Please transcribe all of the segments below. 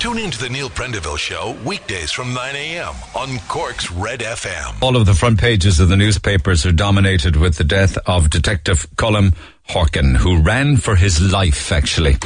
Tune in to the Neil Prendeville Show weekdays from 9 a.m. on Cork's Red FM. All of the front pages of the newspapers are dominated with the death of Detective Colm Horkin, who ran for his life, actually,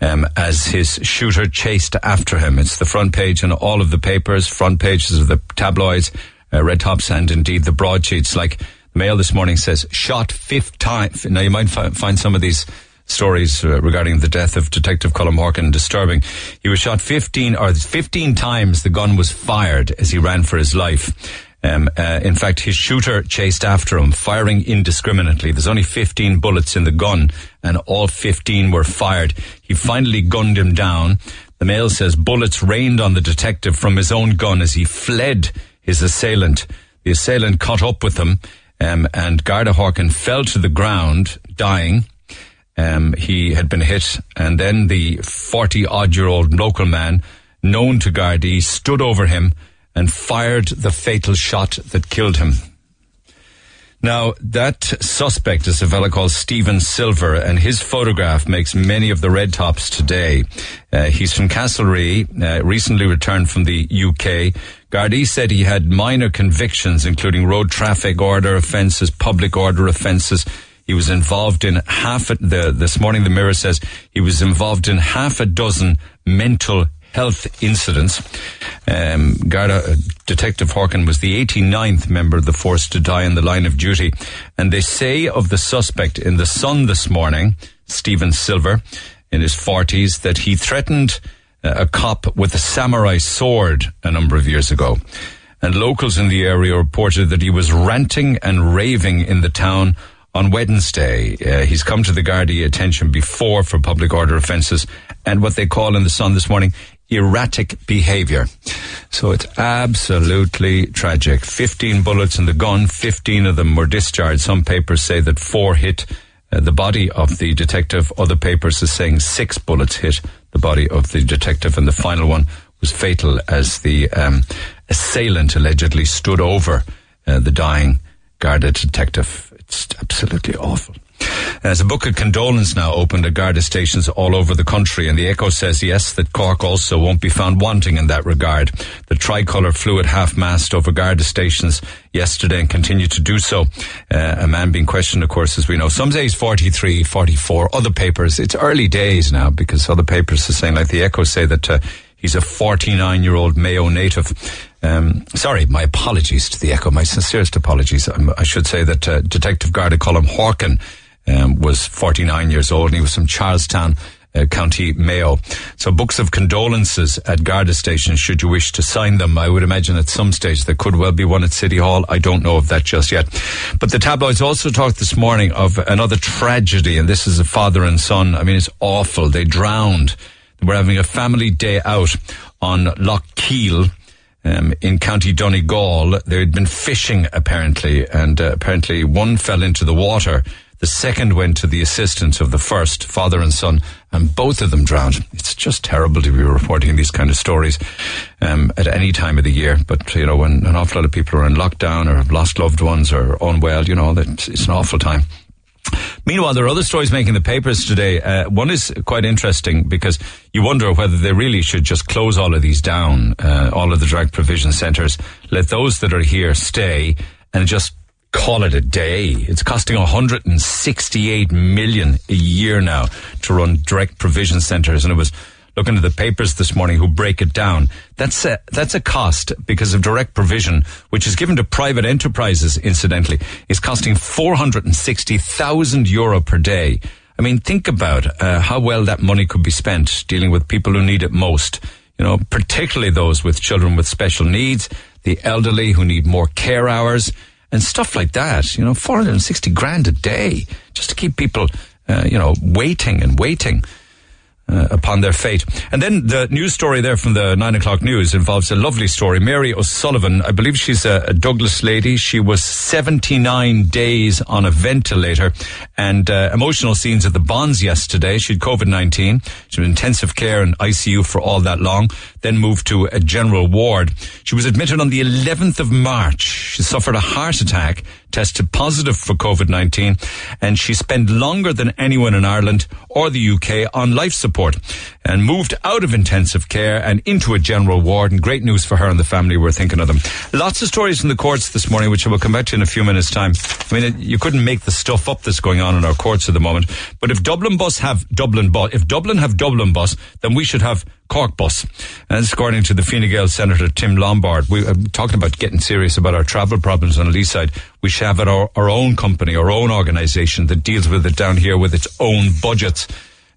um, as his shooter chased after him. It's the front page in all of the papers, front pages of the tabloids, uh, red tops, and indeed the broadsheets. Like the Mail this morning says, shot fifth time. Now you might fi- find some of these stories uh, regarding the death of Detective Colm Horkin disturbing. He was shot 15 or 15 times the gun was fired as he ran for his life. Um, uh, in fact, his shooter chased after him, firing indiscriminately. There's only 15 bullets in the gun, and all 15 were fired. He finally gunned him down. The Mail says bullets rained on the detective from his own gun as he fled his assailant. The assailant caught up with him, um, and Garda Horkin fell to the ground, dying. Um, he had been hit, and then the 40 odd year old local man, known to Gardaí, stood over him and fired the fatal shot that killed him. Now, that suspect is a fellow called Stephen Silver, and his photograph makes many of the red tops today. Uh, he's from Castlerea, uh, recently returned from the UK. Gardaí said he had minor convictions, including road traffic order offences, public order offences. He was involved in half a, the, this morning the Mirror says he was involved in half a dozen mental health incidents. Um, Garda uh, Detective Horkin was the 89th member of the force to die in the line of duty. And they say of the suspect in the Sun this morning, Stephen Silver, in his 40s, that he threatened uh, a cop with a samurai sword a number of years ago. And locals in the area reported that he was ranting and raving in the town on Wednesday. Uh, he's come to the Gardaí attention before for public order offences and what they call in the Sun this morning erratic behavior. So it's absolutely tragic. 15 bullets in the gun, 15 of them were discharged. Some papers say that four hit uh, the body of the detective. Other papers are saying six bullets hit the body of the detective and the final one was fatal as the um, assailant allegedly stood over uh, the dying Garda detective. It's absolutely awful. There's a book of condolence now opened at Garda stations all over the country, and the Echo says yes that Cork also won't be found wanting in that regard. The tricolour flew at half mast over Garda stations yesterday and continued to do so. Uh, a man being questioned, of course, as we know. Some days 43, 44. Other papers, it's early days now because other papers are saying, like the Echo say that uh, he's a 49 year old Mayo native. Um, sorry, my apologies to the Echo. My sincerest apologies. I should say that uh, Detective Garda Colm Horkin um, was 49 years old and he was from Charlestown. Uh, County Mayo. So books of condolences at Garda stations, should you wish to sign them. I would imagine at some stage there could well be one at City Hall. I don't know of that just yet. But the tabloids also talked this morning of another tragedy, and this is a father and son. I mean, it's awful. They drowned. They were having a family day out on Lough Keel. Um, in County Donegal, There had been fishing apparently, and uh, apparently one fell into the water the second went to the assistance of the first, father and son, and both of them drowned. It's just terrible to be reporting these kind of stories um, at any time of the year. But, you know, when an awful lot of people are in lockdown or have lost loved ones or unwell, you know, it's an awful time. Meanwhile, there are other stories making the papers today. Uh, one is quite interesting because you wonder whether they really should just close all of these down, uh, all of the drug provision centres, let those that are here stay and just call it a day. It's costing 168 million a year now to run direct provision centres, and it was looking at the papers this morning who break it down. That's a, that's a cost because of direct provision, which is given to private enterprises, incidentally, is costing 460,000 euro per day. I mean, think about uh, how well that money could be spent dealing with people who need it most. You know, particularly those with children with special needs, the elderly who need more care hours and stuff like that. You know, 460 grand a day just to keep people, uh, you know, waiting and waiting. Uh, upon their fate. And then the news story there from the nine o'clock news involves a lovely story. Mary O'Sullivan, I believe she's a, a Douglas lady. She was 79 days on a ventilator and uh, emotional scenes at the Bons yesterday. She had COVID-19. She was in intensive care and ICU for all that long, then moved to a general ward. She was admitted on the 11th of March. She suffered a heart attack tested positive for COVID-19 and she spent longer than anyone in Ireland or the UK on life support and moved out of intensive care and into a general ward and great news for her and the family. We're thinking of them. Lots of stories in the courts this morning, which I will come back to in a few minutes time. I mean, you couldn't make the stuff up that's going on in our courts at the moment. But if Dublin bus have Dublin bus, if Dublin have Dublin bus, then we should have Cork bus. And this according to the Fine Gael Senator Tim Lombard. We are talking about getting serious about our travel problems on the Lee side. We should have our, our own company, our own organisation that deals with it down here with its own budgets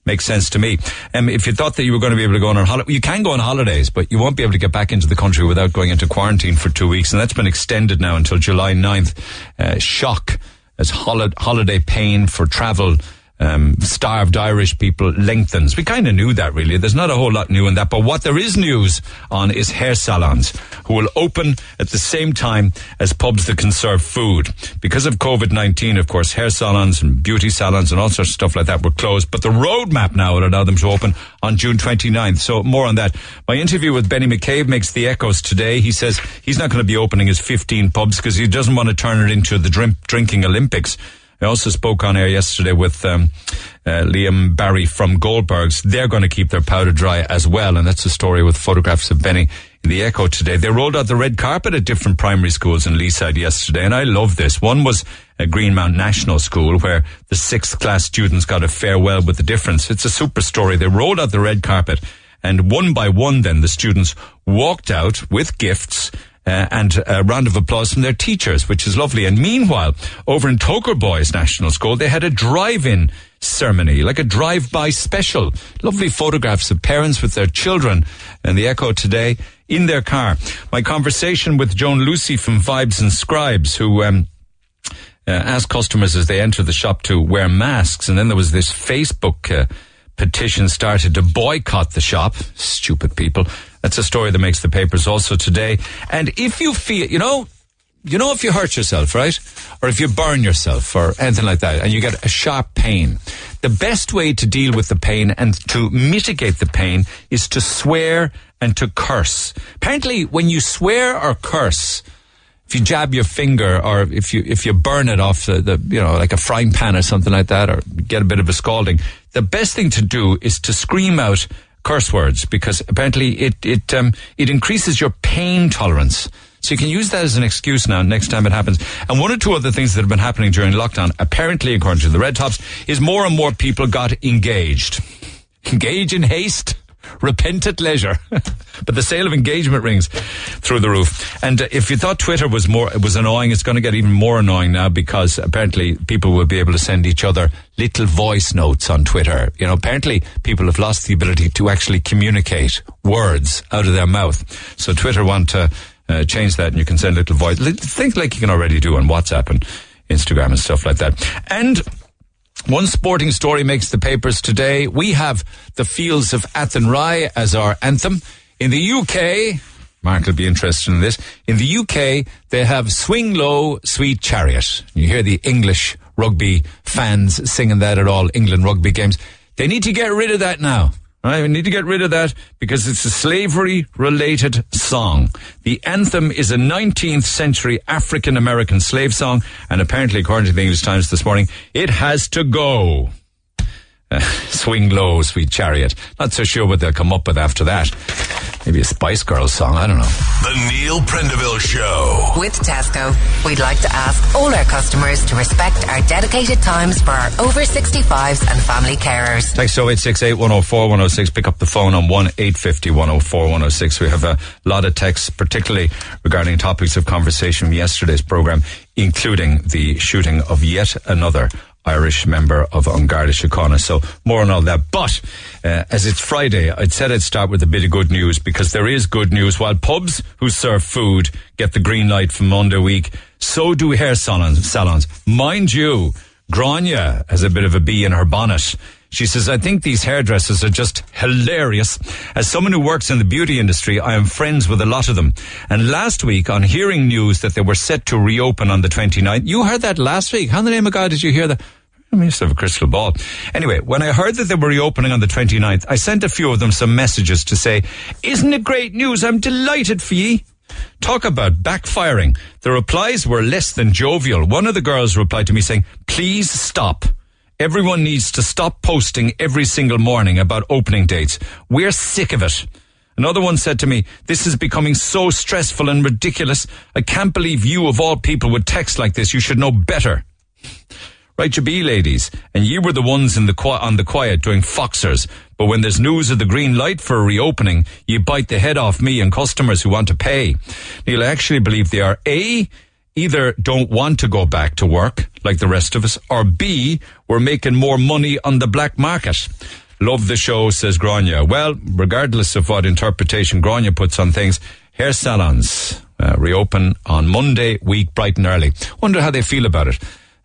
makes sense to me. Um, if you thought that you were going to be able to go on holiday, you can go on holidays, but you won't be able to get back into the country without going into quarantine for two weeks, and that's been extended now until July 9th. Uh, shock as hol- holiday pain for travel um, starved Irish people lengthens. We kind of knew that really. There's not a whole lot new in that. But what there is news on is hair salons who will open at the same time as pubs that can serve food. Because of COVID-19, of course, hair salons and beauty salons and all sorts of stuff like that were closed. But the roadmap now will allow them to open on June 29th. So more on that. My interview with Benny McCabe makes the echoes today. He says he's not going to be opening his 15 pubs because he doesn't want to turn it into the drink, drinking Olympics. I also spoke on air yesterday with um, uh, Liam Barry from Goldberg's. They're going to keep their powder dry as well, and that's a story with photographs of Benny in the Echo today. They rolled out the red carpet at different primary schools in Leeside yesterday, and I love this. One was a Greenmount National School where the sixth class students got a farewell with the difference. It's a super story. They rolled out the red carpet, and one by one, then the students walked out with gifts uh, and a round of applause from their teachers, which is lovely. And meanwhile, over in Togher Boys National School, they had a drive-in ceremony, like a drive-by special. Lovely photographs of parents with their children and the Echo today in their car. My conversation with Joan Lucey from Vibes and Scribes, who um, uh, asked customers as they enter the shop to wear masks, and then there was this Facebook. Uh, petition started to boycott the shop. Stupid people. That's a story that makes the papers also today. And if you feel, you know, you know, if you hurt yourself, right? Or if you burn yourself or anything like that and you get a sharp pain, the best way to deal with the pain and to mitigate the pain is to swear and to curse. Apparently, when you swear or curse, if you jab your finger or if you if you burn it off the, the you know like a frying pan or something like that or get a bit of a scalding, the best thing to do is to scream out curse words because apparently it it um, it increases your pain tolerance. So you can use that as an excuse now next time it happens. And one or two other things that have been happening during lockdown, apparently according to the Red Tops, is more and more people got engaged. Engage in haste repent at leisure. but the sale of engagement rings through the roof. And uh, if you thought Twitter was more it was annoying, it's going to get even more annoying now because apparently people will be able to send each other little voice notes on Twitter. You know, apparently people have lost the ability to actually communicate words out of their mouth. So Twitter want to uh, change that, and you can send little voice. Think like you can already do on WhatsApp and Instagram and stuff like that. And one sporting story makes the papers today. We have the Fields of Athenry as our anthem. In the UK, Mark will be interested in this. In the UK, they have Swing Low, Sweet Chariot. You hear the English rugby fans singing that at all England rugby games. They need to get rid of that now. We need to get rid of that because it's a slavery related song. The anthem is a 19th century African American slave song, and apparently, according to the English Times this morning, it has to go. Uh, swing low, sweet chariot. Not so sure what they'll come up with after that. Maybe a Spice Girls song. I don't know. The Neil Prendeville Show. With Tesco, we'd like to ask all our customers to respect our dedicated times for our over 65s and family carers. Text 0868 104 106. Pick up the phone on 1 850 104 106. We have a lot of texts, particularly regarding topics of conversation from yesterday's program, including the shooting of yet another Irish member of An Garda Síochána. So more on all that. But uh, as it's Friday, I'd said I'd start with a bit of good news because there is good news. While pubs who serve food get the green light from Monday week, so do hair salons. salons. Mind you, Grania has a bit of a bee in her bonnet. She says, I think these hairdressers are just hilarious. As someone who works in the beauty industry, I am friends with a lot of them. And last week, on hearing news that they were set to reopen on the 29th, you heard that last week. How in the name of God did you hear that? I mean, have a crystal ball. Anyway, when I heard that they were reopening on the 29th, I sent a few of them some messages to say, isn't it great news? I'm delighted for ye. Talk about backfiring. The replies were less than jovial. One of the girls replied to me saying, please stop. Everyone needs to stop posting every single morning about opening dates. We're sick of it. Another one said to me, this is becoming so stressful and ridiculous. I can't believe you of all people would text like this. You should know better. Right you be, ladies. And you were the ones in the qui- on the quiet doing foxers. But when there's news of the green light for a reopening, you bite the head off me and customers who want to pay. Neil, I actually believe they are A, either don't want to go back to work like the rest of us, or B, we're making more money on the black market. Love the show, says Grania. Well, regardless of what interpretation Grania puts on things, hair salons uh, reopen on Monday week bright and early. Wonder how they feel about it.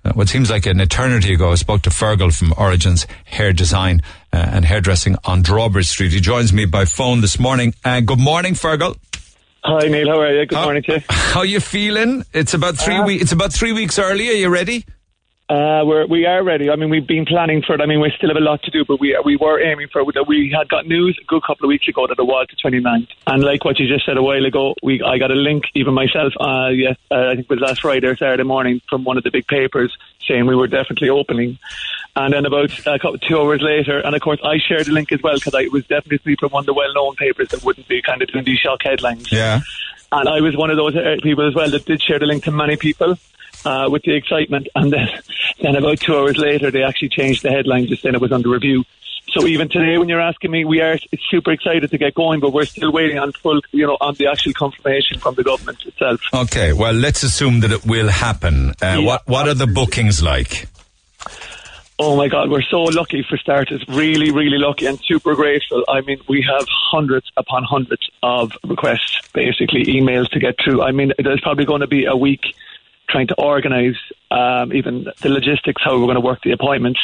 Uh, what seems like an eternity ago, I spoke to Fergal from Origins Hair Design uh, and Hairdressing on Drawbridge Street. He joins me by phone this morning. Uh, good morning, Fergal. Hi Neil, how are you? Good how, morning to you. How you feeling? It's about three uh, weeks. It's about three weeks early. Are you ready? Uh, we're, we are ready. I mean, we've been planning for it. I mean, we still have a lot to do, but we we were aiming for it. We had got news a good couple of weeks ago that it was the 29th. And like what you just said a while ago, we I got a link, even myself, uh, yes, uh, I think it was last Friday or Saturday morning, from one of the big papers saying we were definitely opening. And then about a couple, two hours later, and of course I shared the link as well because it was definitely from one of the well-known papers that wouldn't be kind of doing these shock headlines. Yeah. And I was one of those uh, people as well that did share the link to many people uh, with the excitement. And then, then about two hours later, they actually changed the headline just saying it was under review. So even today, when you're asking me, we are super excited to get going, but we're still waiting on full, you know, on the actual confirmation from the government itself. Okay, well, let's assume that it will happen. Uh, yeah, what What are the bookings like? Oh my God, we're so lucky for starters. Really, really lucky and super grateful. I mean, we have hundreds upon hundreds of requests, basically emails to get through. I mean, there's probably going to be a week trying to organise um, even the logistics, how we're going to work the appointments.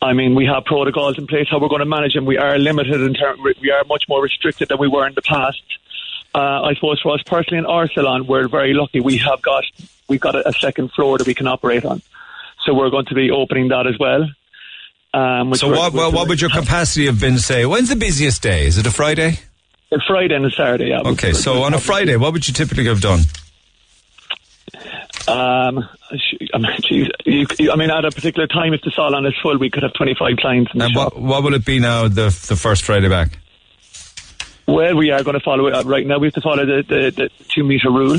I mean, we have protocols in place how we're going to manage them. We are limited in terms. We are much more restricted than we were in the past. Uh, I suppose for us personally in our salon, we're very lucky. We have got we've got a, a, second floor that we can operate on, so we're going to be opening that as well. Um, so what, what, what would your capacity have been? Say, when's the busiest day? Is it a Friday? A Friday and a Saturday. Yeah. Okay, so on a Friday, what would you typically have done? Um, I mean, geez, you, I mean, at a particular time, if the salon is full, we could have 25 clients and. What, what will it be now, the, the first Friday back? Well, we are going to follow it up right now. We have to follow the, the, the two metre rule.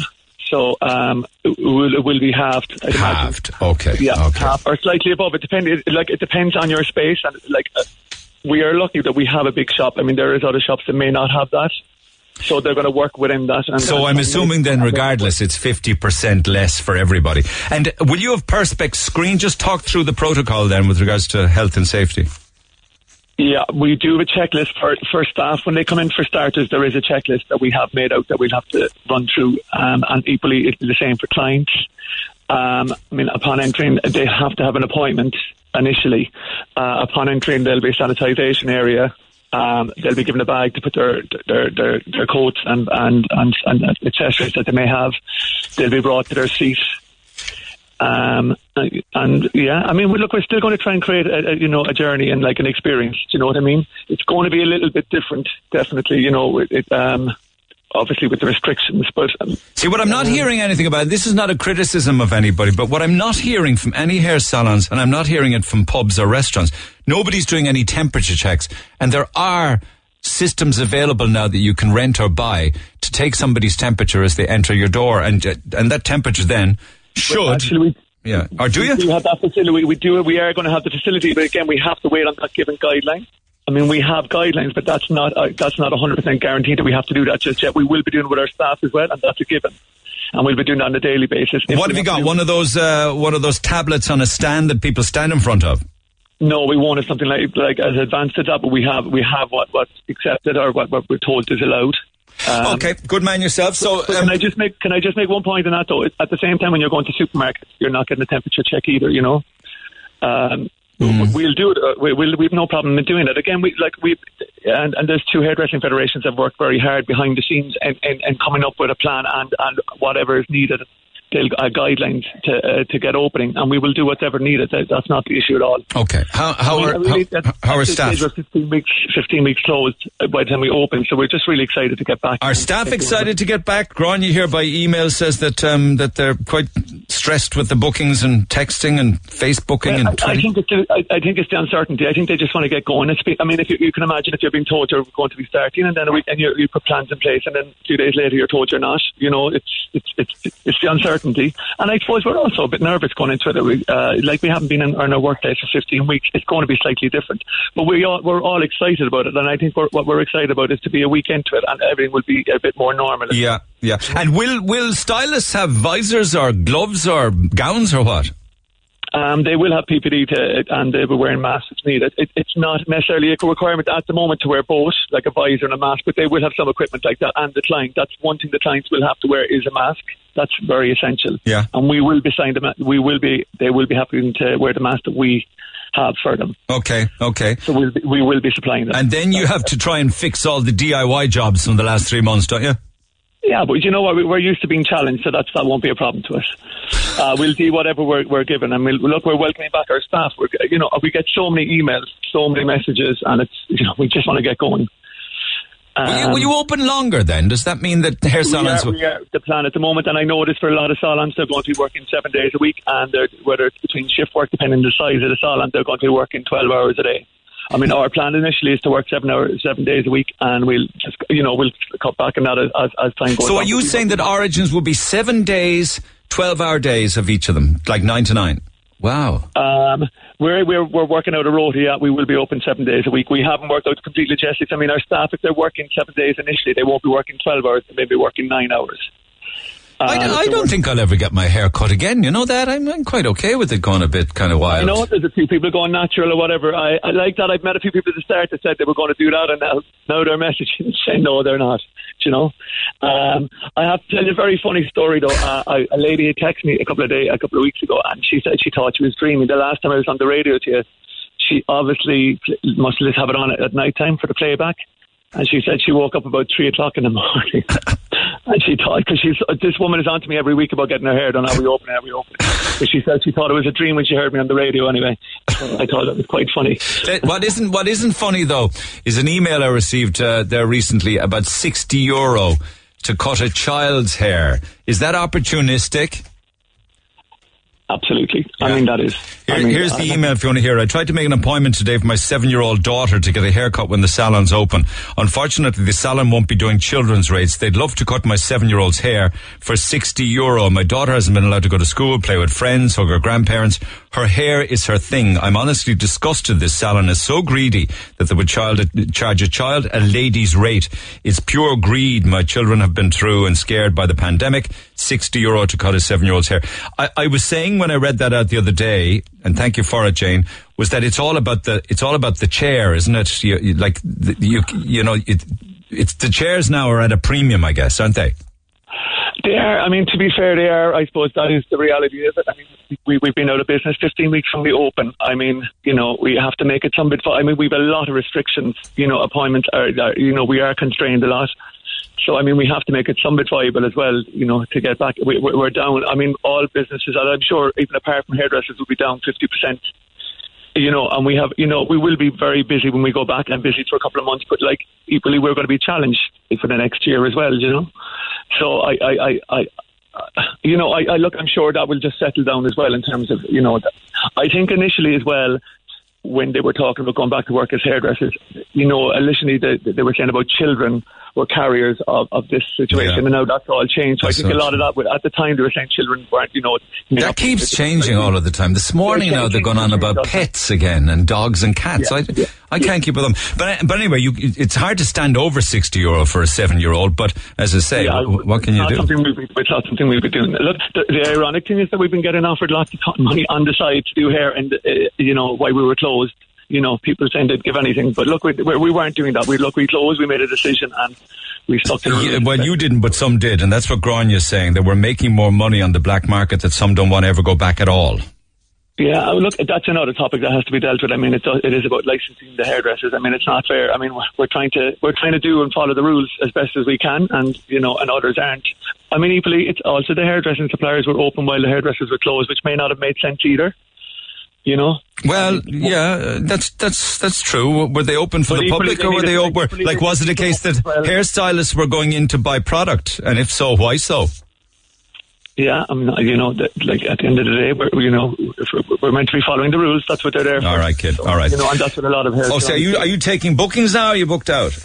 So um, will, it will be halved. I'd halved. Imagine. Okay. Yeah, okay. half or slightly above. It depends. It, like it depends on your space, and like uh, we are lucky that we have a big shop. I mean, there is other shops that may not have that. So they're going to work within that. And so I'm assuming then, regardless, it's 50% less for everybody. And will you have Perspex screen? Just talk through the protocol then with regards to health and safety. Yeah, we do a checklist for for staff when they come in for starters. There is a checklist that we have made out that we'll have to run through, um, and equally it's the same for clients. Um, I mean, upon entering, they have to have an appointment initially. Uh, upon entering, there'll be a sanitisation area um, they'll be given a bag to put their their their, their coats and and and, and accessories that they may have. They'll be brought to their seat. Um, and yeah, I mean, look, we're still going to try and create a, a, you know a journey and like an experience. Do you know what I mean? It's going to be a little bit different, definitely. You know, it, um, obviously with the restrictions. But um, see, what I'm not um, hearing anything about. This is not a criticism of anybody, but what I'm not hearing from any hair salons, and I'm not hearing it from pubs or restaurants. Nobody's doing any temperature checks, and there are systems available now that you can rent or buy to take somebody's temperature as they enter your door, and and that temperature then should. Actually, yeah, or do you? We have that facility. We do. We are going to have the facility, but again, we have to wait on that given guideline. I mean, we have guidelines, but that's not uh, that's not 100% guaranteed that we have to do that just yet. We will be doing it with our staff as well, and that's a given. And we'll be doing that on a daily basis. What have you got? One of those uh, one of those tablets on a stand that people stand in front of. No, we won't have something like like as advanced as that, but we have we have what what's accepted or what, what we're told is allowed. Um, okay, good man yourself. So, um, can I just make can I just make one point on that though? At the same time, when you're going to supermarkets, you're not getting a temperature check either. You know, um, Mm. We'll do it. Uh, we, we'll, we've no problem in doing it. Again, we like we and, and there's two hairdressing federations that worked very hard behind the scenes and, and, and coming up with a plan and, and whatever is needed they'll uh, guidelines to uh, to get opening, and we will do whatever needed. That, that's not the issue at all. Okay. How how I mean, are really- how, are staff? 15 weeks, 15 weeks closed by the time we open, so we're just really excited to get back. Are staff excited to get back? Grania here by email says that um, that they're quite stressed with the bookings and texting and Facebooking and I, I think it's the, I, I think it's the uncertainty. I think they just want to get going. It's be, I mean, if you, you can imagine if you're being told you're going to be starting, and then a week, and you, you put plans in place, and then two days later you're told you're not. You know, it's it's it's it's the uncertainty. And I suppose we're also a bit nervous going into it. We, uh, like we haven't been in, in our workplace for 15 weeks. It's going to be slightly different, but we all, we're all excited about it. And I think we're, what we're excited about is to be a week into it, and everything will be a bit more normal. Yeah, yeah. And will will stylists have visors or gloves or gowns or what? Um, they will have PPD to, and they will be wearing masks if needed. It, it's not necessarily a requirement at the moment to wear both, like a visor and a mask, but they will have some equipment like that. And the client, that's one thing the clients will have to wear is a mask. That's very essential. Yeah. And we will be signed, them- we will be, they will be happy to wear the mask that we have for them. Okay, okay. So we'll be, we will be supplying them. And then you have to try and fix all the DIY jobs from the last three months, don't you? Yeah, but you know what? We- We're used to being challenged, so that's, that won't be a problem to us. Uh, we'll do whatever we're, we're given, and we'll look. We're welcoming back our staff. We're, you know, we get so many emails, so many messages, and it's you know we just want to get going. Will you, Um, will you open longer then? Does that mean that hair we salons? are, we are the plan at the moment, and I know this for a lot of salons. They're going to be working seven days a week, and whether it's between shift work, depending on the size of the salon, they're going to be working twelve hours a day. I mean, our plan initially is to work seven hours, seven days a week, and we'll just, you know, we'll cut back on that as, as, time goes So are you saying that Origins will be seven days, twelve-hour days of each of them, like nine to nine? Wow. Um, we're, we're, we're working out a rota, yeah. We will be open seven days a week. We haven't worked out complete logistics. I mean, our staff, if they're working seven days initially, they won't be working 12 hours, they may be working nine hours. I, Uh, d- I don't think I'll ever get my hair cut again. You know that? I'm, I'm quite okay with it going a bit kind of wild. I know there's a few people going natural or whatever. I, I like that. I've met a few people at the start that said they were going to do that, and now, now they're messaging saying no, they're not. You know, um, I have to tell you a very funny story though. Uh, I, a lady had texted me a couple of days, a couple of weeks ago, and she said she thought she was dreaming. The last time I was on the radio to you, she obviously must have it on at night time for the playback. And she said she woke up about three o'clock in the morning. and she thought, because she's, this woman is on to me every week about getting her hair done. Are we open? Are we open? But she said she thought it was a dream when she heard me on the radio anyway. I thought that was quite funny. Uh, What isn't what isn't funny though is an email I received uh, there recently about sixty euro to cut a child's hair. Is that opportunistic? Absolutely. Yeah. I mean, that is. Here, I mean, here's the email if you want to hear. I tried to make an appointment today for my seven-year-old daughter to get a haircut when the salon's open. Unfortunately, the salon won't be doing children's rates. They'd love to cut my seven-year-old's hair for 60 euro. My daughter hasn't been allowed to go to school, play with friends, hug her grandparents. Her hair is her thing. I'm honestly disgusted this salon is so greedy that they would child, charge a child a lady's rate. It's pure greed my children have been through and scared by the pandemic. 60 euro to cut a seven-year-old's hair. I, I was saying when I read that out the other day, and thank you for it, Jane, was that it's all about the it's all about the chair, isn't it? You, you, like the, you you know it, it's the chairs now are at a premium, I guess, aren't they? They are. I mean, to be fair, they are. I suppose that is the reality of it. I mean, we, we've been out of business 15 weeks from the open. I mean, you know, we have to make it some bit. I mean, we've a lot of restrictions. You know, appointments are, are you know, we are constrained a lot. So, I mean, we have to make it some bit viable as well, you know, to get back. We, we're we're down. I mean, all businesses, and I'm sure even apart from hairdressers, will be down 50%. You know, and we have, you know, we will be very busy when we go back and busy for a couple of months, but like, equally, we're going to be challenged for the next year as well, you know. So I, I, I, I you know, I, I look. I'm sure that will just settle down as well in terms of, you know, I think initially as well when they were talking about going back to work as hairdressers, you know, initially they, they were saying about children were carriers of, of this situation, Yeah. and now that's all changed. So That's I think a so lot of that, at the time, they were saying children weren't, you know. That keeps changing all of the time. This morning They're now they're going on about pets again and dogs and cats. Yeah, I, yeah, I can't keep with them. But but anyway, you, it's hard to stand over sixty euro for a seven year old. But as I say, Yeah, wh- what can you do? Something we'll be, it's not something we'll be doing. Look, the, the ironic thing is that we've been getting offered lots of money on the side to do hair, and uh, you know why we were closed. You know, people saying they'd give anything, but look, we, we we weren't doing that. We look, we closed, we made a decision, and we stuck to. the Yeah, well, you didn't, but some did, and that's what Grania's saying. That we're making more money on the black market that some don't want to ever go back at all. Yeah, look, that's another topic that has to be dealt with. I mean, it's, it is about licensing the hairdressers. I mean, it's not fair. I mean, we're, trying to we're trying to do and follow the rules as best as we can, and you know, and others aren't. I mean, equally, it's also the hairdressing suppliers were open while the hairdressers were closed, which may not have made sense either. You know. Well, yeah, that's that's that's true. Were they open for But the public, or were they like, open? Like, was it a case that open as well. hairstylists were going in to buy product, and if so, why so? Yeah, I mean, you know, that, like at the end of the day, we're you know, if we're, we're meant to be following the rules. That's what they're there for. All right, kid. All right. You know, and that's what a lot of hair. Oh, so are you are you taking bookings now? Or are you booked out?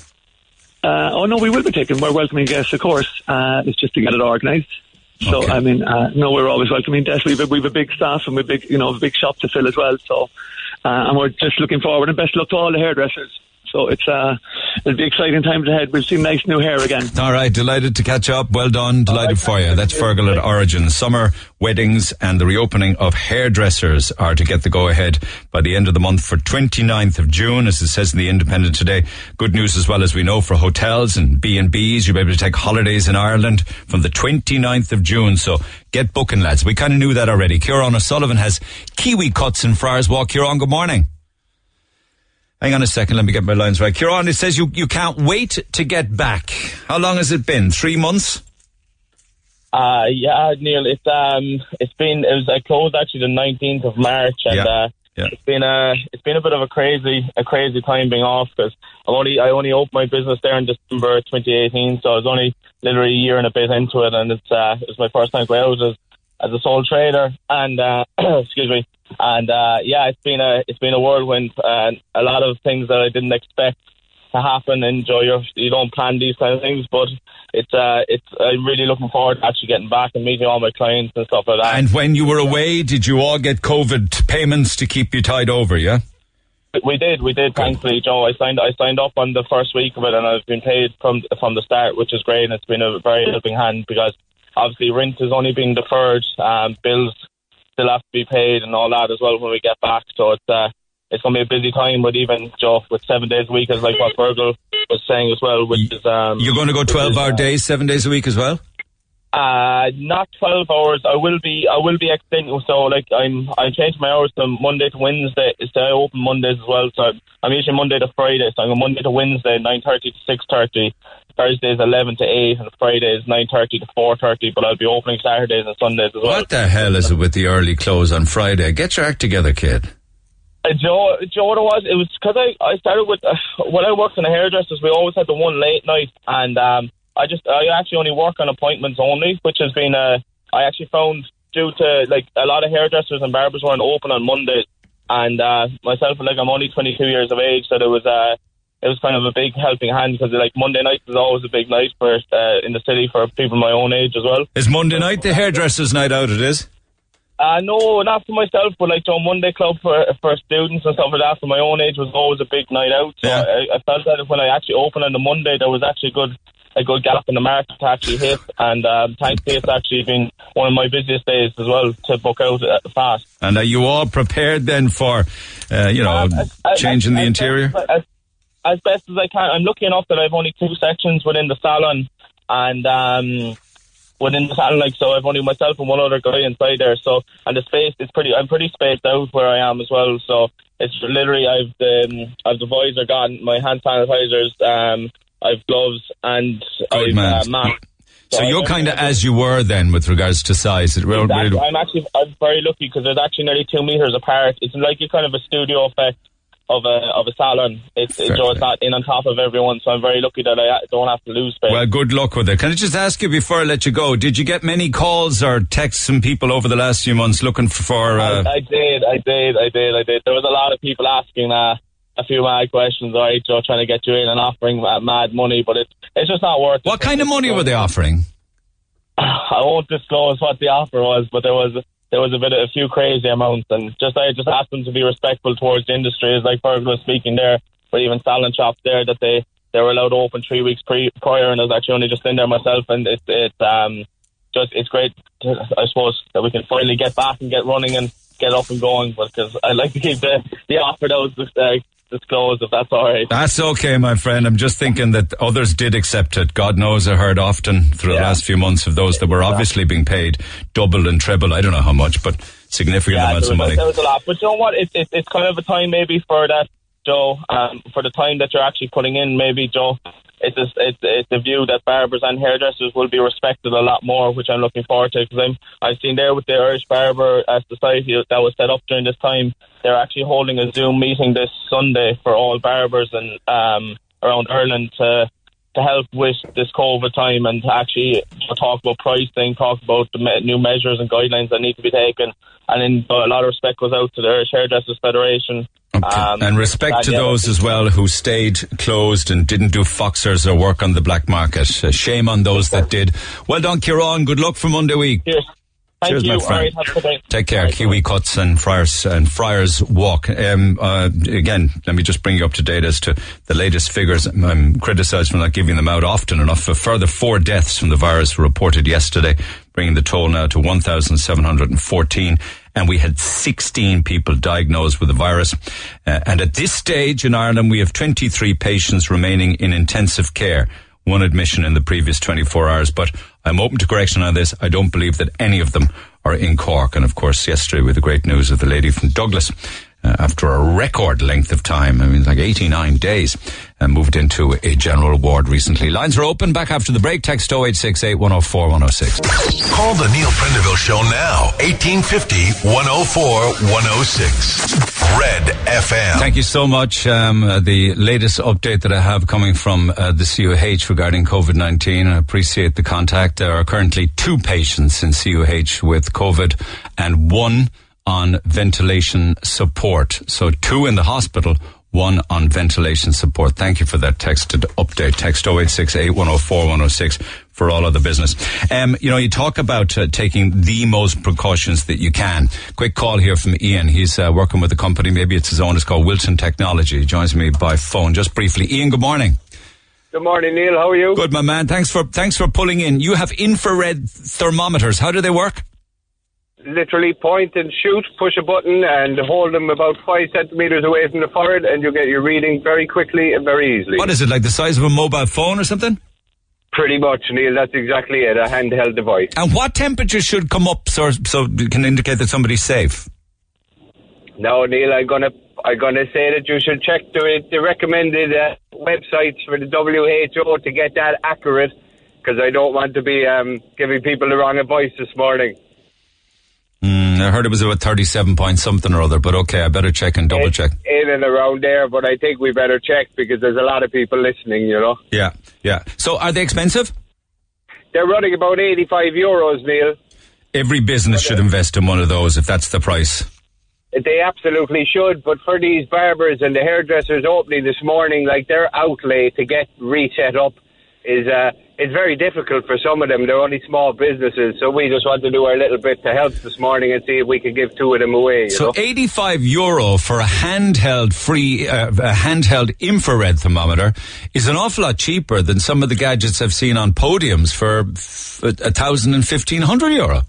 Uh, oh no, we will be taking. We're welcoming guests, of course. Uh, it's just to get it organised. So Okay. I mean, uh, no, we're always welcoming guests. We've a, we've a big staff and we've big, you know, a big shop to fill as well. So, uh, and we're just looking forward and best luck to all the hairdressers. So it's uh, it'll be exciting times ahead. We've seen nice new hair again. All right, delighted to catch up. Well done, delighted right, for you. That's. Fergal at Origin. Summer weddings and the reopening of hairdressers are to get the go ahead by the end of the month for 29th of June, as it says in the Independent today. Good news as well as we know for hotels and B and B's. You'll be able to take holidays in Ireland from the 29th of June. So get booking, lads. We kind of knew that already. Kieran O'Sullivan has Kiwi cuts in Friars Walk. Kieran, good morning. Hang on a second, let me get my lines right. Kieran, it says you, you can't wait to get back. How long has it been? Three months? Uh, yeah, Neil, it's um, it's been it was I closed actually the nineteenth of March, and Yeah, uh, yeah. it's been a it's been a bit of a crazy a crazy time being off because I only I only opened my business there in December 2018, so I was only literally a year and a bit into it, and it's uh, it was my first time going out as as a sole trader, and uh, excuse me, and uh, yeah, it's been a it's been a whirlwind, and a lot of things that I didn't expect to happen. Enjoy your you don't plan these kind of things, but it's uh it's I'm really looking forward to actually getting back and meeting all my clients and stuff like that. And when you were away, did you all get COVID payments to keep you tied over, yeah? we did, we did. Thankfully, Joe, I signed I signed up on the first week of it, and I've been paid from from the start, which is great. And it's been a very helping hand because obviously rent is only being deferred, um, bills still have to be paid and all that as well when we get back. So it's uh it's gonna be a busy time, but even Joe with seven days a week, is like what Fergal was saying as well, which is um You're going to go 12 hour days, seven days a week as well? Uh, not twelve hours. I will be. I will be extending. So, like, I'm. I'm changing my hours from Monday to Wednesday. So I open Mondays as well. So I'm usually Monday to Friday. So I'm Monday to Wednesday, nine thirty to six thirty. Thursdays eleven to eight, and Fridays nine thirty to four thirty. But I'll be opening Saturdays and Sundays as well. What the hell is it with the early close on Friday? Get your act together, kid. Uh, Joe, Joe, what it was, it was because I, I started with, uh, when I worked in the hairdressers, we always had the one late night, and um, I just, I actually only work on appointments only, which has been, uh, I actually found due to, like, a lot of hairdressers and barbers weren't open on Mondays, and uh, myself, like, I'm only 22 years of age, so it was, uh, it was kind of a big helping hand because, like, Monday night is always a big night for uh, in the city for people my own age as well. Is Monday night the hairdresser's night out, it is? Uh, no, not for myself, but like Joe Monday Club for for students and stuff like that. For my own age, was always a big night out. So Yeah. I, I felt that when I actually opened on the Monday, there was actually good a good gap in the market to actually hit, and um, thankfully it's actually been one of my busiest days as well to book out uh, fast. And are you all prepared then for, uh, you know, Um, as- as- changing the as interior? As, best as I can. I'm lucky enough that I've only two sections within the salon, and um, within the salon, like so, I've only myself and one other guy inside there. So, and the space is pretty. I'm pretty spaced out where I am as well. So it's literally I've the um, I've the visor gone, my hand sanitizers, um, I've gloves, and Good I've man. uh, mask. So I- you're kind of as you were then with regards to size. It really, Exactly. really- I'm actually I'm very lucky because there's actually nearly two meters apart. It's like a kind of a studio effect of a of a salon. It's it's just play. not in on top of everyone, so I'm very lucky that I don't have to lose space. well, good luck with it. Can I just ask you before I let you go? Did you get many calls or texts from people over the last few months looking for? Uh, I, I did, I did, I did, I did. There was a lot of people asking uh, a few mad questions, all right, Joe, trying to get you in and offering uh, mad money, but it's it's just not worth it. what kind of money were they offering? I won't disclose what the offer was, but there was there was a bit of a few crazy amounts, and just I just asked them to be respectful towards the industry, as like Fergal was speaking there, but even salon shops there that they they were allowed open three weeks pre- prior, and I was actually only just in there myself, and it's it's um just it's great, to, I suppose, that we can finally get back and get running and get up and going, because I like to keep the the offer that was uh, disclosed, if that's all right. That's okay, my friend. I'm just thinking that others did accept it. God knows I heard often through the last few months of those that were obviously being paid double and treble. I don't know how much, but significant Yeah, amounts of money. there was a lot. But you know what? It, it, it's kind of a time maybe for that, Joe, um, for the time that you're actually putting in, maybe, Joe. It's a, it's, it's a view that barbers and hairdressers will be respected a lot more, which I'm looking forward to because I'm I've seen there with the Irish Barber Society that was set up during this time. They're actually holding a Zoom meeting this Sunday for all barbers and um, around Ireland to to help with this COVID time and to actually talk about pricing, talk about the me- new measures and guidelines that need to be taken. And then a lot of respect goes out to the Irish Hairdressers Federation. Okay. Um, and respect to yeah, those as well who stayed closed and didn't do foxers or work on the black market. Uh, shame on those that did. Well done, Kieran. Good luck for Monday week. Cheers. Thank Cheers, you. my friend. right, have a good day. Take care. All right, Kiwi Cuts and Friars and Friars Walk. Um, uh, again, let me just bring you up to date as to the latest figures. I'm criticised for not giving them out often enough. A further four deaths from the virus were reported yesterday, bringing the toll now to 1,714. And we had 16 people diagnosed with the virus. Uh, and at this stage in Ireland, we have 23 patients remaining in intensive care one admission in the previous 24 hours, but I'm open to correction on this. I don't believe that any of them are in Cork. And of course, yesterday with the great news of the lady from Douglas, uh, after a record length of time, I mean, like 89 days, and moved into a general ward recently. Lines are open. Back after the break. Text 0868 104 106. Call the Neil Prendeville Show now. 1850 104 106. Red FM. Thank you so much. Um, uh, the latest update that I have coming from uh, the CUH regarding COVID 19. I appreciate the contact. There are currently two patients in CUH with COVID and one on ventilation support. So two in the hospital, one on ventilation support. Thank you for that texted update. Text 0868 104 106 for all of the business. Um, you know, you talk about uh, taking the most precautions that you can. Quick call here from Ian. He's uh, working with a company, maybe it's his own, it's called Wilson Technology. He joins me by phone just briefly. Ian, good morning. Good morning, Neil. How are you? Good, my man. Thanks for, thanks for pulling in. You have infrared thermometers. How do they work? Literally point and shoot, push a button, and hold them about five centimeters away from the forehead, and you get your reading very quickly and very easily. What is it, like the size of a mobile phone or something? Pretty much, Neil. That's exactly it. A handheld device. And what temperature should come up so, so it can indicate that somebody's safe? No, Neil, I'm gonna I'm gonna say that you should check the, the recommended uh, websites for the WHO to get that accurate, because I don't want to be um, giving people the wrong advice this morning. Mm, I heard it was about 37 point something or other, but okay, I better check and double in, check. in and around there, but I think we better check because there's a lot of people listening. You know, Yeah, yeah. So are they expensive? they're running about 85 euros, Neil. Every business should invest in one of those if that's the price. They absolutely should, but for these barbers and the hairdressers opening this morning, like their outlay to get reset up is uh, it's very difficult for some of them. They're only small businesses, so we just want to do our little bit to help this morning and see if we can give two of them away. You So know? 85 euro for a handheld free, uh, a handheld infrared thermometer is an awful lot cheaper than some of the gadgets I've seen on podiums for a thousand and fifteen hundred euro.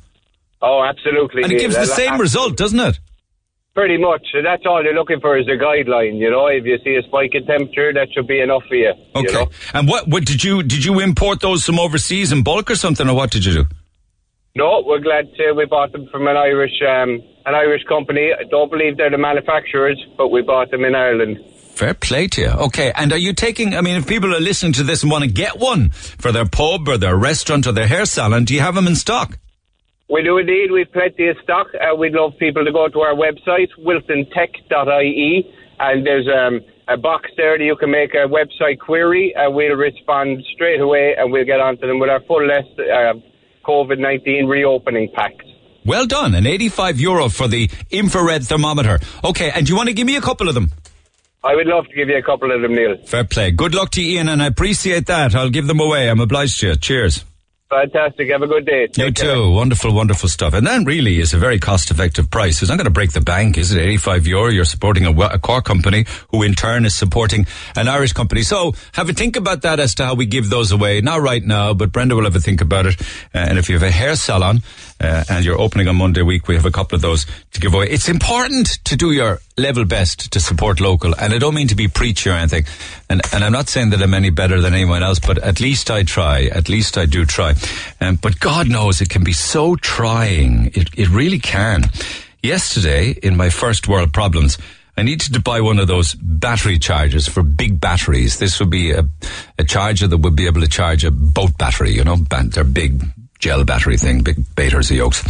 oh, absolutely. And it gives the same result, doesn't it? Pretty much. So that's all they're looking for is a guideline. You know, if you see a spike in temperature, that should be enough for you. Okay. You know? And what, what did you, did you import those from overseas in bulk or something or what did you do? No, we're glad to. We bought them from an Irish, um, an Irish company. I don't believe they're the manufacturers, but we bought them in Ireland. Fair play to you. Okay. And are you taking, I mean, if people are listening to this and want to get one for their pub or their restaurant or their hair salon, do you have them in stock? We do indeed. We've plenty of stock. Uh, we'd love people to go to our website, wilsontech.ie, and there's um, a box there that you can make a website query, and we'll respond straight away, and we'll get onto them with our full list uh, COVID 19 reopening packs. Well done. An 85 euro for the infrared thermometer. Okay. And do you want to give me a couple of them? I would love to give you a couple of them, Neil. Fair play. Good luck to you, Ian, and I appreciate that. I'll give them away. I'm obliged to you. Cheers. Fantastic. Have a good day. You Take care. too. Wonderful, wonderful stuff. And that really is a very cost effective price. It's not going to break the bank, is it? 85 euro. You're supporting a, a core company who in turn is supporting an Irish company. So have a think about that as to how we give those away. Not right now, but Brenda will have a think about it. And if you have a hair salon, uh, and you're opening on Monday week, we have a couple of those to give away. It's important to do your level best to support local. And I don't mean to be preachy or anything. And, and I'm not saying that I'm any better than anyone else, but at least I try. At least I do try. Um, but God knows it can be so trying. It, it really can. Yesterday, in my first world problems, I needed to buy one of those battery chargers for big batteries. This would be a, a charger that would be able to charge a boat battery. You know, they're big gel battery thing, big Beters yokes.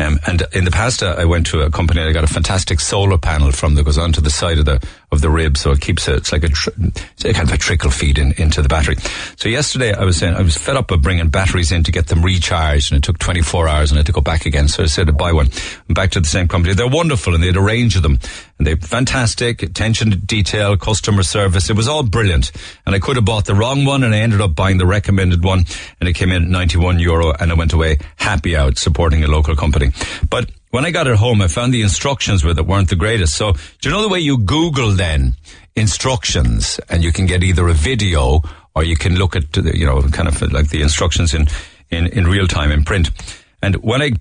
Um, and in the past, uh, I went to a company I got a fantastic solar panel from that goes onto the side of the of the rib, so it keeps it. It's like a, it's a kind of a trickle feed in, into the battery. So yesterday, I was saying I was fed up of bringing batteries in to get them recharged, and it took 24 hours, and I had to go back again. So I said to buy one. I'm back to the same company. They're wonderful, and they had a range of them, and they're fantastic attention to detail, customer service. It was all brilliant, and I could have bought the wrong one, and I ended up buying the recommended one, and it came in at 91 euro, and I went away happy out supporting a local company. But when I got it home, I found the instructions with it weren't the greatest. So, do you know the way you Google then instructions and you can get either a video or you can look at, the, you know, kind of like the instructions in, in, in real time in print. And when I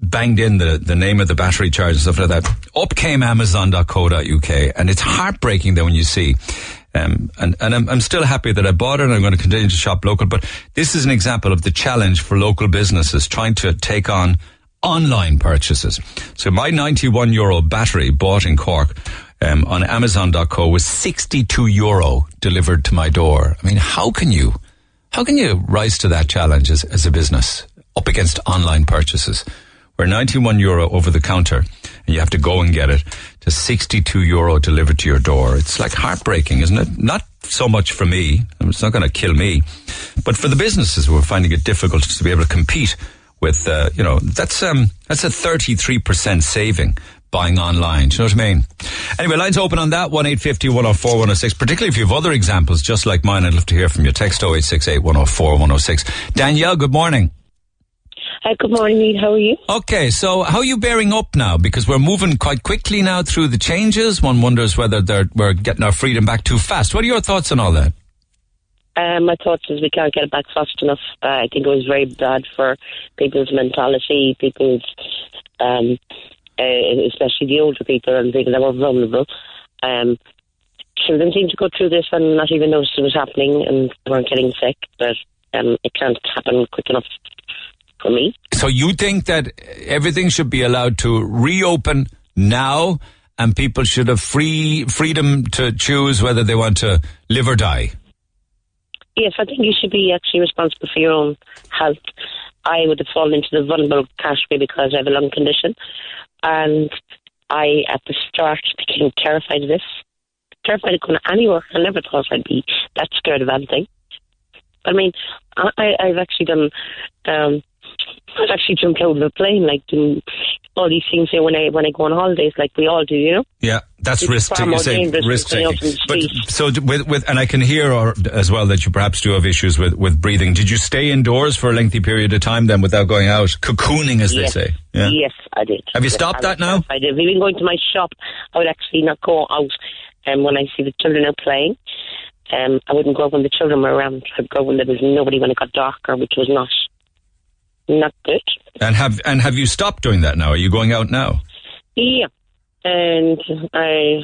banged in the, the name of the battery charge and stuff like that, up came Amazon.co.uk. And it's heartbreaking then when you see um, and and I'm, I'm still happy that I bought it and I'm going to continue to shop local. But this is an example of the challenge for local businesses trying to take on online purchases. So my 91 euro battery bought in Cork um, on Amazon.co was 62 euro delivered to my door. I mean, how can you, how can you rise to that challenge as, as a business up against online purchases? Where 91 euro over the counter and you have to go and get it to 62 euro delivered to your door. It's like heartbreaking, isn't it? Not so much for me. It's not going to kill me, but for the businesses who are finding it difficult to be able to compete with, uh, you know, that's, um, that's a 33% saving buying online. Do you know what I mean? Anyway, lines open on that, 1850 104 106, particularly if you have other examples just like mine. I'd love to hear from you. Text 0868 104 106. Danielle, good morning. Hi, good morning, Reid. How are you? Okay, so how are you bearing up now? Because we're moving quite quickly now through the changes. One wonders whether we're getting our freedom back too fast. What are your thoughts on all that? Um, my thoughts is we can't get it back fast enough. Uh, I think it was very bad for people's mentality, people's, um, uh, especially the older people and people that were vulnerable. Um, children seem to go through this and not even notice it was happening and weren't getting sick, but um, it can't happen quick enough for me. So you think that everything should be allowed to reopen now and people should have free freedom to choose whether they want to live or die? Yes, I think you should be actually responsible for your own health. I would have fallen into the vulnerable category because I have a lung condition. And I, at the start, became terrified of this. Terrified of going anywhere. I never thought I'd be that scared of anything. But I mean, I, I've actually done um, I've actually jumped out of a plane, like doing all these things here when I when I go on holidays, like we all do, you know. Yeah, that's It's risk more Say risk taking. going out in the But so with with and I can hear or, as well that you perhaps do have issues with with breathing. Did you stay indoors for a lengthy period of time then without going out, cocooning as yes. they say? Yeah. Yes, I did. Have you Yes, stopped I that now? terrified. If even going to my shop, I would actually not go out um, when I see the children out playing. Um, I wouldn't go when the children were around. I'd go when there was nobody when it got darker, which was not not good. And have and have you stopped doing that now? Are you going out now? Yeah. And I,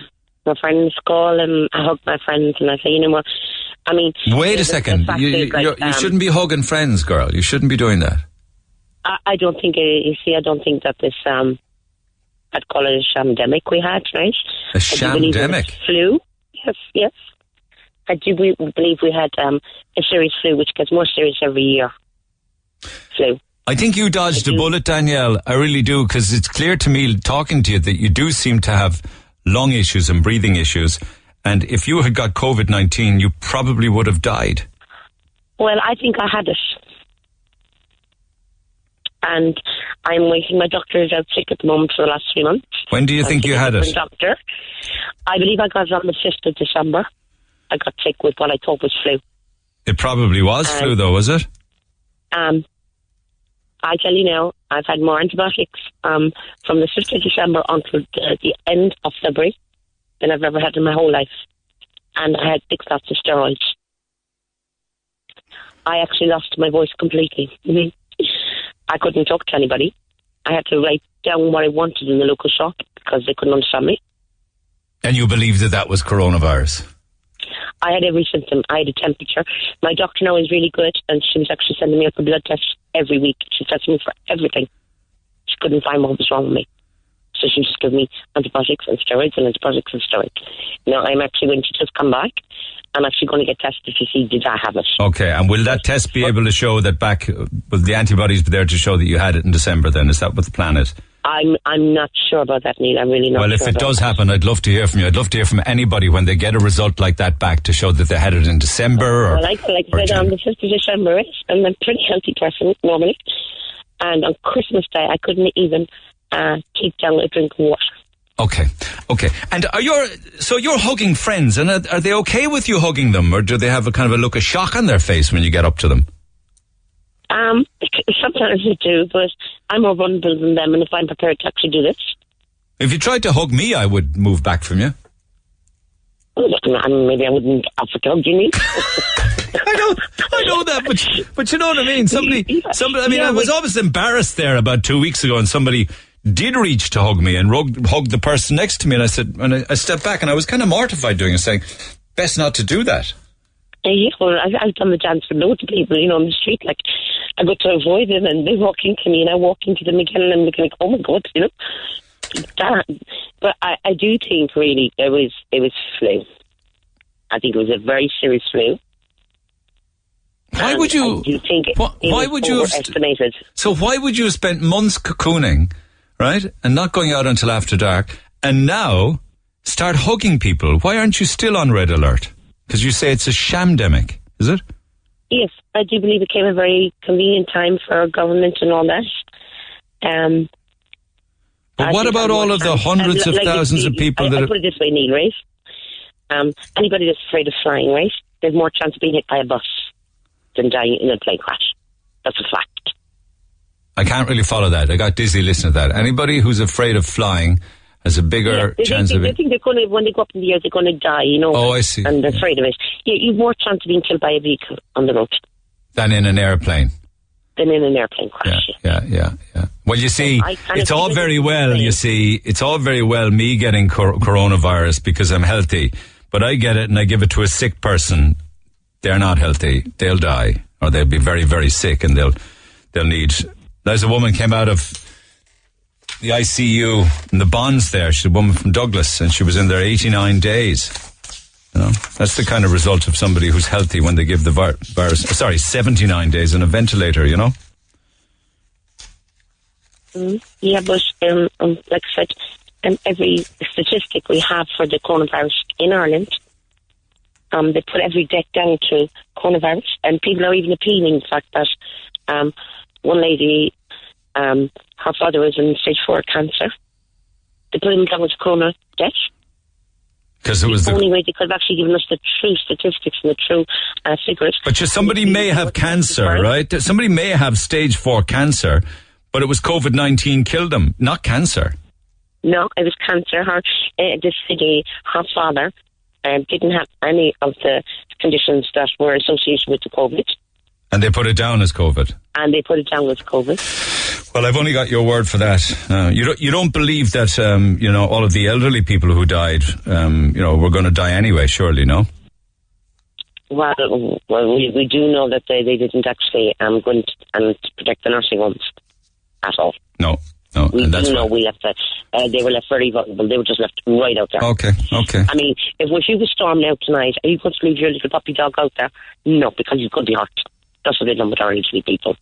my friends call and I hug my friends and I say, you know what? I mean, Wait a second. You, you, like, you're- um, shouldn't be hugging friends, girl. You shouldn't be doing that. I, I don't think, uh, you see, I don't think that this, um, I'd call it a shamdemic we had, right? A do believe it was shamdemic? Flu. Yes, yes. I do be- believe we had um, a serious flu, which gets more serious every year. Flu. I think you dodged a bullet, Danielle. I really do, because it's clear to me, talking to you, that you do seem to have lung issues and breathing issues. And if you had got COVID 19, you probably would have died. Well, I think I had it. And I'm waiting. My doctor is out sick at the moment for the last three months. When do you I'm think you had it? Doctor. I believe I got it on the 5th of December. I got sick with what I thought was flu. It probably was Um, flu, though, was it? Um, I tell you now, I've had more antibiotics um, from the 5th of December until the, the end of February than I've ever had in my whole life. And I had six lots of steroids. I actually lost my voice completely. I couldn't talk to anybody. I had to write down what I wanted in the local shop because they couldn't understand me. And you believe that that was coronavirus? I had every symptom. I had a temperature. My doctor now is really good, and she was actually sending me up a blood test every week. She tested me for everything. She couldn't find what was wrong with me. So she just gave me antibiotics and steroids and antibiotics and steroids. Now I'm actually going to just come back. I'm actually going to get tested to see did I have it. Okay, and will that test be able to show that back? Will the antibodies be there to show that you had it in December? Then is that what the plan is? I'm I'm not sure about that, Neil. I'm really not. Sure. Well, if sure it does that. happen, I'd love to hear from you. I'd love to hear from anybody when they get a result like that back to show that they had it in December or. Well, like, like I said, on Jan- the 5th of December, right? I'm a pretty healthy person normally. And on Christmas Day, I couldn't even uh, keep down a drink of water. Okay, okay. And are you so you're hugging friends, and are, are they okay with you hugging them, or do they have a kind of a look of shock on their face when you get up to them? Um, sometimes I do, but I'm more vulnerable than them, and if I'm prepared to actually do this, If you tried to hug me, I would move back from you. well, I mean, maybe I wouldn't offer to hug you. I know, I know that, but but you know what I mean. Somebody, somebody. I mean, Yeah, I was but- always embarrassed there about two weeks ago, and somebody did reach to hug me and hugged, hugged the person next to me, and I said, and I, I stepped back, and I was kind of mortified doing it, saying, best not to do that. Uh, yeah, well, I've, I've done the dance with loads of people, you know, on the street. Like, I got to avoid them, and they walk into me, and I walk into them again, and they're like, "Oh my god," you know. That, but I, I do think really it was it was flu. I think it was a very serious flu. Why And would you? Do think it, wh- why would you? Have st- so why would you have spent months cocooning, right, and not going out until after dark, and now start hugging people? Why aren't you still on red alert? Because you say it's a shamdemic, is it? Yes, I do believe it came a very convenient time for our government and all that. Um, But I what about all of the hundreds um, of like, thousands of people I, that I are, put it this way, Neil, right? Um, anybody that's afraid of flying, right? There's more chance of being hit by a bus than dying in a plane crash. That's a fact. I can't really follow that. I got dizzy listening to that. Anybody who's afraid of flying has a bigger Yeah, chance they, of it. think they're going to when they go up in the air, they're going to die. You know. Oh, I see. And they're Yeah. afraid of it. Yeah, you've more chance of being killed by a vehicle on the road than in an airplane. than in an airplane Yeah, crash. yeah, yeah, yeah. Well, you see, it's all very well. You see, it's all very well me getting cor- coronavirus because I'm healthy, but I get it and I give it to a sick person. They're not healthy. They'll die, or they'll be very, very sick, and they'll they'll need. There's a woman came out of the ICU in the Bons there. She's a woman from Douglas, and she was in there 89 days. You know, that's the kind of result of somebody who's healthy when they give the vir- virus. Sorry, 79 days in a ventilator. You know. Yeah, but um, um, like I said, um, every statistic we have for the coronavirus in Ireland, um, they put every death down to coronavirus, and people are even appealing the fact that um, one lady, um, her father was in stage four cancer. They put him down as corona death. Because it was the only way they could have actually given us the true statistics and the true uh, figures. But just somebody may have cancer, right? Somebody may have stage four cancer, but it was COVID 19 killed them, not cancer. No, it was cancer. Her, uh, this lady, her father, um, didn't have any of the conditions that were associated with the COVID, And they put it down as COVID. and they put it down as COVID. Well, I've only got your word for that. Uh, you don't, you don't believe that, um, you know, all of the elderly people who died, um, you know, were going to die anyway, surely, no? Well, well, we, we do know that they, they didn't actually um, go and, and protect the nursing homes at all. No, no. We do know we left that. Uh, they were left very vulnerable. They were just left right out there. Okay, okay. I mean, if, if you were storming out tonight, are you going to leave your little puppy dog out there? No, because going to be hurt. That's what they done with our elderly people.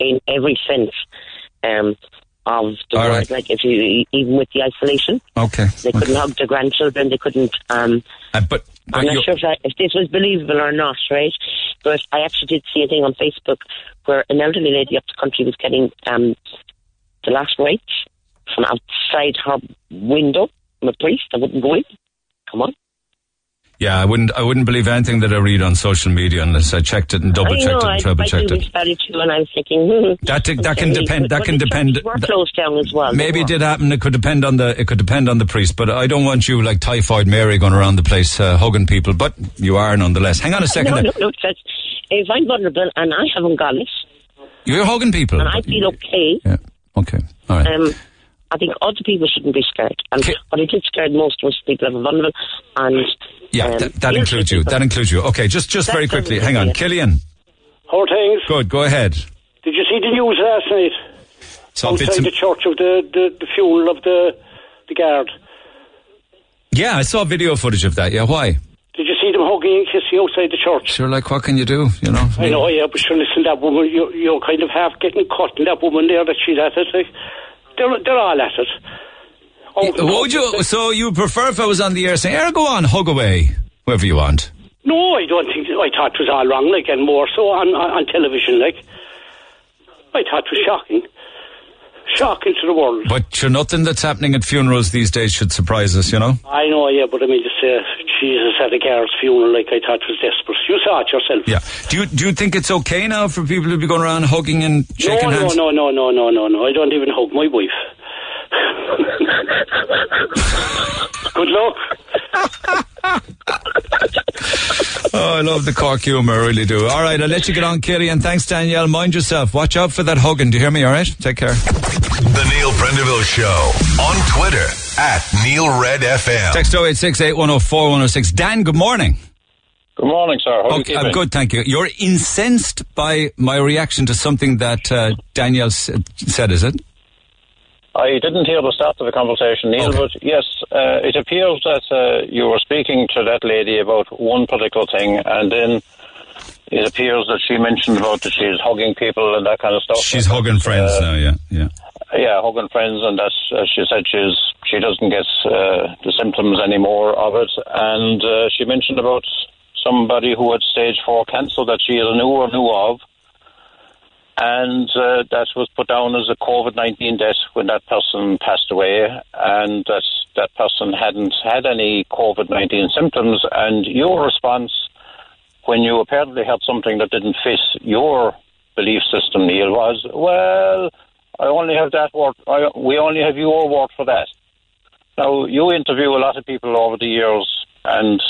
In every sense um, of the All word, right. like if you, even with the isolation, Okay. they couldn't hug their grandchildren, they couldn't. Um, Uh, but, but I'm not sure if, that, if this was believable or not, right? But I actually did see a thing on Facebook where an elderly lady up the country was getting um, the last rites from outside her window from a priest that wouldn't go in. Come on. Yeah, I wouldn't, I wouldn't believe anything that I read on social media unless I checked it and double checked know, it and treble I checked it. about it too, and I was thinking, hmm. That, that can depend. That can depend. were that- closed down as well. Maybe it did happen. It could depend on the. It could depend on the priest. But I don't want you like typhoid Mary going around the place uh, hugging people. But you are nonetheless. Hang on a second. No, there. no, no. If I'm vulnerable and I haven't got it, You're hugging people. and I feel okay, Yeah. Okay. All right. um, I think other people shouldn't be scared. And Okay. what it did scare most was people that are vulnerable and. Yeah. um, that, that includes you. people. That includes you. Okay. Just just That very quickly. Hang on, Killian. How are things? Good. Go ahead. Did you see the news last night? Saw outside and- the church of the, the, the funeral of the the guard. Yeah, I saw video footage of that. Yeah, why? Did you see them hugging and kissing outside the church? Sure, like what can you do? You know. I know, yeah, but sure, listen, that woman, you, you're kind of half getting cut, and that woman there that she's at it, like, they're, they're all at it. Oh, What would you? So you prefer if I was on the air saying, "Air, go on, hug away, whoever you want." No, I don't think, I thought it was all wrong, like, and more so on, on, on television, like. I thought it was shocking. Shocking to the world. But sure, nothing that's happening at funerals these days should surprise us. You know. I know, yeah, but I mean, just uh, Jesus at a girl's funeral, like I thought it was desperate. You saw it yourself. Yeah. Do you do you think it's okay now for people to be going around hugging and shaking no, hands? no, no, no, no, no, no. I don't even hug my wife. Good luck. Oh, I love the Cork humour, I really do. All right, I'll let you get on, Katie, and thanks, Danielle. Mind yourself. Watch out for that hugging. Do you hear me? All right. Take care. The Neil Prendeville Show on Twitter at Neil Red FM. Text 086 8104 106. Dan, good morning. Good morning, sir. How are you Okay, I'm good, thank you. You're incensed by my reaction to something that uh, Danielle s- said, is it? I didn't hear the start of the conversation, Neil, Okay. but yes, uh, it appears that uh, you were speaking to that lady about one particular thing, and then it appears that she mentioned about that she's hugging people and that kind of stuff. She's hugging friends Uh, now, yeah, yeah. Yeah, hugging friends, and that's uh, she said she's she doesn't get uh, the symptoms anymore of it, and uh, she mentioned about somebody who had stage four cancer that she either knew or knew of, and uh, that was put down as a COVID nineteen death when that person passed away, and that that person hadn't had any COVID nineteen symptoms, and your response when you apparently had something that didn't fit your belief system, Neil, was well. I only have that word. I, we only have your word for that. Now, you interview a lot of people over the years, and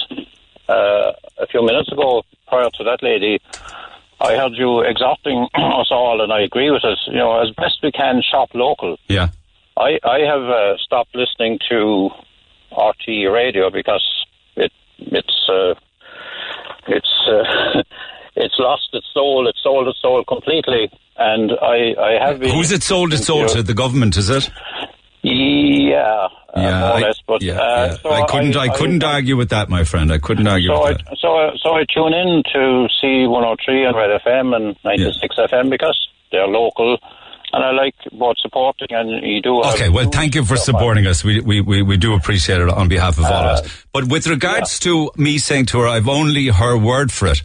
uh, a few minutes ago, prior to that lady, I heard you exhorting us all, and I agree with it. You know, as best we can, shop local. Yeah. I, I have uh, stopped listening to RT radio because it it's uh, it's uh, it's lost its soul. It's sold its soul completely, and I I have been. Who's it sold its soul to? The government, is it? Yeah, uh, Yeah, I, less. But yeah, uh, yeah. so I couldn't. I, couldn't argue with that, my friend. I couldn't argue So I, that. so, I, so I tune in to C103 and Red FM and 96 FM because they're local and I like both supporting and you do Okay, well, thank you for supporting us. We, we, we, we do appreciate it on behalf of all of us. But with regards to me saying to her, I've only her word for it.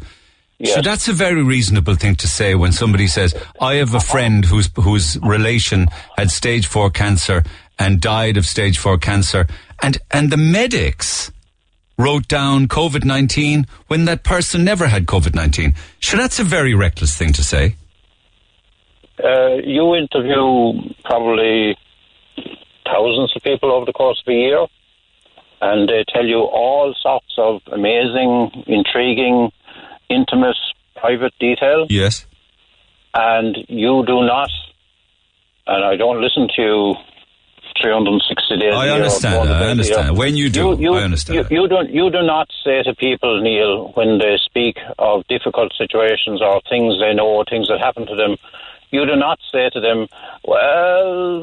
So that's a very reasonable thing to say when somebody says, I have a friend whose, whose relation had stage four cancer and died of stage four cancer. And, and the medics wrote down COVID 19 when that person never had COVID 19. Sure, that's a very reckless thing to say. Uh, you interview probably thousands of people over the course of a year, and they tell you all sorts of amazing, intriguing, intimate, private details. Yes. And you do not, and I don't listen to you 360 days. I understand than understand. When you do, I understand You, you don't. You do not say to people, Neil, when they speak of difficult situations or things they know, things that happen to them. You do not say to them, "Well,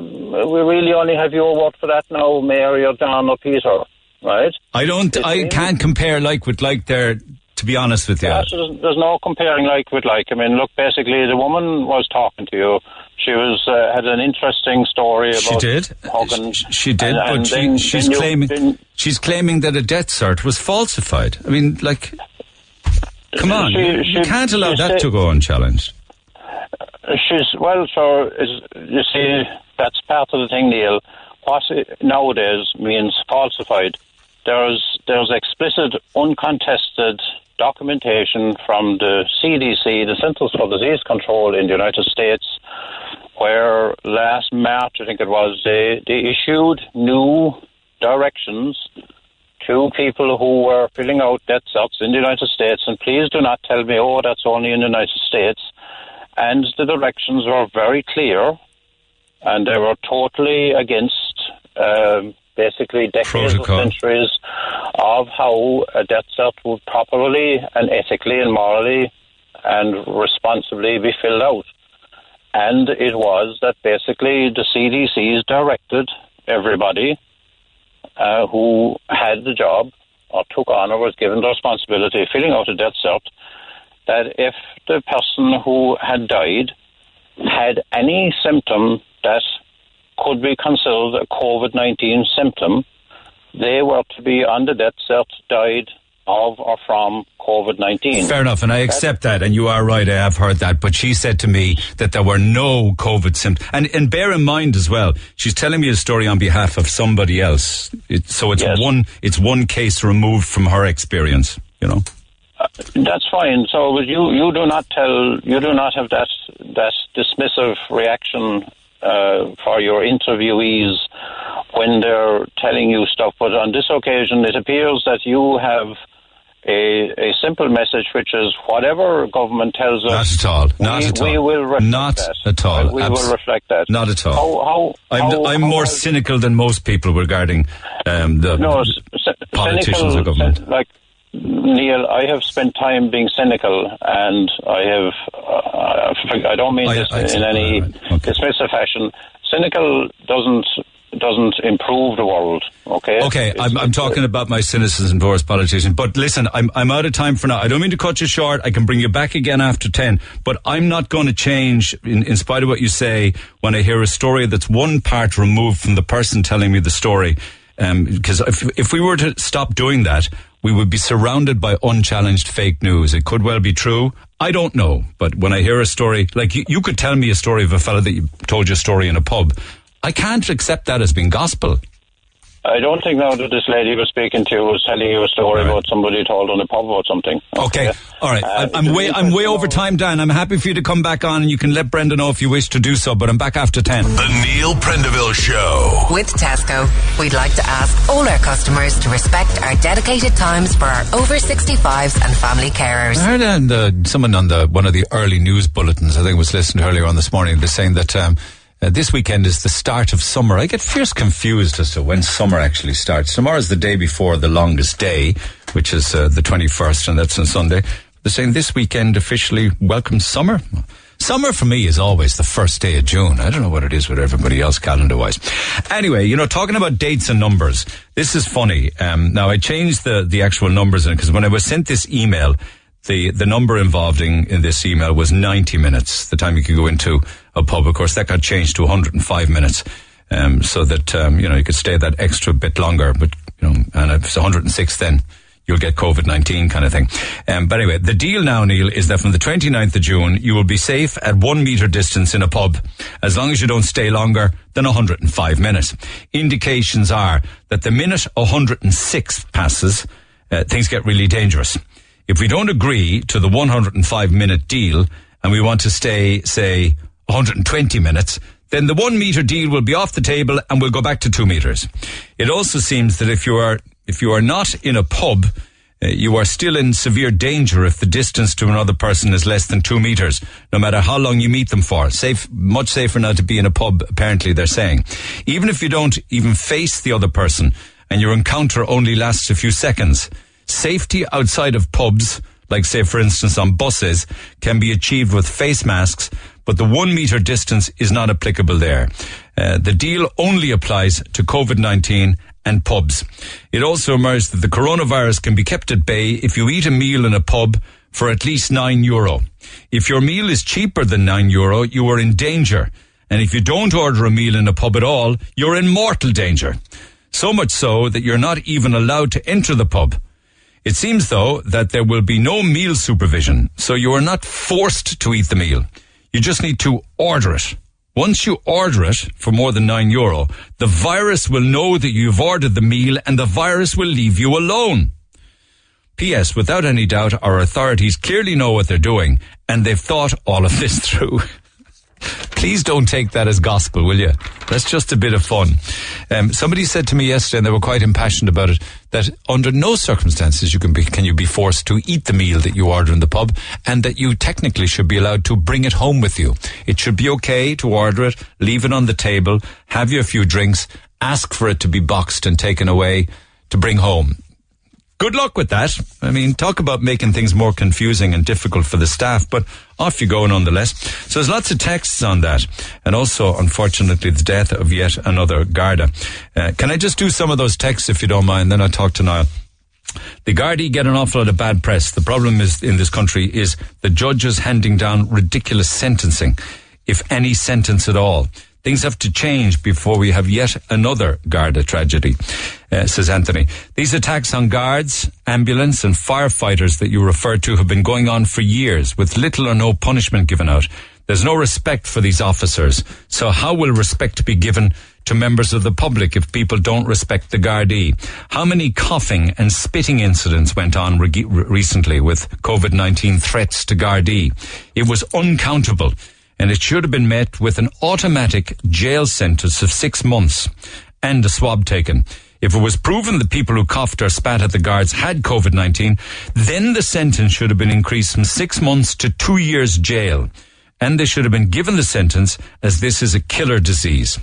we really only have your word for that now, Mary or John or Peter." Right? I don't. I can't compare like with like there. To be honest with you, Yes, there's, there's no comparing like with like. I mean, look, basically, the woman was talking to you. She was uh, had an interesting story about she did. hugging. She did, and- but and she, then- she's then claiming then- she's claiming that a death cert was falsified. I mean, like, come on, She- you, you can't allow that to go unchallenged. She's well, so is you see that's part of the thing, Neil. What nowadays means falsified. There's there's explicit, uncontested documentation from the CDC, the Centers for Disease Control in the United States, where last March, I think it was, they, they issued new directions to people who were filling out death certs in the United States. And please do not tell me, oh, that's only in the United States. And the directions were very clear, and they were totally against um, basically decades or Protocol. centuries of how a death cert would properly and ethically and morally and responsibly be filled out. and it was that basically the CDC's directed everybody uh, who had the job or took on or was given the responsibility of filling out a death cert that if the person who had died had any symptom that could be considered a COVID 19 symptom, they were to be on the death cert died of or from COVID 19. Fair enough, and I accept that, and you are right, I have heard that. But she said to me that there were no COVID symptoms. And, and bear in mind as well, she's telling me a story on behalf of somebody else. It, so it's Yes. one it's one case removed from her experience, you know? Uh, that's fine. So you, you do not tell, you do not have that, that dismissive reaction uh, for your interviewees when they're telling you stuff. But on this occasion, it appears that you have a, a simple message, which is whatever government tells us. Not at all. Not we, at all. We will reflect Not that. at all. We Abs- will reflect that. Not at all. How, how, I'm, how- I'm more cynical than most people regarding um, the no, c- politicians cynical, or government. Like Neil, I have spent time being cynical, and I have. Uh, I don't mean this in any right, okay. dismissive fashion. Cynical doesn't doesn't improve the world. Okay. Okay, I'm, I'm talking about my cynicism towards politicians. But listen, I'm, I'm out of time for now. I don't mean to cut you short. I can bring you back again after 10. But I'm not going to change, in, in spite of what you say, when I hear a story that's one part removed from the person telling me the story. Because if, if we were to stop doing that, we would be surrounded by unchallenged fake news. It could well be true. I don't know. But when I hear a story, like you, you could tell me a story of a fellow that you told your story in a pub. I can't accept that as being gospel. I don't think now that this lady was speaking to you was telling you a story Right. about somebody told on a pub or something. Okay, all right. Uh, I- I'm way I'm way over time, Dan. I'm happy for you to come back on, and you can let Brenda know if you wish to do so. But I'm back after ten. The Neil Prendeville Show. With Tesco, we'd like to ask all our customers to respect our dedicated times for our over 65s and family carers. I heard on the, someone on the one of the early news bulletins. I think was listened earlier on this morning. They're saying that. Um, uh, this weekend is the start of summer. I get fierce confused as to when summer actually starts. Tomorrow is the day before the longest day, which is uh, the 21st, and that's on Sunday. They're saying this weekend officially welcomes summer. Summer for me is always the first day of June. I don't know what it is with everybody else calendar wise. Anyway, you know, talking about dates and numbers, this is funny. Um, now I changed the, the actual numbers in because when I was sent this email, the, the number involved in, in this email was 90 minutes, the time you could go into a pub. Of course, that got changed to 105 minutes. Um, so that, um, you know, you could stay that extra bit longer, but, you know, and if it's 106 then, you'll get COVID-19 kind of thing. Um, but anyway, the deal now, Neil, is that from the 29th of June, you will be safe at one metre distance in a pub, as long as you don't stay longer than 105 minutes. Indications are that the minute 106 passes, uh, things get really dangerous. If we don't agree to the 105 minute deal and we want to stay, say, 120 minutes, then the one meter deal will be off the table and we'll go back to two meters. It also seems that if you are, if you are not in a pub, uh, you are still in severe danger if the distance to another person is less than two meters, no matter how long you meet them for. Safe, much safer now to be in a pub, apparently they're saying. Even if you don't even face the other person and your encounter only lasts a few seconds, safety outside of pubs, like say for instance on buses, can be achieved with face masks, but the one meter distance is not applicable there. Uh, the deal only applies to COVID-19 and pubs. It also emerged that the coronavirus can be kept at bay if you eat a meal in a pub for at least nine euro. If your meal is cheaper than nine euro, you are in danger. And if you don't order a meal in a pub at all, you're in mortal danger. So much so that you're not even allowed to enter the pub. It seems, though, that there will be no meal supervision, so you are not forced to eat the meal. You just need to order it. Once you order it for more than 9 euro, the virus will know that you've ordered the meal and the virus will leave you alone. P.S. Without any doubt, our authorities clearly know what they're doing and they've thought all of this through. Please don't take that as gospel, will you? That's just a bit of fun. Um, somebody said to me yesterday, and they were quite impassioned about it, that under no circumstances you can be can you be forced to eat the meal that you order in the pub, and that you technically should be allowed to bring it home with you. It should be okay to order it, leave it on the table, have you a few drinks, ask for it to be boxed and taken away to bring home. Good luck with that. I mean, talk about making things more confusing and difficult for the staff, but off you go nonetheless. So there's lots of texts on that. And also, unfortunately, the death of yet another Garda. Uh, can I just do some of those texts if you don't mind? Then I'll talk to Niall. The Gardaí get an awful lot of bad press. The problem is in this country is the judges handing down ridiculous sentencing, if any sentence at all. Things have to change before we have yet another Garda tragedy, uh, says Anthony. These attacks on guards, ambulance and firefighters that you referred to have been going on for years with little or no punishment given out. There's no respect for these officers. So how will respect be given to members of the public if people don't respect the Gardaí? How many coughing and spitting incidents went on re- recently with COVID-19 threats to Gardaí? It was uncountable and it should have been met with an automatic jail sentence of six months and a swab taken. If it was proven that people who coughed or spat at the guards had COVID 19, then the sentence should have been increased from six months to two years jail. And they should have been given the sentence as this is a killer disease.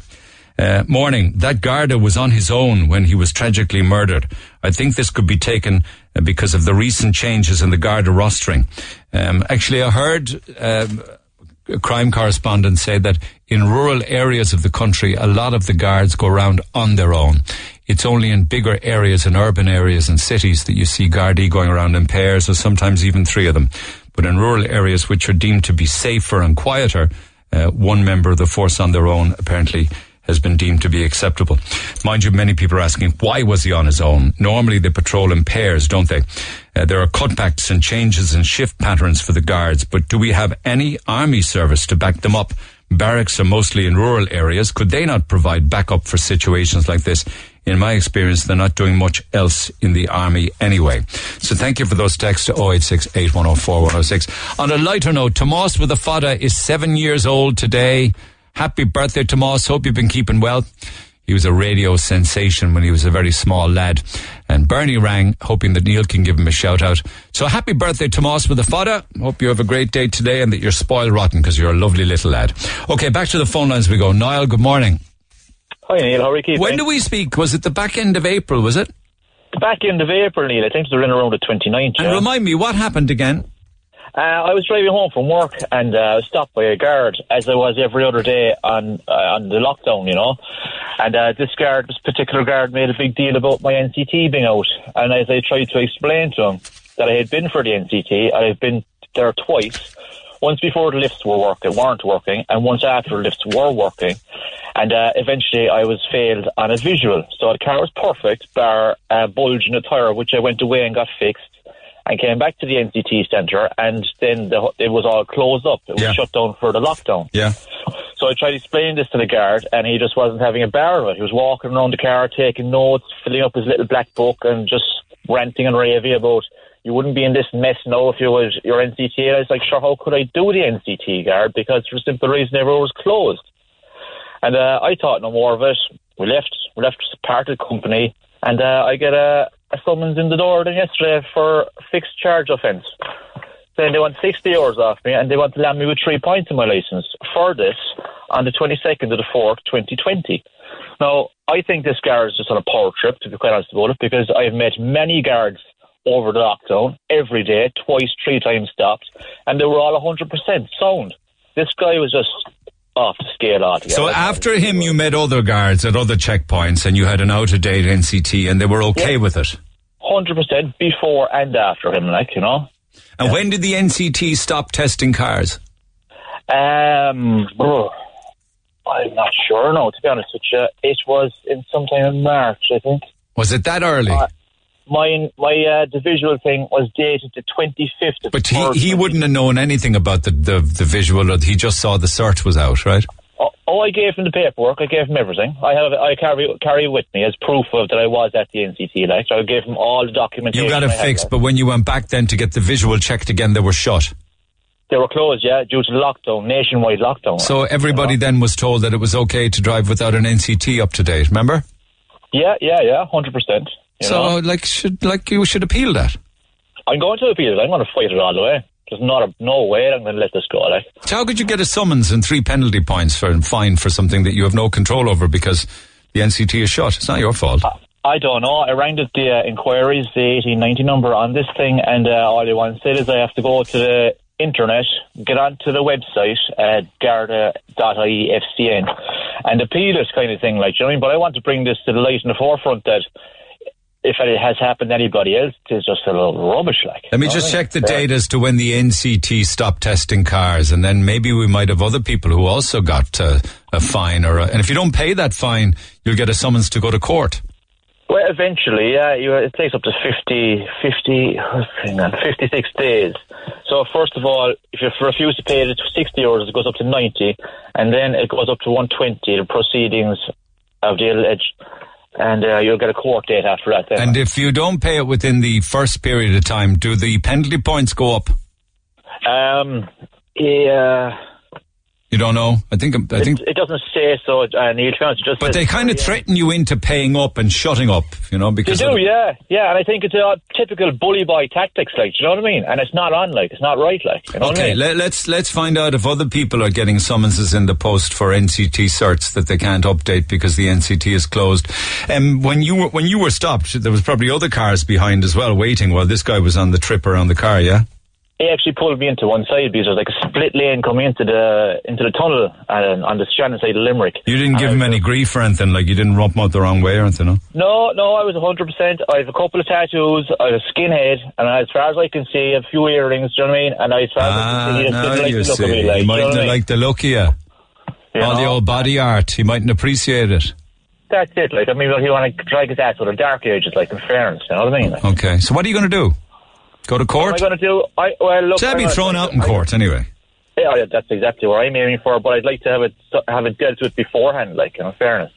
Uh, morning, that Garda was on his own when he was tragically murdered. I think this could be taken uh, because of the recent changes in the Garda rostering. Um, actually, I heard um, crime correspondents say that in rural areas of the country, a lot of the guards go around on their own. It's only in bigger areas, in urban areas and cities that you see Gardaí going around in pairs or sometimes even three of them. But in rural areas which are deemed to be safer and quieter, uh, one member of the force on their own apparently has been deemed to be acceptable. Mind you, many people are asking, why was he on his own? Normally they patrol in pairs, don't they? Uh, there are cutbacks and changes in shift patterns for the guards, but do we have any army service to back them up? Barracks are mostly in rural areas. Could they not provide backup for situations like this? In my experience, they're not doing much else in the army anyway. So thank you for those texts to 086 On a lighter note, Tomas with the Fada is seven years old today. Happy birthday, Tomas. Hope you've been keeping well. He was a radio sensation when he was a very small lad. And Bernie rang, hoping that Neil can give him a shout out. So happy birthday, Tomas, with the fada. Hope you have a great day today and that you're spoiled rotten because you're a lovely little lad. Okay, back to the phone lines we go. Niall, good morning. Hi, Neil. How are you keeping? When do we speak? Was it the back end of April, was it? The back end of April, Neil. I think they're in around the 29th. And yeah. remind me, what happened again? Uh, I was driving home from work and uh, I was stopped by a guard, as I was every other day on uh, on the lockdown, you know. And uh, this guard, this particular guard, made a big deal about my NCT being out. And as I tried to explain to him that I had been for the NCT, I had been there twice. Once before the lifts were working, weren't working, and once after the lifts were working. And uh, eventually I was failed on a visual. So the car was perfect, bar a bulge in the tyre, which I went away and got fixed and came back to the NCT centre, and then the, it was all closed up. It was Yeah. shut down for the lockdown. Yeah. So I tried explaining this to the guard, and he just wasn't having a bar of it. He was walking around the car, taking notes, filling up his little black book, and just ranting and raving about you wouldn't be in this mess now if you was your NCT. And I was like, sure, how could I do the NCT guard? Because for the simple reason everywhere was closed. And uh, I thought no more of it. We left. We left part of the company, and uh, I get a, a summons in the door then yesterday for fixed charge offence. Then they want 60 hours off me, and they want to land me with three points in my licence for this on the 22nd of the 4th, 2020. Now, I think this guard is just on a power trip, to be quite honest about it, because I've met many guards over the lockdown, every day, twice, three times stopped, and they were all 100% sound. This guy was just off the scale altogether. So after him, you met other guards at other checkpoints and you had an out of date NCT and they were okay Yeah. with it. 100% before and after him, like, you know. And when did the NCT stop testing cars? Um, oh, I'm not sure, no, to be honest with you. It was in sometime in March, I think. Was it that early? Uh, My my uh, the visual thing was dated the 25th of but he, he wouldn't have known anything about the, the, the visual, or he just saw the cert was out, right? Oh, oh, I gave him the paperwork. I gave him everything. I have I carry carry it with me as proof of that I was at the NCT. Like I gave him all the documentation. You got it fixed, but when you went back then to get the visual checked again, they were shut. They were closed, yeah, due to lockdown, nationwide lockdown. So everybody then was told that it was okay to drive without an NCT up to date, remember? yeah, yeah, yeah, hundred percent. So, like, should like you should appeal that. I'm going to appeal it. I'm going to fight it all the way. There's not a no way I'm going to let this go. Like So how could you get a summons and three penalty points for and fine for something that you have no control over because the NCT is shut? It's not your fault. I don't know. I rang the, the uh, inquiries, the 1890 number on this thing, and uh, all they want said is I have to go to the internet, get onto the website at garda.iefcn, and appeal this kind of thing, like, you know what I mean? But I want to bring this to the light in the forefront that if it has happened to anybody else, it's just a little rubbish, like. Let me just check the Yeah. date as to when the NCT stopped testing cars, and then maybe we might have other people who also got uh, a fine, or a, and if you don't pay that fine, you'll get a summons to go to court. Well, eventually, yeah, you, it takes up to 50, 50, hang on, 56 days. So, first of all, if you refuse to pay the 60 euros, it goes up to 90, and then it goes up to 120, the proceedings of the alleged, and uh, you'll get a court date after that. Then. And if you don't pay it within the first period of time, do the penalty points go up? Um, yeah, You don't know. I think. I think. it, it doesn't say so, uh, Neil. to be honest, it just But they kind of yeah. threaten you into paying up and shutting up, you know, Because They do, yeah, yeah, and I think it's a typical bully boy tactics, like, do you know what I mean? And it's not on, like, it's not right, like, you know what I Okay, mean? let, let's let's find out if other people are getting summonses in the post for NCT certs that they can't update because the NCT is closed. Um, when you were when you were stopped, there was probably other cars behind as well, waiting while this guy was on the trip around the car. Yeah. He actually pulled me into one side because there was like a split lane coming into the into the tunnel uh, on the Shannon side of Limerick. You didn't give him any grief or anything, like you didn't rub him out the wrong way or anything, no? No, no, I was 100%. I have a couple of tattoos, I have a skinhead, and as far as I can see, a few earrings, do you know what I mean? And as far as I can see, now didn't like Ah, you the look of me, like, he you mightn't I have mean? liked the look of you. You All the old body art. He mightn't appreciate it. That's it, like, I mean, he want to drag his ass with a dark ages, like, in fairness, you know what I mean? Like, Okay, so what are you going to do? Go to court. what am? I going to do? I, well, look... So be thrown out in court anyway. Yeah, yeah, that's exactly what I'm aiming for, but I'd like to have it have it dealt with beforehand, like, in fairness.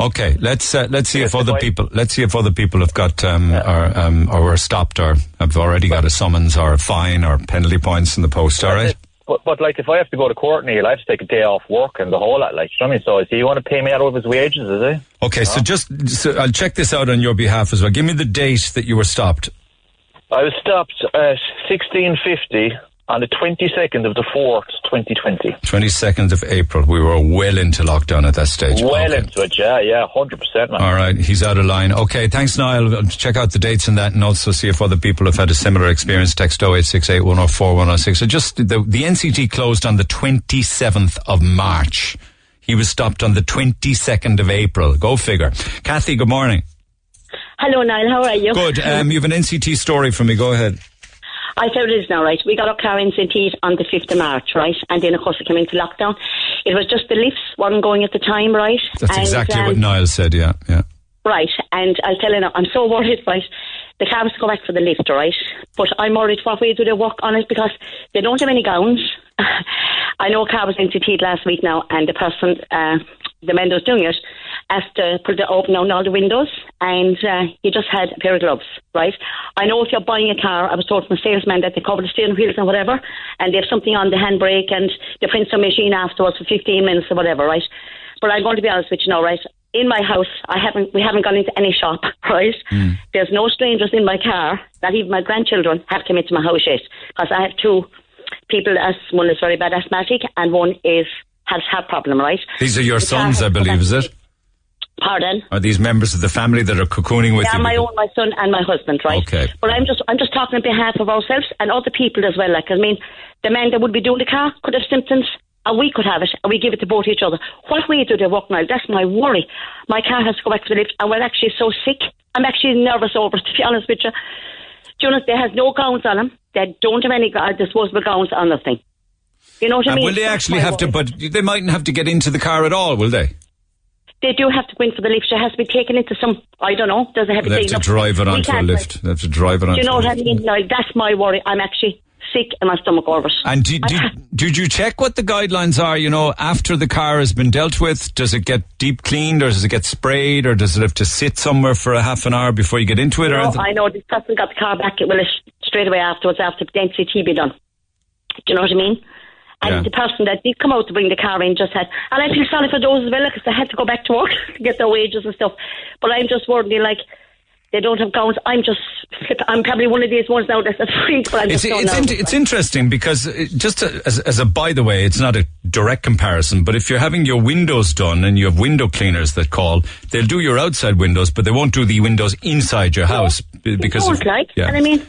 Okay, let's uh, let's see if other people let's see if other people have got um, or um, or were stopped or have already got a summons or a fine or penalty points in the post. All right. But, but like, if I have to go to court, Neil, I have to take a day off work and the whole lot, like, you know what I mean? So, is he want to pay me out of his wages, is he? Okay, so just so I'll check this out on your behalf as well. Give me the date that you were stopped. I was stopped at 1650 on the 22nd of the 4th, 2020. Twenty second of April. We were well into lockdown at that stage. Well Okay. into it, yeah, yeah, 100%, man. All right, he's out of line. Okay, thanks, Niall. Check out the dates and that, and also see if other people have had a similar experience. Text 0868 104 106. So just the, the NCT closed on the 27th of March. He was stopped on the 22nd of April. Go figure. Kathy, good morning. Hello, Niall. How are you? Good. Um, you have an NCT story for me. Go ahead. I tell you this now, right? We got our car in St. On the 5th of March, right? And then, of course, it came into lockdown. It was just the lifts weren't going at the time, right? That's And, exactly um, what Niall said. Yeah, yeah. Right, and I'll tell you now, I'm so worried, right? The car was to go back for the lift, right? But I'm worried what way do they work on it because they don't have any gowns. I know a car was NCT'd last week now, and the person, uh, the man that was doing it, asked to put the open down all the windows, and uh, he just had a pair of gloves, right? I know if you're buying a car, I was told from a salesman that they cover the steering wheels and whatever, and they have something on the handbrake, and they print some machine afterwards for 15 minutes or whatever, right? But I'm going to be honest with you now, right? In my house, I haven't. We haven't gone into any shop, right? There's no strangers in my car. Not even my grandchildren have come into my house yet, because I have two people. As one is very bad asthmatic, and one is has heart problem, right? These are your sons, I believe, is it? Pardon? Are these members of the family that are cocooning with yeah, you? my own, my son, and my husband, right? Okay. But I'm just, I'm just talking on behalf of ourselves and other people as well. Like, I mean, the man that would be doing the car could have symptoms, and we could have it, and we give it to both each other. What way do they work now? That's my worry. My car has to go back to the lift, and we're actually so sick. I'm actually nervous over it, to be honest with you. Jonas, they has no gowns on them. They don't have any disposable gowns on nothing. You know what I mean? will they actually have to? But they mightn't have to get into the car at all, will they? They do have to go in for the lift. It has to be taken into some, I don't know, does it have They have to drive it onto a lift. They have to drive it Do onto. you know what I mean? Now, that's my worry. I'm actually sick in my stomach over it. And did, did, did you check what the guidelines are? You know, after the car has been dealt with, does it get deep cleaned, or does it get sprayed, or does it have to sit somewhere for a half an hour before you get into it? or No, anything? I know this person got the car back. Well, it's straight away afterwards, after the NCT be done. Do you know what I mean? And Yeah. the person that did come out to bring the car in just had, and I feel sorry for those as well because they had to go back to work to get their wages and stuff. But I'm just worried, like, They don't have gowns. I'm just, I'm probably one of these ones now that's a freak, but I'm It's, just it's, in, it's interesting because it, just as, as a by the way, it's not a direct comparison, but if you're having your windows done and you have window cleaners that call, they'll do your outside windows, but they won't do the windows inside your house b- because of, like, yeah. and I mean,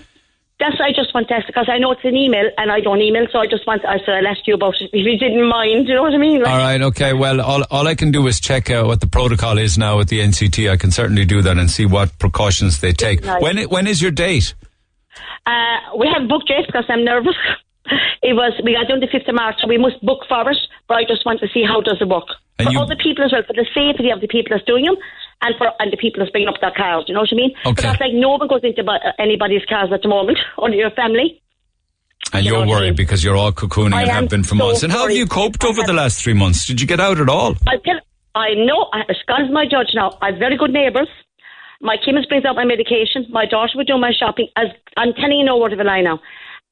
that's I just want to ask because I know it's an email and I don't email, so I just want. I said I'll ask you about it if you didn't mind. You know what I mean? Like, All right, okay. Well, all, all I can do is check out what the protocol is now with the NCT. I can certainly do that and see what precautions they take. Right. When when is your date? Uh, we have booked it because I'm nervous. It was we got done the fifth of March, so we must book for it. But I just want to see how does it work And for you- other people as well, for the safety of the people that's doing them, and for and the people that's bringing up their cars. You know what I mean? Okay. Because like no one goes into uh, anybody's cars at the moment, only your family. And you I worried mean? because you're all cocooning I and have been for so months. And how have you coped over the last three months? Did you get out at all? I tell, I know, I- as God is my judge now, I have very good neighbours. My chemist brings out my medication. My daughter would do my shopping. As I'm telling you no word of a lie now.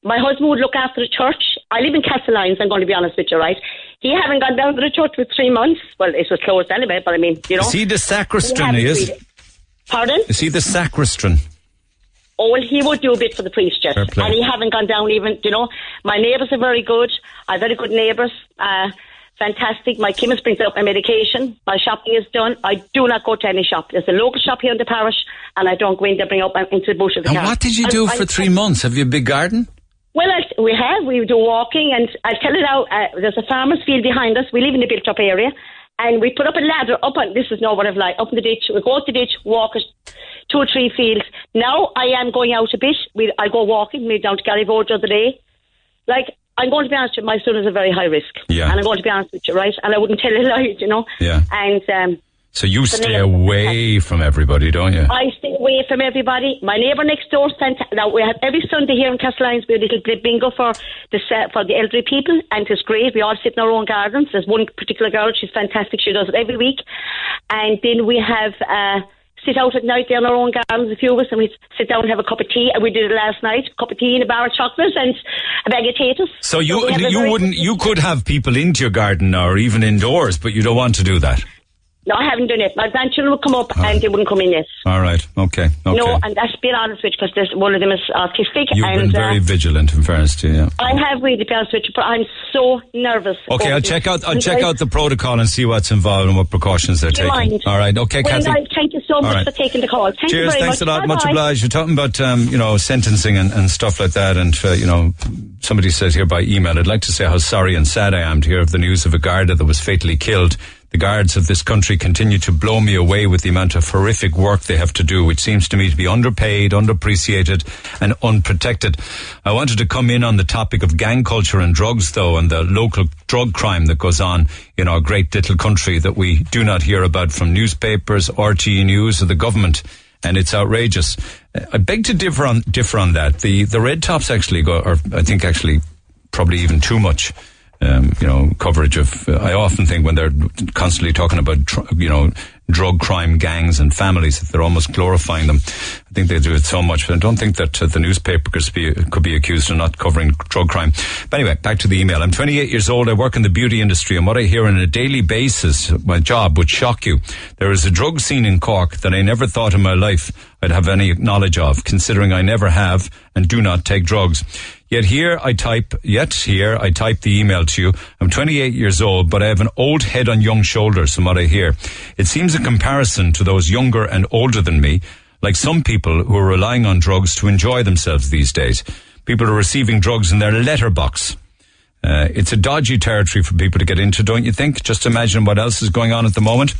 My husband would look after the church. I live in Castlelyons, I'm going to be honest with you, right? He haven't gone down to the church for three months. Well, it was closed anyway, but I mean, you know. Is he the sacristan, he is? Pardon? Is he the sacristan? Oh, well, he would do a bit for the priest, yes. And he haven't gone down even, you know. My neighbours are very good. I have very good neighbours. Uh, fantastic. My chemist brings up my medication. My shopping is done. I do not go to any shop. There's a local shop here in the parish, and I don't go in there, bring up into the bush of the And car. what did you do I- for three months? Have you a big garden? Well, I, we have. We do walking, and I tell it out. Uh, there's a farmer's field behind us. We live in a built-up area, and we put up a ladder up on. This is no what of like up in the ditch. We go up the ditch, walk it, two or three fields. Now I am going out a bit. We I go walking. We down to Garryvold the other day. Like I'm going to be honest with you, my son is a very high risk. Yeah. And I'm going to be honest with you, right? And I wouldn't tell a lie, you know. Yeah. And um, So you The stay away from everybody, don't you? I stay away from everybody. My neighbour next door sent now we have every Sunday here in Castlelyons we have a little bingo for the for the elderly people and it's great. We all sit in our own gardens. There's one particular girl, she's fantastic, she does it every week. And then we have uh sit out at night there in our own gardens, a few of us, and we sit down and have a cup of tea. And we did it last night, a cup of tea and a bar of chocolate and a bag of potatoes. So you a you wouldn't you could have people into your garden or even indoors, but you don't want to do that. No, I haven't done it. My grandchildren would come up and they wouldn't come in yet. All right. Okay. Okay. No, and that's being honest with you because one of them is autistic. You've and, been very uh, vigilant in fairness to you. Yeah. I have really been honest with you, but I'm so nervous. Okay, I'll this. check out I'll And check I- out the protocol and see what's involved and what precautions they're taking. mind? All right. Okay, well, Kathy. guys, thank you so much right. for taking the call. Thank you Cheers, thanks much. a lot. Much Bye-bye. obliged. You're talking about, um, you know, sentencing and, and stuff like that. And, uh, you know, somebody says here by email, I'd like to say how sorry and sad I am to hear of the news of a Garda that was fatally killed. The guards of this country continue to blow me away with the amount of horrific work they have to do, which seems to me to be underpaid, underappreciated, and unprotected. I wanted to come in on the topic of gang culture and drugs, though, and the local drug crime that goes on in our great little country that we do not hear about from newspapers, RTE News, or the government and it's outrageous. I beg to differ on differ on that. The the red tops actually go, or I think actually probably even too much. Um, you know, coverage of. Uh, I often think when they're constantly talking about, tr- you know, drug crime gangs and families, that they're almost glorifying them. I think they do it so much. But I don't think that uh, the newspaper could be, could be accused of not covering drug crime. But anyway, back to the email. I'm 28 years old. I work in the beauty industry, and what I hear on a daily basis, my job would shock you. There is a drug scene in Cork that I never thought in my life I'd have any knowledge of, considering I never have and do not take drugs. Yet here I type, yet here I type the email to you. I'm 28 years old, but I have an old head on young shoulders from what I hear. It seems a comparison to those younger and older than me, like some people who are relying on drugs to enjoy themselves these days. People are receiving drugs in their letterbox. Uh, it's a dodgy territory for people to get into, don't you think? Just imagine what else is going on at the moment.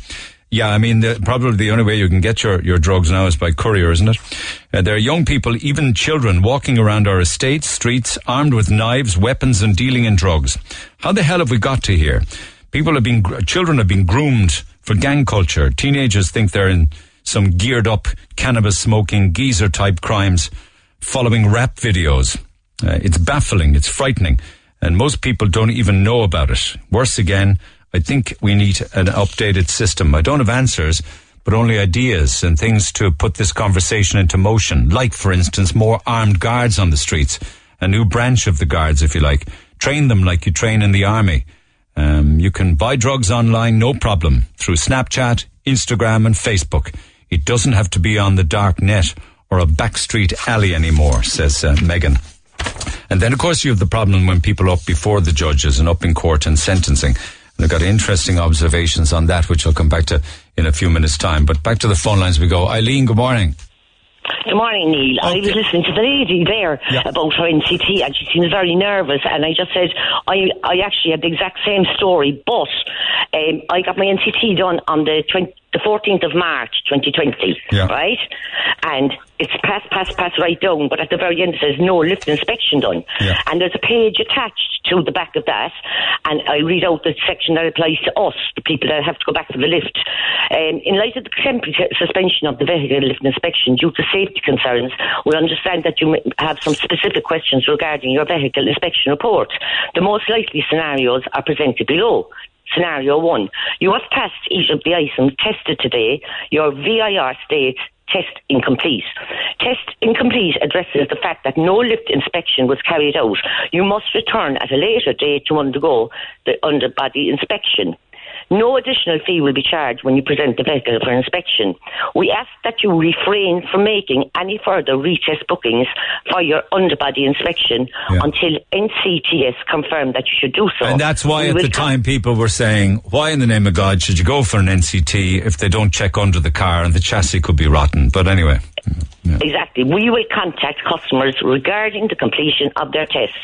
Yeah, I mean, the, probably the only way you can get your, your drugs now is by courier, isn't it? Uh, there are young people, even children, walking around our estates, streets, armed with knives, weapons, and dealing in drugs. How the hell have we got to here? People have been, children have been groomed for gang culture. Teenagers think they're in some geared up cannabis smoking geezer type crimes following rap videos. Uh, it's baffling. It's frightening. And most people don't even know about it. Worse again, I think we need an updated system. I don't have answers, but only ideas and things to put this conversation into motion. Like, for instance, more armed guards on the streets. A new branch of the guards, if you like. Train them like you train in the army. Um, you can buy drugs online, no problem, through Snapchat, Instagram, and Facebook. It doesn't have to be on the dark net or a backstreet alley anymore, says uh, Megan. And then, of course, you have the problem when people up before the judges and up in court and sentencing. I've got interesting observations on that, which I'll come back to in a few minutes' time. But back to the phone lines we go. Eileen, good morning. Good morning, Neil. I was listening to the lady there about her NCT, and she seems very nervous. And I just said I I actually had the exact same story, but um, I got my NCT done on the 20, the 14th of March, 2020, Yeah. right? And it's pass, pass, pass right down, but at the very end it says no lift inspection done. And there's a page attached to the back of that, and I read out the section that applies to us, the people that have to go back for the lift. Um, in light of the temporary suspension of the vehicle lift inspection due to safety concerns, we understand that you may have some specific questions regarding your vehicle inspection report. The most likely scenarios are presented below. Scenario one, you have passed each of the items tested today. Your VIR states test incomplete. Test incomplete addresses the fact that no lift inspection was carried out. You must return at a later date to undergo the underbody inspection. No additional fee will be charged when you present the vehicle for inspection. We ask that you refrain from making any further retest bookings for your underbody inspection until NCTS confirm that you should do so. And that's why We at the time people were saying, why in the name of God should you go for an NCT if they don't check under the car and the chassis could be rotten? But anyway. Exactly. We will contact customers regarding the completion of their tests.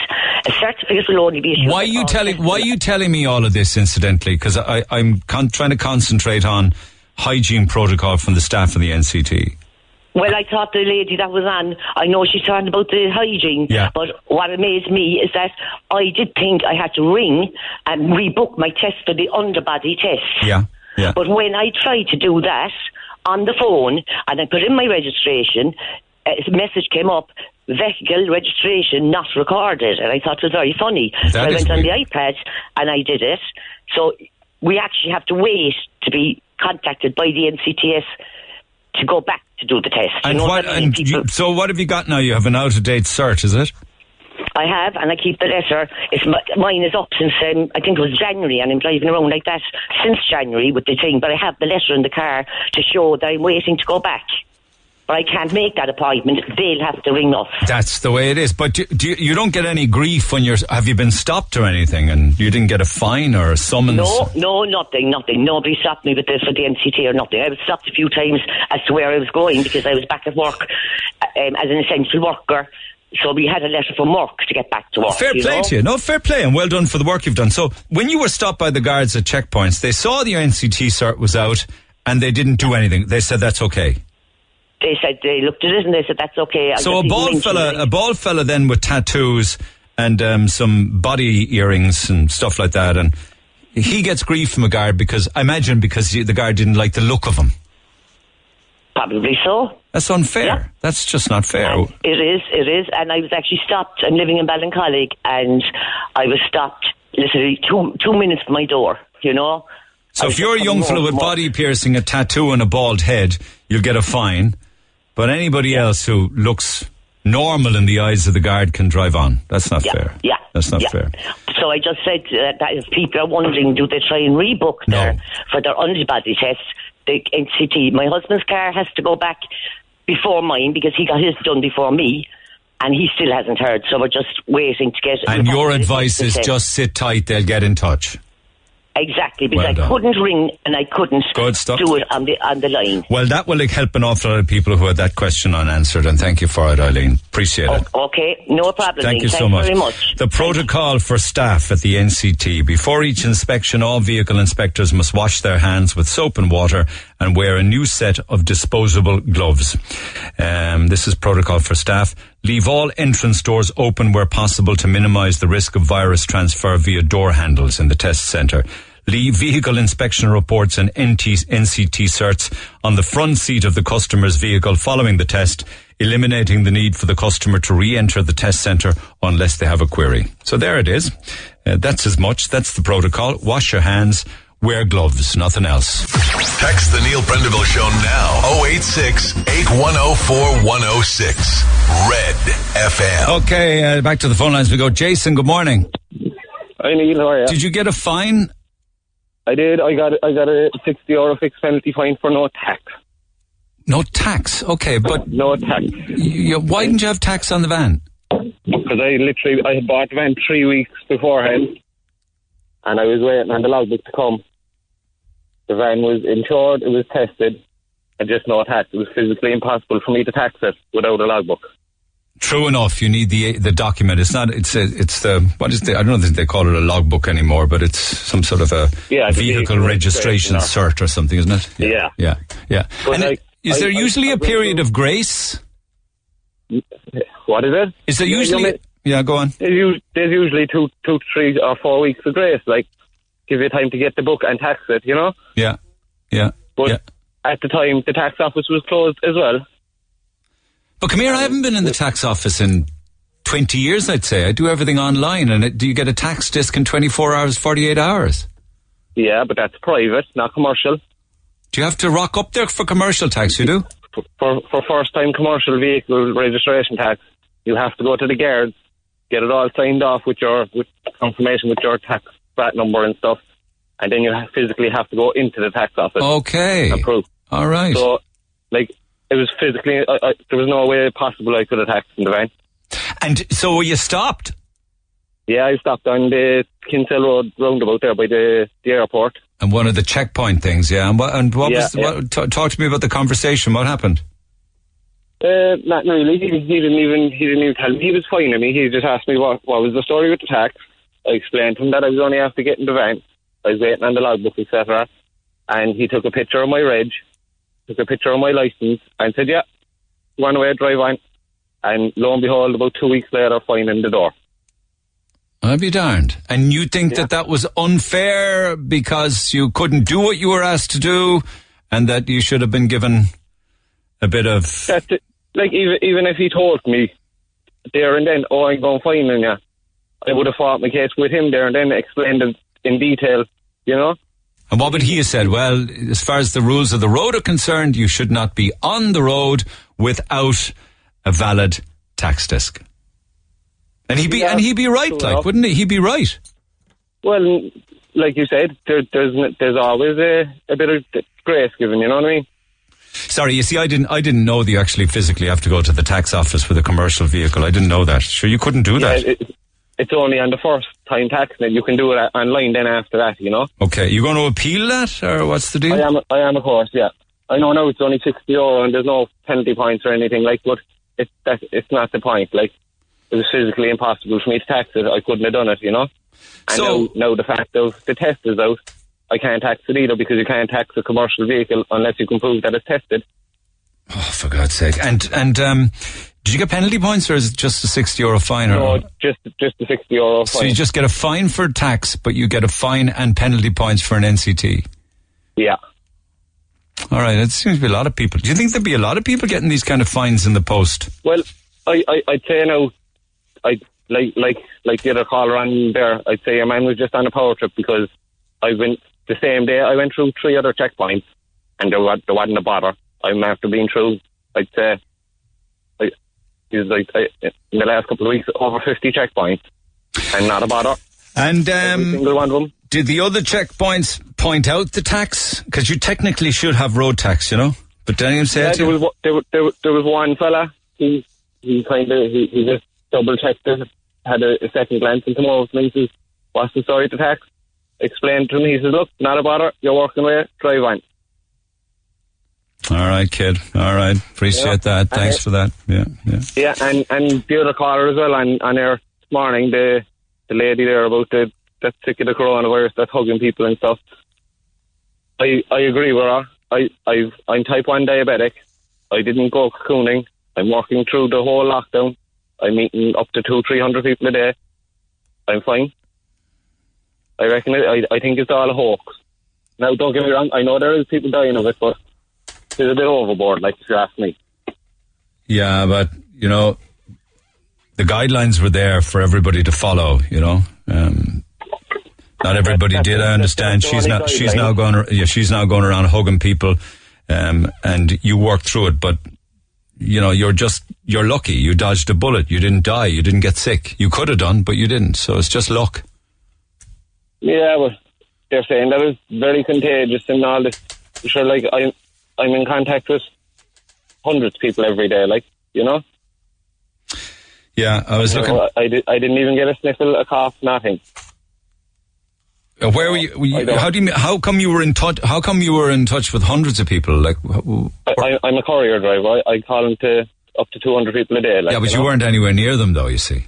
A certificate will only be issued. Why are you telling Why are you telling me all of this? Incidentally, because I I'm con- trying to concentrate on hygiene protocol from the staff of the NCT. Well, I thought the lady that was on, I know she's talking about the hygiene, Yeah. but what amazed me is that I did think I had to ring and rebook my test for the underbody test. Yeah, yeah. But when I tried to do that on the phone and I put in my registration, a message came up, vehicle registration not recorded. And I thought it was very funny. So I went on the weird. iPad and I did it. So we actually have to wait to be contacted by the NCTS to go back to do the test. You And know what? And you, so what have you got now? You have an out of date cert, is it? I have, and I keep the letter. It's mi- mine is up since um, I think it was January, and I'm driving around like that since January with the thing. But I have the letter in the car to show that I'm waiting to go back. But I can't make that appointment. They'll have to ring us. That's the way it is. But do, do you, you don't get any grief when you're. Have you been stopped or anything? And you didn't get a fine or a summons? No, no, nothing, nothing. Nobody stopped me with the, for the NCT or nothing. I was stopped a few times as to where I was going because I was back at work um, as an essential worker. So we had a letter from work to get back to work. Fair play know? to you. No, fair play, and well done for the work you've done. So, when you were stopped by the guards at checkpoints, they saw the NCT cert was out, and they didn't do anything. They said that's okay. They said they looked at it and they said that's okay. I So a bald fella, it. a bald fella, then with tattoos and um, some body earrings and stuff like that, and he gets grief from a guard because I imagine because the guard didn't like the look of him. Probably so. That's unfair. That's just not fair. It is, it is. And I was actually stopped. I'm living in Ballincollig and I was stopped literally two two minutes from my door, you know. So if you're a young fellow with body piercing, a tattoo, and a bald head, you'll get a fine. But anybody else who looks normal in the eyes of the guard can drive on. That's not Yeah, fair. yeah, That's not yeah. fair. So I just said uh, that if people are wondering, do they try and rebook their for their underbody test? The NCT. My husband's car has to go back before mine because he got his done before me, and he still hasn't heard. So we're just waiting to get. And your advice is just sit tight, they'll get in touch. Exactly because Well I done. couldn't ring and I couldn't Good stuff. do it on the on the line. Well, that will help an awful lot of people who had that question unanswered, and thank you for it, Eileen. Appreciate it. Okay, no problem. Thank you Thanks so much. very much. The protocol for staff at the NCT. Before each inspection, all vehicle inspectors must wash their hands with soap and water and wear a new set of disposable gloves. Um, this is protocol for staff. Leave all entrance doors open where possible to minimize the risk of virus transfer via door handles in the test center. Leave vehicle inspection reports and NT, NCT certs on the front seat of the customer's vehicle following the test, eliminating the need for the customer to re-enter the test center unless they have a query. So there it is. Uh, that's as much. That's the protocol. Wash your hands. Wear gloves. Nothing else. Text the Neil Prendeville Show now. 086 8104 106. Red FM. Okay, uh, back to the phone lines we go. Jason, good morning. Hi Neil, how are you? Did you get a fine? I did. I got I got a sixty euro fixed penalty fine for no tax. No tax. Okay, but no tax. You, why didn't you have tax on the van? Because I literally I had bought the van three weeks beforehand, and I was waiting on the logbook to come. The van was insured, it was tested, and just no tax. It was physically impossible for me to tax it without a logbook. True enough. You need the the document. It's not. It's a, it's the what is the? I don't know if they call it a logbook anymore, but it's some sort of a Yeah, vehicle registration cert or something, isn't it? Yeah. Yeah, yeah. But And like, is I- there I- usually I a period of grace? What is it? Is there Yeah, usually? Yeah, go on. There's, us- there's usually two, two, three, or four weeks of grace. Like, give you time to get the book and tax it. You know. Yeah, yeah. But yeah. at the time, the tax office was closed as well. But come here, I haven't been in the tax office in 20 years, I'd say. I do everything online, and it, do you get a tax disc in 24 hours, 48 hours? Yeah, but that's private, not commercial. Do you have to rock up there for commercial tax? You do? For for first time commercial vehicle registration tax, you have to go to the guards, get it all signed off with your with confirmation with your tax VAT number and stuff, and then you physically have to go into the tax office. Okay. And prove. All right. So, like, it was physically, I, I, there was no way possible I could have taxed in the van. And so you stopped? Yeah, I stopped on the Kinsale Road roundabout there by the, the airport. And one of the checkpoint things, yeah. And what, and what Yeah, was, yeah. what, t- talk to me about the conversation. What happened? Uh, not really. He, he didn't even he didn't even tell me he was fining me. He just asked me what what was the story with the tax. I explained to him that I was only after getting the van. I was waiting on the logbook, etc. And he took a picture of my reg, took a picture of my license, and said, "Yeah, run away, drive on." And lo and behold, about two weeks later, fine in the door. I'd be darned. And you think that that was unfair because you couldn't do what you were asked to do and that you should have been given a bit of. Like even even if he told me there and then, "Oh, I'm going to fine," and I would have fought my case with him there and then, explained it in detail. You know. And what would he have said? Well, as far as the rules of the road are concerned, you should not be on the road without a valid tax disc. And he'd be Yeah, and he'd be right, like, enough. wouldn't he? He'd be right. Well, like you said, there, there's there's always a, a bit of grace given. You know what I mean? Sorry, you see, I didn't I didn't know that you actually physically have to go to the tax office with a commercial vehicle. I didn't know that. Sure, you couldn't do that. It, it's only on the first time tax it. You can do it online then after that. You know. Okay, you going to appeal that, or what's the deal? I am. I am, of course. Yeah. I know now it's only sixty euro and there's no penalty points or anything like. But it that it's not the point. Like it was physically impossible for me to tax it. I couldn't have done it. You know. And now, now the fact of the test is out, I can't tax it either because you can't tax a commercial vehicle unless you can prove that it's tested. Oh, for God's sake! And and um, did you get penalty points, or is it just a sixty euro fine? Or No, just just the sixty euro. Fine. So fine. you just get a fine for tax, but you get a fine and penalty points for an NCT. Yeah. All right, it seems to be a lot of people. Do you think there'd be a lot of people getting these kind of fines in the post? Well, I, I, I'd say now, I like like like the other caller on there. I'd say a man was just on a power trip because I went the same day. I went through three other checkpoints, and there, wa- there wasn't a bother. I'm after being through. I'd say, I, like I, in the last couple of weeks over fifty checkpoints, and not a bother. And um, single one of them. did the other checkpoints point out the tax? Because you technically should have road tax, you know. But anyone say Yeah, it there was one- there, was- there, was- there was one fella. He he kind of he, he just double checked it, had a, a second glance into most and he says, "What's the story to tax?" Explained to him. He says, "Look, not a bother. You're working away. Drive on." All right, kid. All right, appreciate Yeah. that. Thanks Uh, for that. Yeah, yeah. Yeah, and and the other caller as well on on air this morning, the the lady there about the that sick of the coronavirus that's hugging people and stuff. I I agree with her. I I I'm type one diabetic. I didn't go cocooning. I'm working through the whole lockdown. I'm meeting up to two three hundred people a day. I'm fine. I reckon it, I I think it's all a hoax. Now don't get me wrong. I know there is people dying of it, but it's a bit overboard. Like if you ask me. Yeah, but you know, the guidelines were there for everybody to follow. You know, um, not everybody did. I understand. She's not. She's now going. Yeah, she's now going around hugging people, um, and you worked through it. But you know, you're just you're lucky. You dodged a bullet. You didn't die. You didn't get sick. You could have done, but you didn't. So it's just luck. Yeah, well, they're saying that it's very contagious and all this. Sure, like I'm, I'm in contact with hundreds of people every day, like, you know? Yeah, I was looking. know, I, did, I didn't even get a sniffle, a cough, nothing. Uh, Where were you? were you- how do you? How come you were in touch? How come you were in touch with hundreds of people? Like, wh- I, I, I'm a courier driver. I, I call them to up to 200 people a day. Like, yeah, but you know? weren't anywhere near them, though. You see.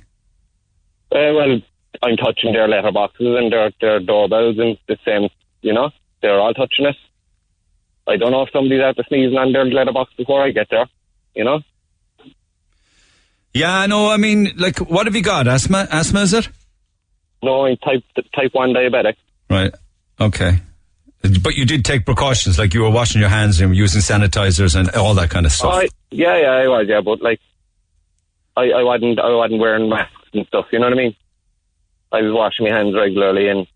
Uh, well, I'm touching their letterboxes and their, their doorbells and the same, you know, they're all touching it. I don't know if somebody's out to sneezing on their letterbox before I get there, you know? Yeah, no, I mean, like, what have you got? Asthma? Asthma is it? No, I'm type, type 1 diabetic. Right. Okay. But you did take precautions, like you were washing your hands and using sanitizers and all that kind of stuff. I, yeah, yeah, I was, yeah, but like, I, I wasn't, I wasn't wearing masks and stuff, you know what I mean? I was washing my hands regularly and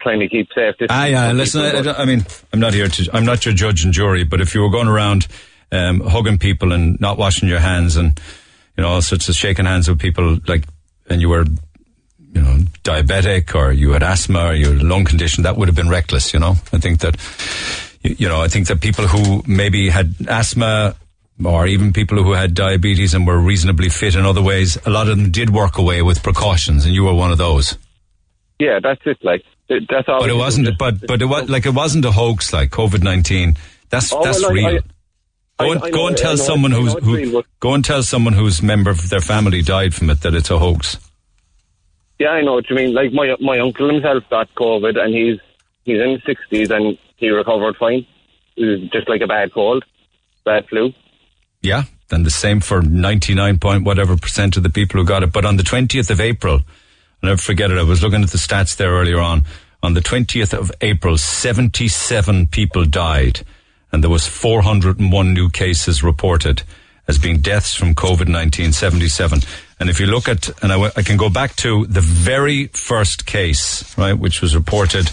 trying to keep safe. Ah, yeah. Listen, I, I, mean, I'm not here to. I'm not your judge and jury, but if you were going around um, hugging people and not washing your hands and you know all sorts of shaking hands with people, like, and you were, you know, diabetic or you had asthma or you had a lung condition, that would have been reckless. You know, I think that, you know, I think that people who maybe had asthma. Or even people who had diabetes and were reasonably fit in other ways, a lot of them did work away with precautions, and you were one of those. Yeah, that's it, like, that's all. But it wasn't. just- But but it was like it wasn't a hoax like COVID nineteen. That's Oh, that's well, real. I- go I- and, I go and tell someone who's who, go and tell someone whose member of their family died from it that it's a hoax. Yeah, I know what you mean. Like my my uncle himself got COVID, and he's he's in his sixties, and he recovered fine. It was just like a bad cold, bad flu. Yeah, and the same for ninety nine point whatever percent of the people who got it. But on the twentieth of April, I'll never forget it. I was looking at the stats there earlier on. On the twentieth of April, seventy seven people died, and there was four hundred and one new cases reported as being deaths from COVID 19, 77. And if you look at, and I, w- I can go back to the very first case, right, which was reported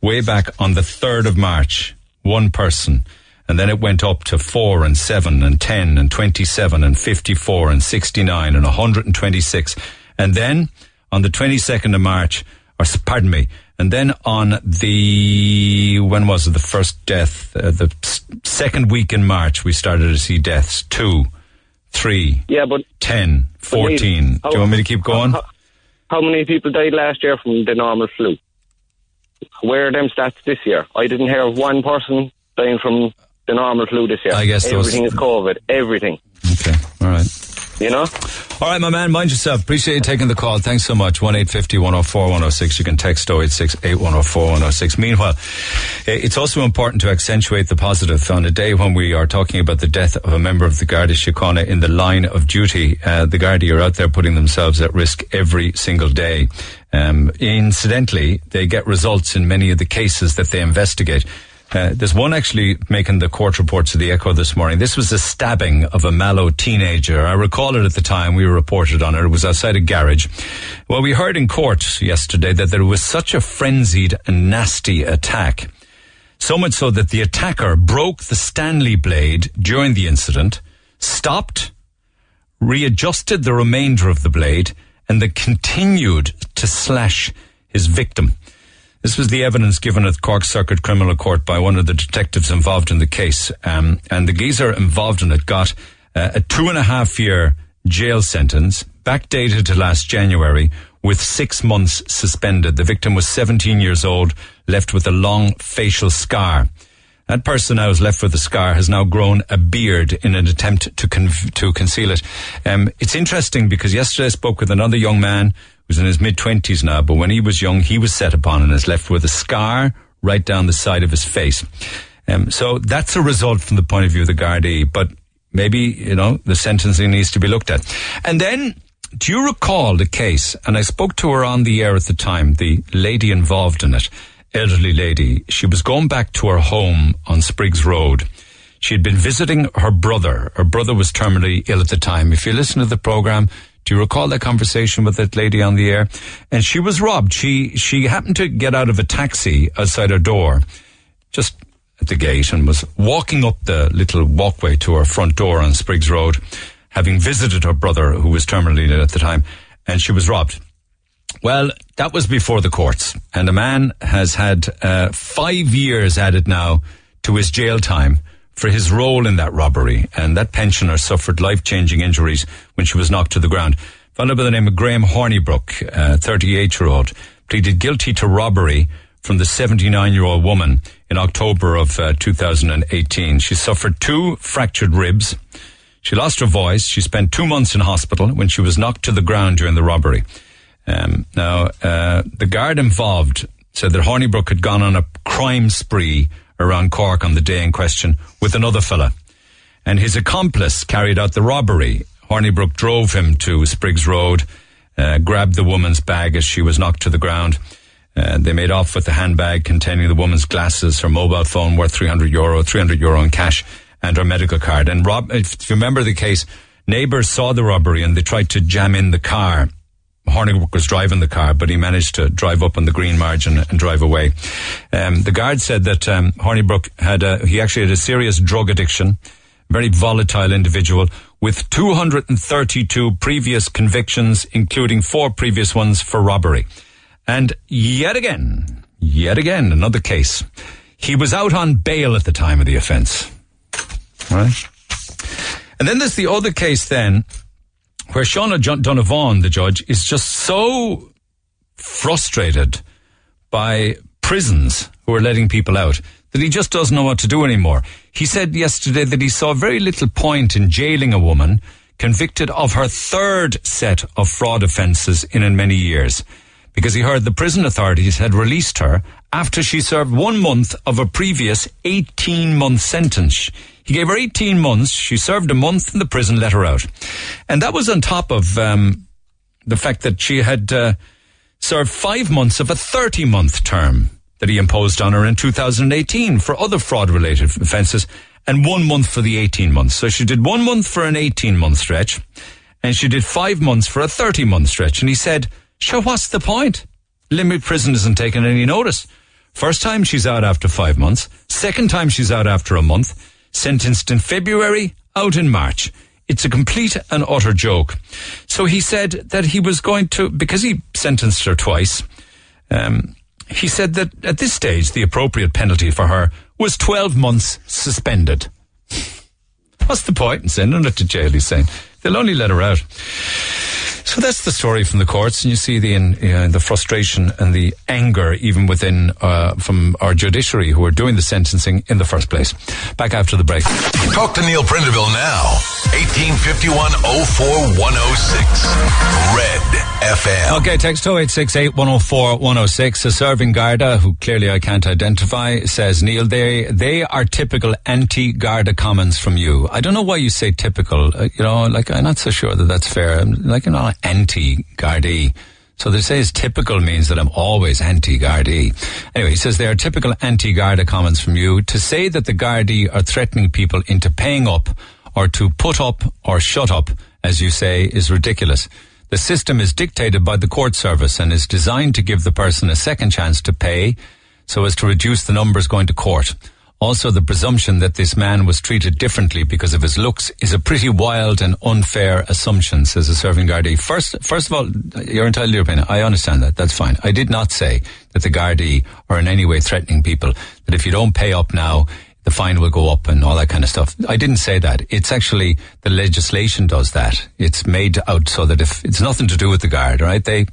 way back on the 3rd of March, one person. And then it went up to 4 and 7 and 10 and 27 and 54 and 69 and 126. And then on the 22nd of March, or pardon me, and then on the, when was it, the first death, uh, the second week in March, we started to see deaths. Two, three, Yeah, but 10, 14. how- Do you want me to keep going? How, how many people died last year from the normal flu? Where are them stats this year? I didn't hear of one person dying from the normal flu this year. I guess those- everything is COVID. Everything. Okay, all right. You know. All right, my man, mind yourself. Appreciate you taking the call. Thanks so much. 1 850 104 106. You can text 086 8104 106. Meanwhile, it's also important to accentuate the positive on a day when we are talking about the death of a member of the Garda Síochána in the line of duty. Uh, the Garda are out there putting themselves at risk every single day. Um, incidentally, they get results in many of the cases that they investigate. Uh, there's one actually making the court reports of the Echo this morning. This was a stabbing of a Mallow teenager. I recall it at the time. We reported on it. It was outside a garage. Well, we heard in court yesterday that there was such a frenzied and nasty attack. So much so that the attacker broke the Stanley blade during the incident, stopped, readjusted the remainder of the blade, and then continued to slash his victim. This was the evidence given at Cork Circuit Criminal Court by one of the detectives involved in the case. Um, and the geezer involved in it got uh, a two and a half year jail sentence, backdated to last January, with six months suspended. The victim was 17 years old, left with a long facial scar. That person now is left with a scar has now grown a beard in an attempt to con- to conceal it. Um, it's interesting because yesterday I spoke with another young man who's in his mid twenties now, but when he was young, he was set upon and is left with a scar right down the side of his face. Um, so that's a result from the point of view of the Gardaí, but maybe you know the sentencing needs to be looked at. And then, do you recall the case? And I spoke to her on the air at the time, the lady involved in it elderly lady. She was going back to her home on Spriggs Road. She had been visiting her brother. Her brother was terminally ill at the time. If you listen to the program, do you recall that conversation with that lady on the air? And she was robbed. She she happened to get out of a taxi outside her door, just at the gate, and was walking up the little walkway to her front door on Spriggs Road, having visited her brother who was terminally ill at the time, and she was robbed. Well, that was before the courts, and a man has had uh, five years added now to his jail time for his role in that robbery, and that pensioner suffered life-changing injuries when she was knocked to the ground. A fellow by the name of Graham Hornibrook, uh, 38-year-old, pleaded guilty to robbery from the 79-year-old woman in October of uh, 2018. She suffered two fractured ribs. She lost her voice. She spent two months in hospital when she was knocked to the ground during the robbery. Um, now, uh, the guard involved said that Hornibrook had gone on a crime spree around Cork on the day in question with another fella. And his accomplice carried out the robbery. Hornibrook drove him to Spriggs Road, uh, grabbed the woman's bag as she was knocked to the ground. Uh, they made off with the handbag containing the woman's glasses, her mobile phone worth 300 euro, 300 euro in cash, and her medical card. And Rob, if you remember the case, neighbours saw the robbery and they tried to jam in the car Hornibrook was driving the car, but he managed to drive up on the green margin and drive away. Um, the guard said that um, Hornibrook had a, he actually had a serious drug addiction, very volatile individual with 232 previous convictions, including four previous ones for robbery. And yet again, yet again, another case. He was out on bail at the time of the offence. Right? And then there's the other case then where Seán Ó Donnabháin, the judge, is just so frustrated by prisons who are letting people out that he just doesn't know what to do anymore. He said yesterday that he saw very little point in jailing a woman convicted of her third set of fraud offences in in many years because he heard the prison authorities had released her after she served one month of a previous 18 month sentence. He gave her 18 months. She served a month in the prison, let her out. And that was on top of um, the fact that she had uh, served five months of a 30 month term that he imposed on her in 2018 for other fraud related offences and one month for the 18 months. So she did one month for an 18 month stretch and she did five months for a 30 month stretch. And he said, sure, what's the point? Limerick Prison isn't taking any notice. First time she's out after five months. Second time she's out after a month sentenced in February, out in March. It's a complete and utter joke. So he said that he was going to, because he sentenced her twice, um, he said that at this stage, the appropriate penalty for her was 12 months suspended. What's the point in sending her to jail, he's saying? They'll only let her out. So that's the story from the courts, and you see the uh, the frustration and the anger even within uh, from our judiciary who are doing the sentencing in the first place. Back after the break. Talk to Neil Prendeville now. 1851 04106. Red FM. Okay, text 0868 104 106. A serving Garda, who clearly I can't identify, says, Neil, they, they are typical anti Garda comments from you. I don't know why you say typical. Uh, you know, like, I'm not so sure that that's fair. I'm like, you know, anti Gardaí. So they say typical means that I'm always anti-Gardaí. Anyway, he says there are typical anti-Garda comments from you. To say that the Gardaí are threatening people into paying up or to put up or shut up, as you say, is ridiculous. The system is dictated by the court service and is designed to give the person a second chance to pay so as to reduce the numbers going to court. Also, the presumption that this man was treated differently because of his looks is a pretty wild and unfair assumption, says a serving Gardaí. First, first of all, you're entitled to your opinion. I understand that. That's fine. I did not say that the Gardaí are in any way threatening people, that if you don't pay up now, the fine will go up and all that kind of stuff. I didn't say that. It's actually the legislation does that. It's made out so that if it's nothing to do with the guard, right? They,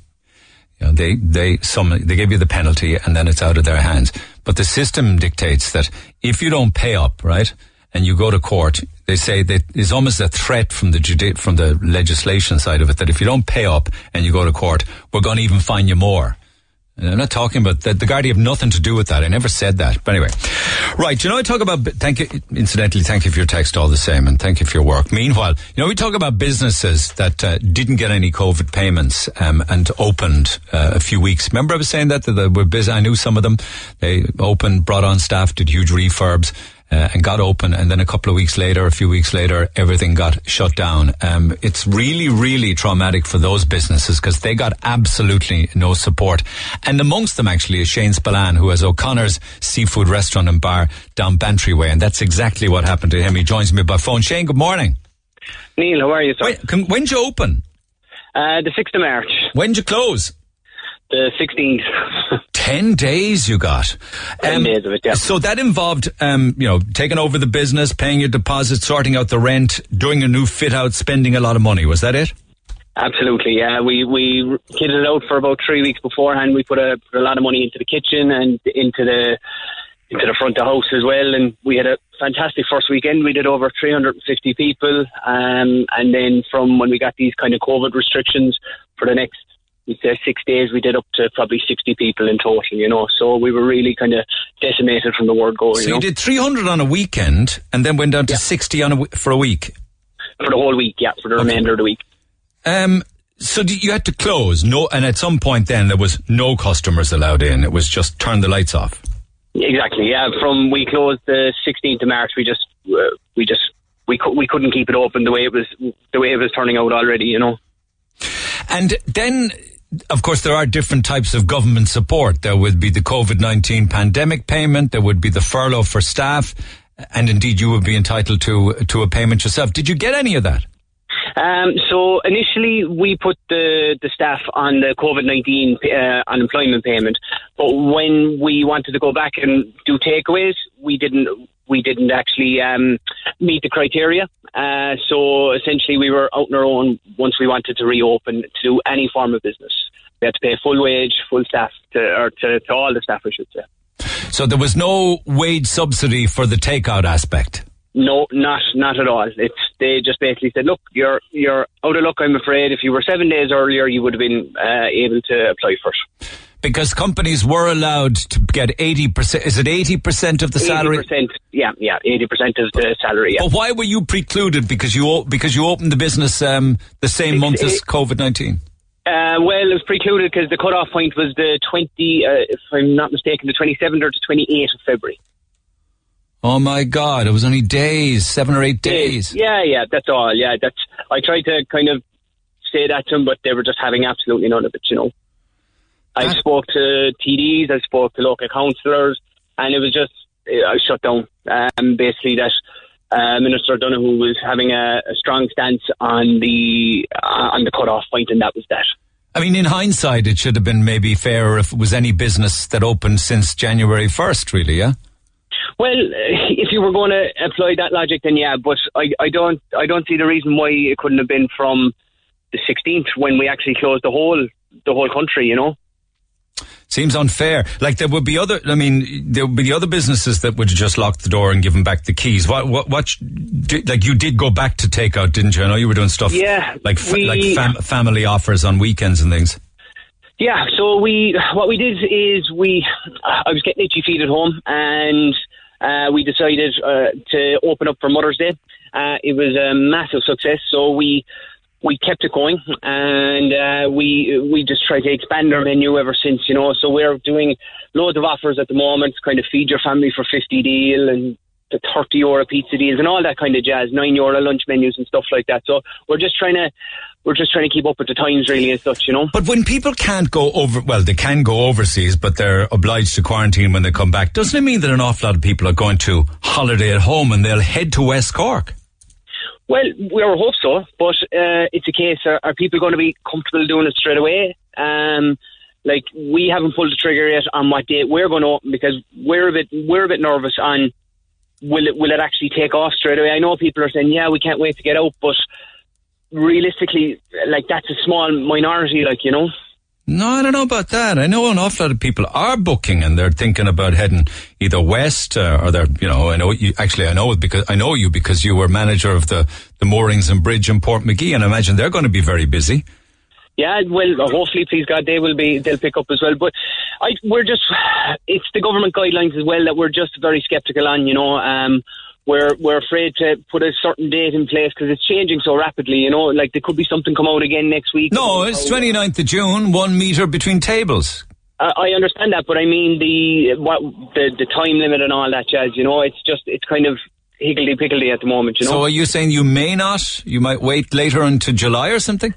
you know, they, they, some, they give you the penalty and then it's out of their hands. But the system dictates that if you don't pay up, right, and you go to court, they say that it's almost a threat from the judi- from the legislation side of it that if you don't pay up and you go to court, we're going to even fine you more. I'm not talking about that. The Guardian have nothing to do with that. I never said that. But anyway, right. You know, I talk about, thank you, incidentally, thank you for your text all the same and thank you for your work. Meanwhile, you know, we talk about businesses that uh, didn't get any COVID payments um, and opened uh, a few weeks. Remember I was saying that, that they were busy. I knew some of them. They opened, brought on staff, did huge refurbs uh, and got open. And then a couple of weeks later, a few weeks later, everything got shut down. Um, it's really, really traumatic for those businesses because they got absolutely no support. And amongst them actually is Shane Spillane, who has O'Connor's Seafood Restaurant and Bar down Bantry Way. And that's exactly what happened to him. He joins me by phone. Shane, good morning. Neil, how are you, sir? Wait, can, when'd you open? Uh, the 6th of March. When'd you close? The 16th. Ten days you got. Ten days of it, yeah. So that involved, um, you know, taking over the business, paying your deposit, sorting out the rent, doing a new fit out, spending a lot of money. Was that it? Absolutely, yeah. We we kitted it out for about three weeks beforehand. We put a, put a lot of money into the kitchen and into the into the front of house as well. And we had a fantastic first weekend. We did over 350 people. Um, and then from when we got these kind of COVID restrictions for the next we'd say six days, we did up to probably 60 people in total, you know. So we were really kind of decimated from the word go. So you, you did 300 on a weekend and then went down to 60 on a w- for a week. For the whole week, yeah, for the remainder of the week. Um, so you had to close, no, and at some point then there was no customers allowed in. It was just turn the lights off. Exactly, yeah. From we closed the 16th of March, we just uh, we just we cou- we couldn't keep it open the way it was the way it was turning out already, you know. And then, of course, there are different types of government support. There would be the COVID 19 pandemic payment, there would be the furlough for staff, and indeed you would be entitled to, to a payment yourself. Did you get any of that? Um, so initially, we put the, the staff on the COVID nineteen uh, unemployment payment, but when we wanted to go back and do takeaways, we didn't we didn't actually um, meet the criteria. Uh, so essentially, we were out on our own once we wanted to reopen to do any form of business. We had to pay full wage, full staff, to, or to, to all the staff, I should say. So there was no wage subsidy for the takeout aspect. No, not not at all. It's they just basically said, look, you're you're out of luck. I'm afraid. If you were seven days earlier, you would have been uh, able to apply for it. Because companies were allowed to get 80%, is it 80% of the salary? 80%, yeah, yeah, eighty percent of the salary. Yeah. But why were you precluded? Because you because you opened the business um, the same month as COVID nineteen. Uh, well, it was precluded because the cut-off point was the 20, uh, if I'm not mistaken, the 27th or the 28th of February. Oh my God! It was only days, seven or eight days. Yeah, yeah, that's all. Yeah, that's. I tried to kind of say that to them, but they were just having absolutely none of it. You know, I spoke to TDs, I spoke to local councillors, and it was just I shut down. Um, basically, that uh, Minister Donohoe was having a, a strong stance on the uh, on the cut-off point, and that was that. I mean, in hindsight, it should have been maybe fairer if it was any business that opened since January first. Really, yeah. Well, uh, if you were going to apply that logic, then yeah. But I, I don't, I don't see the reason why it couldn't have been from the 16th when we actually closed the whole, the whole country. You know. Seems unfair. Like there would be other. I mean, there would be the other businesses that would just lock the door and give them back the keys. What? What? what did, like you did go back to takeout, didn't you? I know you were doing stuff. Yeah, Like fa- we- like fam- family offers on weekends and things. Yeah, so we what we did is we I was getting itchy feet at home, and uh, we decided uh, to open up for Mother's Day. Uh, it was a massive success, so we we kept it going, and uh, we we just try to expand our menu ever since. You know, so we're doing loads of offers at the moment, kind of feed your family for fifty deal and the 30 euro pizza deals and all that kind of jazz, 9 euro lunch menus and stuff like that. So we're just trying to, we're just trying to keep up with the times really and such, you know. But when people can't go over, well, they can go overseas, but they're obliged to quarantine when they come back. Doesn't it mean that an awful lot of people are going to holiday at home and they'll head to West Cork? Well, we all hope so, but uh, it's a case: are, are people going to be comfortable doing it straight away? Um, like we haven't pulled the trigger yet on what date we're going to open because we're a bit we're a bit nervous on will it will it actually take off straight away? I know people are saying, yeah, we can't wait to get out, but realistically, like that's a small minority, like you know. No, I don't know about that. I know an awful lot of people are booking and they're thinking about heading either west uh, or they're, you know, I know you, actually I know it because I know you because you were manager of the, the moorings and bridge in Portmagee and I imagine they're going to be very busy. Yeah, well, hopefully, please God, they will be. They'll pick up as well. But I, we're just, it's the government guidelines as well that we're just very sceptical on. You know, um, we're we're afraid to put a certain date in place because it's changing so rapidly. You know, like there could be something come out again next week. No, it's 29th of June, one metre between tables. I I understand that, but I mean the what the the time limit and all that jazz. You know, it's just it's kind of higgledy piggledy at the moment. You know. So are you saying you may not? You might wait later into July or something?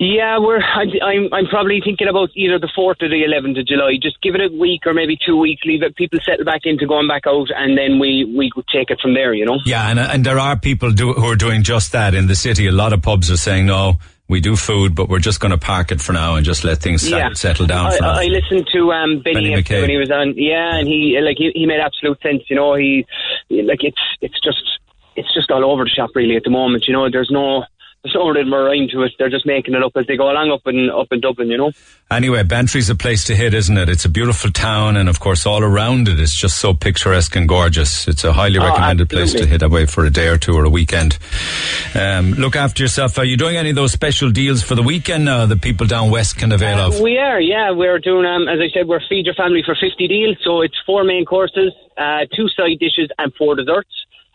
Yeah, we're. I, I'm. I'm probably thinking about either the fourth or the eleventh of July. Just give it a week or maybe two weeks. Leave it. People settle back into going back out, and then we we could take it from there. You know. Yeah, and and there are people do, who are doing just that in the city. A lot of pubs are saying no. We do food, but we're just going to park it for now and just let things Yeah. settle down I. I listened to um, Benny, Benny when he was on. Yeah, and he like he, he made absolute sense. You know, he like it's it's just it's just all over the shop really at the moment. You know, there's no there's no rhythm or rhyme to it. They're just making it up as they go along up in up in Dublin. You know. Anyway, Bantry's a place to hit, isn't it? It's a beautiful town, and of course, all around it is just so picturesque and gorgeous. It's a highly Oh, recommended place to hit away for a day or two or a weekend. Um, look after yourself. Are you doing any of those special deals for the weekend now that people down west can avail of? We are, yeah. We're doing, um, as I said, we're feed your family for 50 deals. So it's four main courses, uh, two side dishes, and four desserts.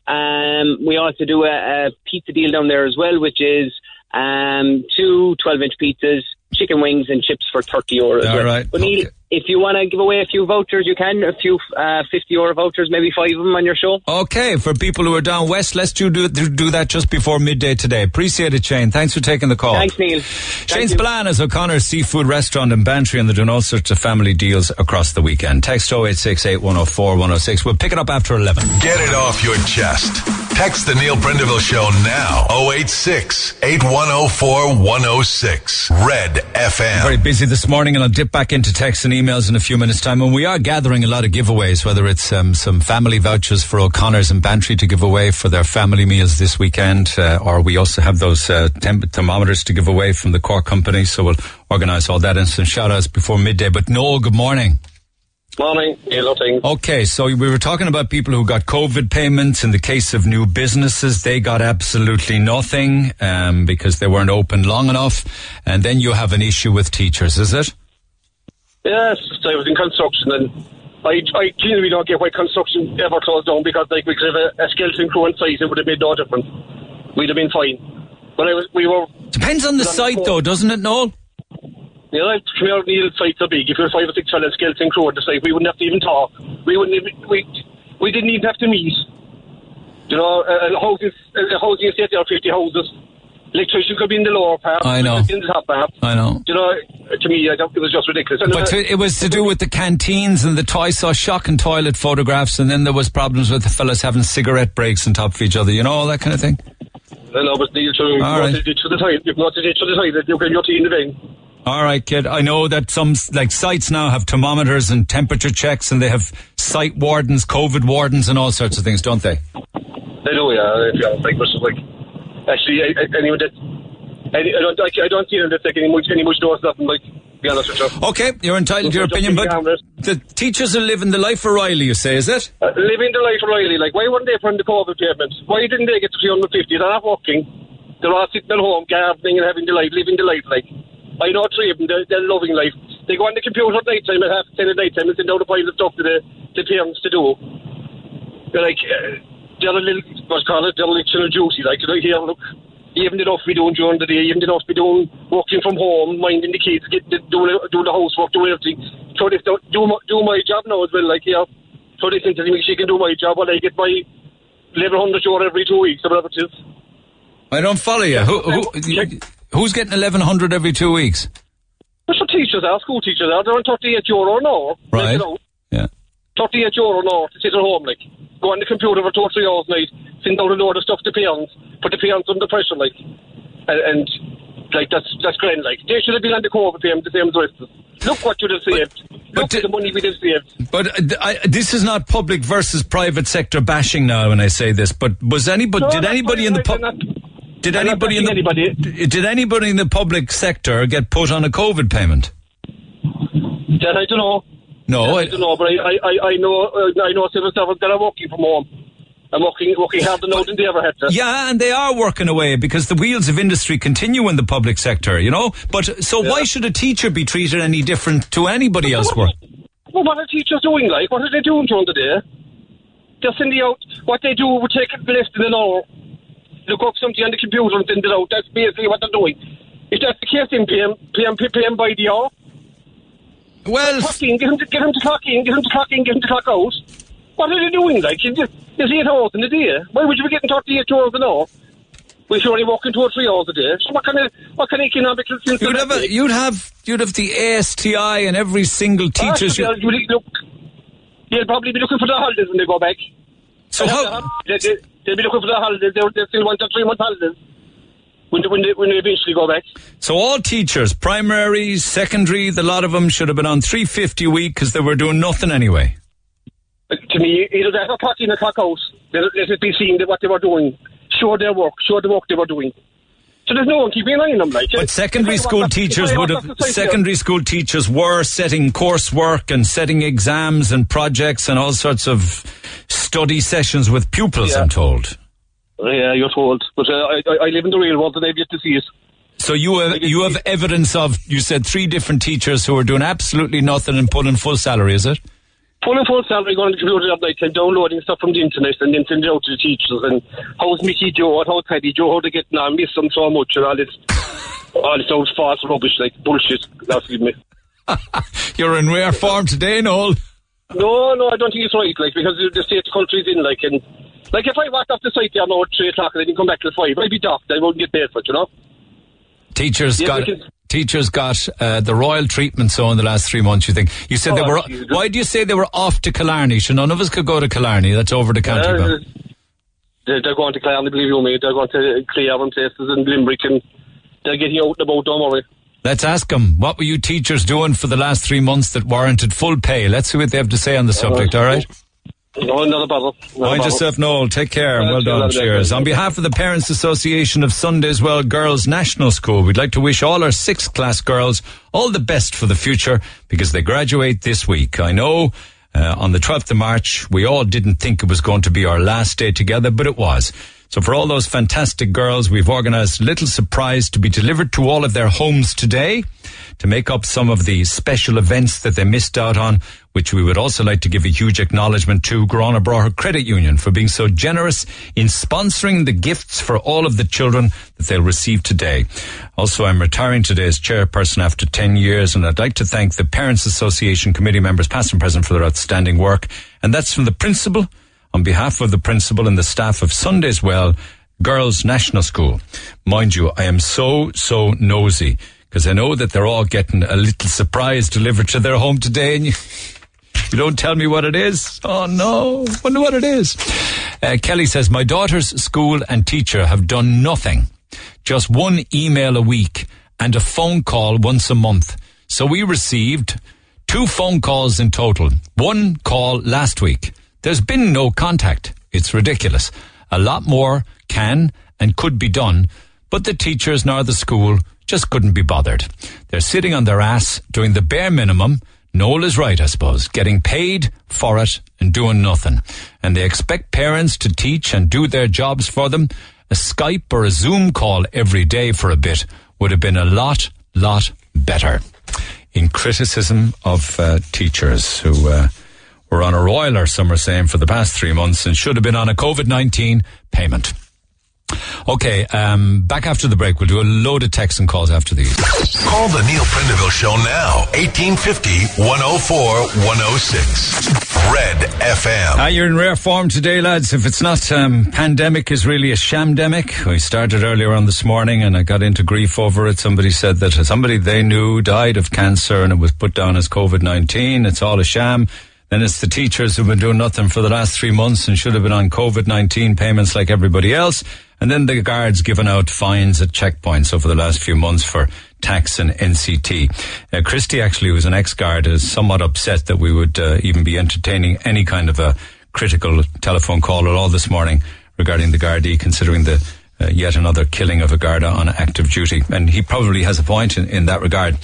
Um, we also do a, a pizza deal down there as well, which is um, two 12 inch pizzas, chicken wings, and chips for 30 euro. as All well. right, But Neil, if you want to give away a few vouchers, you can. A few uh, 50 euro vouchers, maybe five of them on your show. Okay, for people who are down west, let's do, do, do that just before midday today. Appreciate it, Shane. Thanks for taking the call. Thanks, Neil. Shane Spillane is O'Connor's Seafood Restaurant in Bantry, and they're doing all sorts of family deals across the weekend. Text 0868 104 106. We'll pick it up after 11. Get it off your chest. Text the Neil Prendeville Show now. 086 8104 106. Red FM. Very busy this morning, and I'll dip back into texts and emails in a few minutes' time. And we are gathering a lot of giveaways, whether it's um, some family vouchers for O'Connor's and Bantry to give away for their family meals this weekend, uh, or we also have those uh, temp- thermometers to give away from the core Company. So we'll organise all that and some shout outs before midday. But Noel, good morning. Morning, things. Okay, so we were talking about people who got COVID payments. In the case of new businesses, they got absolutely nothing um, because they weren't open long enough. And then you have an issue with teachers, is it? Yes, so I was in construction and I, I genuinely don't get why construction ever closed down because like we could have a, a skeleton crew on site, it would have made no difference. We'd have been fine. But I was, we were... Depends on the site, though, doesn't it, Noel? You know, community sites are big. If you had five or six fellas skeleton crew on the site, we wouldn't have to even talk. We wouldn't even, we, we didn't even have to meet. You know, a, a housing, a housing estate, there are 50 houses. Electrician could be in the lower part. I know. In the top part. I know. You know, to me, I don't, it was just ridiculous. And, But it was to do with the canteens and the toy. Saw shocking toilet photographs, and then there was problems with the fellas having cigarette breaks on top of each other. You know all that kind of thing. I know, but you to All go to the ditch for the time. You go to the ditch for the time. You can your team then. All right, kid. I know that some like sites now have thermometers and temperature checks, and they have site wardens, COVID wardens, and all sorts of things, don't they? They do, yeah. If you're like, like, actually, I, I, anyone that, I, I don't, I, I don't see them that take any much, any much notice of them. Like, be honest with you. Okay, you're entitled to your opinion, but the teachers are living the life of Riley. You say, is it? Uh, living the life of Riley, like, why weren't they from the COVID payment? Why didn't they get to 350? They're not working. They're all sitting at home, gardening and having the life, living the life, like. I know three of them, they're, they're loving life. They go on the computer at night time at half ten at night time and send out a pile of stuff to the, the parents to do. They're like, uh, they're a little, what's called it, they're a little juicy, like, you er know, here, look, even enough we doing during the day, even enough we doing working from home, minding the kids, get the, doing, doing the housework, doing everything. So they do, do, my- do my job now as well, like, yeah. So they think that she can do my job while I get my 1100 euro every two weeks or whatever it is. I don't follow you. Who, who, who's getting eleven hundred every two weeks? That's what teachers are, school teachers are. They're on 38 euro an hour. Right. Yeah. 38 euro an hour to sit at home, like. Go on the computer for two or three hours night, send out a load of stuff to parents, put the parents under pressure, like. And, and like, that's that's grand, like. They should have been on the COVID payment the same as the rest of us. Look what you'd have saved. Look at the money we'd have saved. But uh, I, this is not public versus private sector bashing now when I say this. But was anybody? No, did anybody in the right, Did I'm anybody in the anybody. did anybody in the public sector get put on a COVID payment? That I don't know. No, I, I, don't know, but I, I, I- I know uh, I know civil servants that are working from home. I'm working working harder now than they ever had to. yeah, and they are working away because the wheels of industry continue in the public sector. You know, but so why should a teacher be treated any different to anybody else? Work? Well, what are teachers doing? Like, what are they doing during the day? They're sending out what they do. We take less than an hour. Look up something on the computer and send it out. That's basically what they're doing. If that's the case, then pay them, pay them, pay them by the hour. Well, clock in, get them to get them to clock in, get them to clock in, get them to clock out. What are they doing? Like, you just, there's eight hours in the day. Why would you be getting to 38 euros an hour? We should only walk in two or three hours a day. So what kind of what kind of economical sense You'd have, a, you'd have you'd have the ASTI and every single Ah, teacher's. they'll- you'll look, They'll probably be looking for the holidays when they go back. So how? They, they, they'll be looking for the holidays. They'll, they'll still want their three month holidays when they, when they when they eventually go back. So all teachers, primary, secondary, the lot of them should have been on three fifty a week because they were doing nothing anyway. Uh, to me, either that or clock in or clock out. Let it be seen that what they were doing. Show their work. Show the work they were doing. So there's no one keeping an eye on them. Like, eh? But secondary school teachers would have secondary school teachers were setting coursework and setting exams and projects and all sorts of study sessions with pupils. I'm told. Yeah, you're told. But uh, I, I live in the real world and I've yet to see it. So you have you have evidence of you said three different teachers who are doing absolutely nothing and pulling full salary, is it? Full and full salary going the computer at night and downloading stuff from the internet and then sending it out to the teachers and how's Mickey Joe, how's Teddy Joe, how they getting on, I miss them so much and all this. All this old false rubbish, like bullshit. Now, excuse me. You're in rare form today, Noel. No, no, I don't think it's right, like, because the state the country's in, like, and, like, if I walked off the site there now at 3 o'clock and I didn't come back till 5, I'd be docked, I wouldn't get paid for it, you know? Teachers Yeah, got can- teachers got uh, the royal treatment. So in the last three months, you think you said they Oh, were. Jesus. Why do you say they were off to Killarney? So none of us could go to Killarney. That's over the county. Uh, they're, they're going to Clarny, believe you me, they're going to Clare and places in Limerick and they're getting out and about, don't worry. Let's ask them. What were you teachers doing for the last three months that warranted full pay? Let's see what they have to say on the subject. All right. No, not a bother. Mind yourself, Noel. Take care well done. Cheers. On behalf of the Parents Association of Sundays Well Girls National School, we'd like to wish all our sixth class girls all the best for the future because they graduate this week. I know uh, on the 12th of March, we all didn't think it was going to be our last day together, but it was. So for all those fantastic girls, we've organized a little surprise to be delivered to all of their homes today to make up some of the special events that they missed out on, which we would also like to give a huge acknowledgement to Corona Broher Credit Union for being so generous in sponsoring the gifts for all of the children that they'll receive today. Also, I'm retiring today as chairperson after 10 years, and I'd like to thank the Parents Association committee members, past and present, for their outstanding work. And that's from the principal, on behalf of the principal and the staff of Sundays Well Girls National School. Mind you, I am so, so nosy because I know that they're all getting a little surprise delivered to their home today and you, you don't tell me what it is. Oh no, wonder what it is. Uh, Kelly says, my daughter's school and teacher have done nothing. Just one email a week and a phone call once a month. So we received two phone calls in total. One call last week. There's been no contact. It's ridiculous. A lot more can and could be done, but the teachers nor the school just couldn't be bothered. They're sitting on their ass doing the bare minimum. Noel is right, I suppose, getting paid for it and doing nothing. And they expect parents to teach and do their jobs for them. A Skype or a Zoom call every day for a bit would have been a lot, lot better. In criticism of uh, teachers who uh, were on a roiler, some are saying, for the past three months and should have been on a COVID 19 payment. Okay, um, back after the break, we'll do a load of texts and calls after these. Call the Neil Prendeville Show now. 1850 104 106. Red FM. Ah, you're in rare form today, lads. If it's not um, pandemic, is really a shamdemic. We started earlier on this morning, and I got into grief over it. Somebody said that somebody they knew died of cancer, and it was put down as COVID nineteen. It's all a sham. Then it's the teachers who've been doing nothing for the last three months and should have been on COVID nineteen payments like everybody else. And then the guards giving out fines at checkpoints over the last few months for tax and NCT. Uh, Christy, actually, who's an ex-guard, is somewhat upset that we would uh, even be entertaining any kind of a critical telephone call at all this morning regarding the Gardaí, considering the uh, yet another killing of a Garda on active duty. And he probably has a point in, in that regard.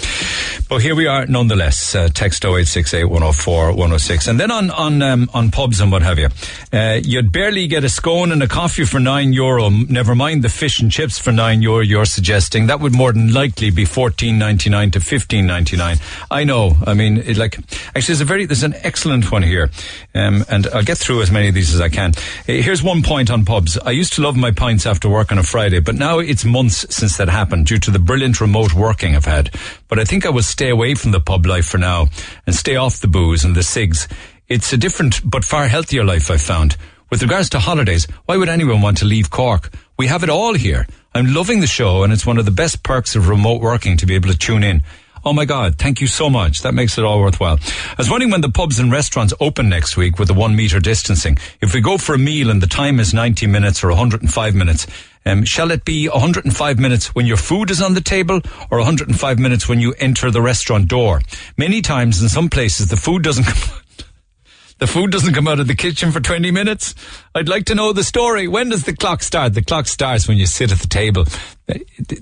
But here we are nonetheless. Uh, text 0868 104 106. And then on, on, um, on pubs and what have you. Uh, you'd barely get a scone and a coffee for 9 euro. Never mind the fish and chips for 9 euro you're suggesting. That would more than likely be 14.99 to 15.99. I know. I mean, it like, actually there's a very, there's an excellent one here. Um, and I'll get through as many of these as I can. Uh, here's one point on pubs. I used to love my pints after work on a Friday, but now it's months since that happened due to the brilliant remote working I've had. But I think I will stay away from the pub life for now and stay off the booze and the cigs. It's a different but far healthier life I've found. With regards to holidays, why would anyone want to leave Cork We have it all here. I'm loving the show, and it's one of the best perks of remote working to be able to tune in. Oh my God, thank you so much. That makes it all worthwhile. I was wondering when the pubs and restaurants open next week with the one meter distancing. If we go for a meal and the time is 90 minutes or 105 minutes, um, shall it be 105 minutes when your food is on the table or 105 minutes when you enter the restaurant door? Many times in some places the food doesn't come the food doesn't come out of the kitchen for 20 minutes. I'd like to know the story. When does the clock start? The clock starts when you sit at the table.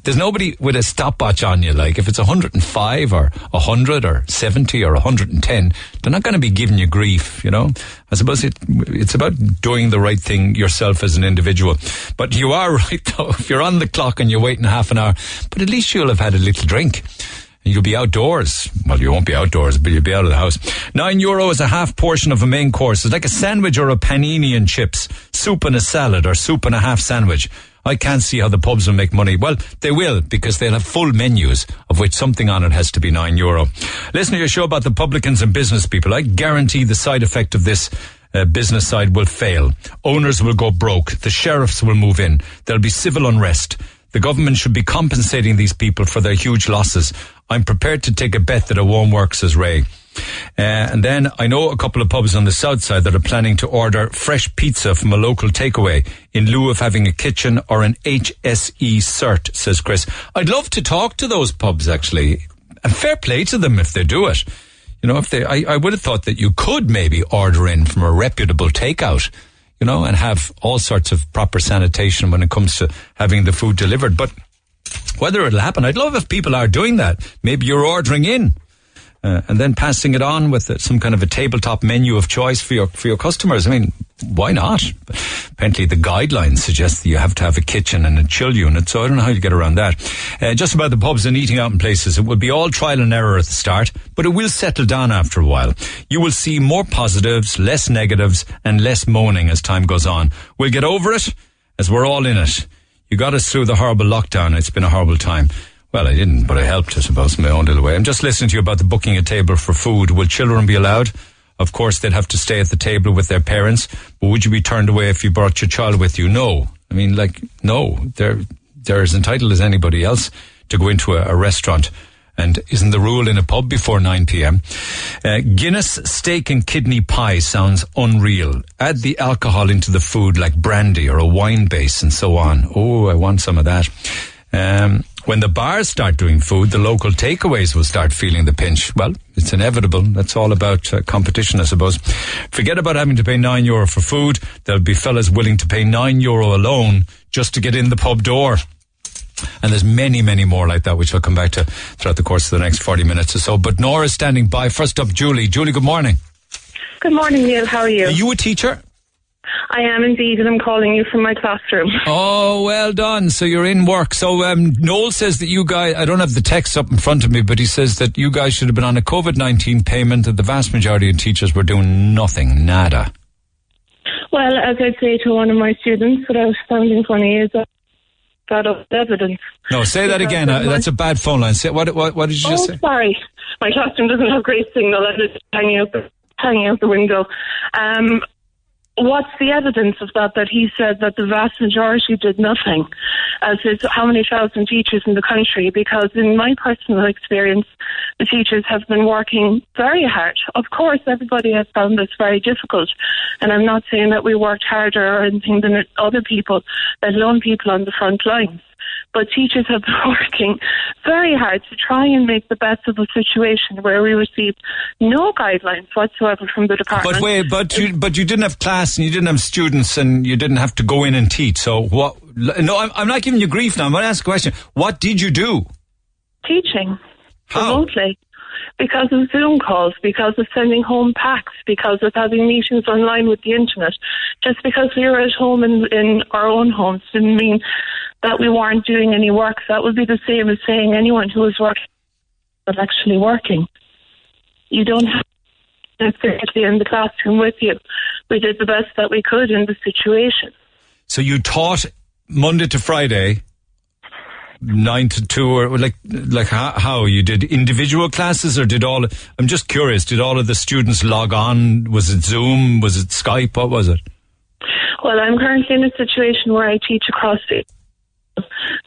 There's nobody with a stopwatch on you. Like if it's 105 or 100 or 70 or 110, they're not going to be giving you grief, you know? I suppose it, it's about doing the right thing yourself as an individual. But you are right though. If you're on the clock and you're waiting half an hour, but at least you'll have had a little drink you'll be outdoors. Well, you won't be outdoors, but you'll be out of the house. Nine euro is a half portion of a main course. It's like a sandwich or a panini and chips, soup and a salad, or soup and a half sandwich. I can't see how the pubs will make money. Well, they will because they'll have full menus of which something on it has to be nine euro. Listen to your show about the publicans and business people. I guarantee the side effect of this uh, business side will fail. Owners will go broke. The sheriffs will move in. There'll be civil unrest. The government should be compensating these people for their huge losses. I'm prepared to take a bet that it won't work, says Ray. Uh, and then I know a couple of pubs on the south side that are planning to order fresh pizza from a local takeaway in lieu of having a kitchen or an HSE cert, says Chris. I'd love to talk to those pubs actually. And fair play to them if they do it. You know, if they, I, I would have thought that you could maybe order in from a reputable takeout, you know, and have all sorts of proper sanitation when it comes to having the food delivered. But whether it'll happen, I'd love if people are doing that. Maybe you're ordering in. Uh, and then passing it on with uh, some kind of a tabletop menu of choice for your for your customers. I mean, why not? Apparently, the guidelines suggest that you have to have a kitchen and a chill unit, so I don't know how you get around that. Uh, just about the pubs and eating out in places, it will be all trial and error at the start, but it will settle down after a while. You will see more positives, less negatives, and less moaning as time goes on. We'll get over it as we're all in it. You got us through the horrible lockdown. It's been a horrible time. Well, I didn't, but I helped, I suppose, in my own little way. I'm just listening to you about the booking a table for food. Will children be allowed? Of course, they'd have to stay at the table with their parents, but would you be turned away if you brought your child with you? No. I mean, like, no. They're, they're as entitled as anybody else to go into a, a restaurant and isn't the rule in a pub before 9 p.m. Uh, Guinness steak and kidney pie sounds unreal. Add the alcohol into the food like brandy or a wine base and so on. Oh, I want some of that. Um, when the bars start doing food, the local takeaways will start feeling the pinch. Well, it's inevitable. That's all about uh, competition, I suppose. Forget about having to pay nine euro for food. There'll be fellas willing to pay nine euro alone just to get in the pub door. And there's many, many more like that, which I'll come back to throughout the course of the next 40 minutes or so. But Nora's standing by. First up, Julie. Julie, good morning. Good morning, Neil. How are you? Are you a teacher? I am indeed, and I'm calling you from my classroom. Oh, well done. So you're in work. So um, Noel says that you guys, I don't have the text up in front of me, but he says that you guys should have been on a COVID 19 payment, that the vast majority of teachers were doing nothing, nada. Well, as I'd say to one of my students without sounding funny, is that got evidence. No, say that again. Uh, that's a bad phone line. Say, what, what, what did you oh, just say? sorry. My classroom doesn't have great signal. I'm just hanging out the, hanging out the window. Um, what's the evidence of that? That he said that the vast majority did nothing, as is how many thousand teachers in the country? Because in my personal experience, the teachers have been working very hard. Of course, everybody has found this very difficult, and I'm not saying that we worked harder or anything than other people, let alone people on the front lines but teachers have been working very hard to try and make the best of a situation where we received no guidelines whatsoever from the department. But wait, but you, but you didn't have class and you didn't have students and you didn't have to go in and teach. So what? No, I'm, I'm not giving you grief now. I'm going to ask a question. What did you do? Teaching How? remotely because of Zoom calls, because of sending home packs, because of having meetings online with the internet. Just because we were at home in, in our own homes didn't mean that we weren't doing any work. That would be the same as saying anyone who is working but actually working. You don't have necessarily in the classroom with you. We did the best that we could in the situation. So you taught Monday to Friday, nine to two, or like like how, how you did individual classes, or did all? I'm just curious. Did all of the students log on? Was it Zoom? Was it Skype? What was it? Well, I'm currently in a situation where I teach across the.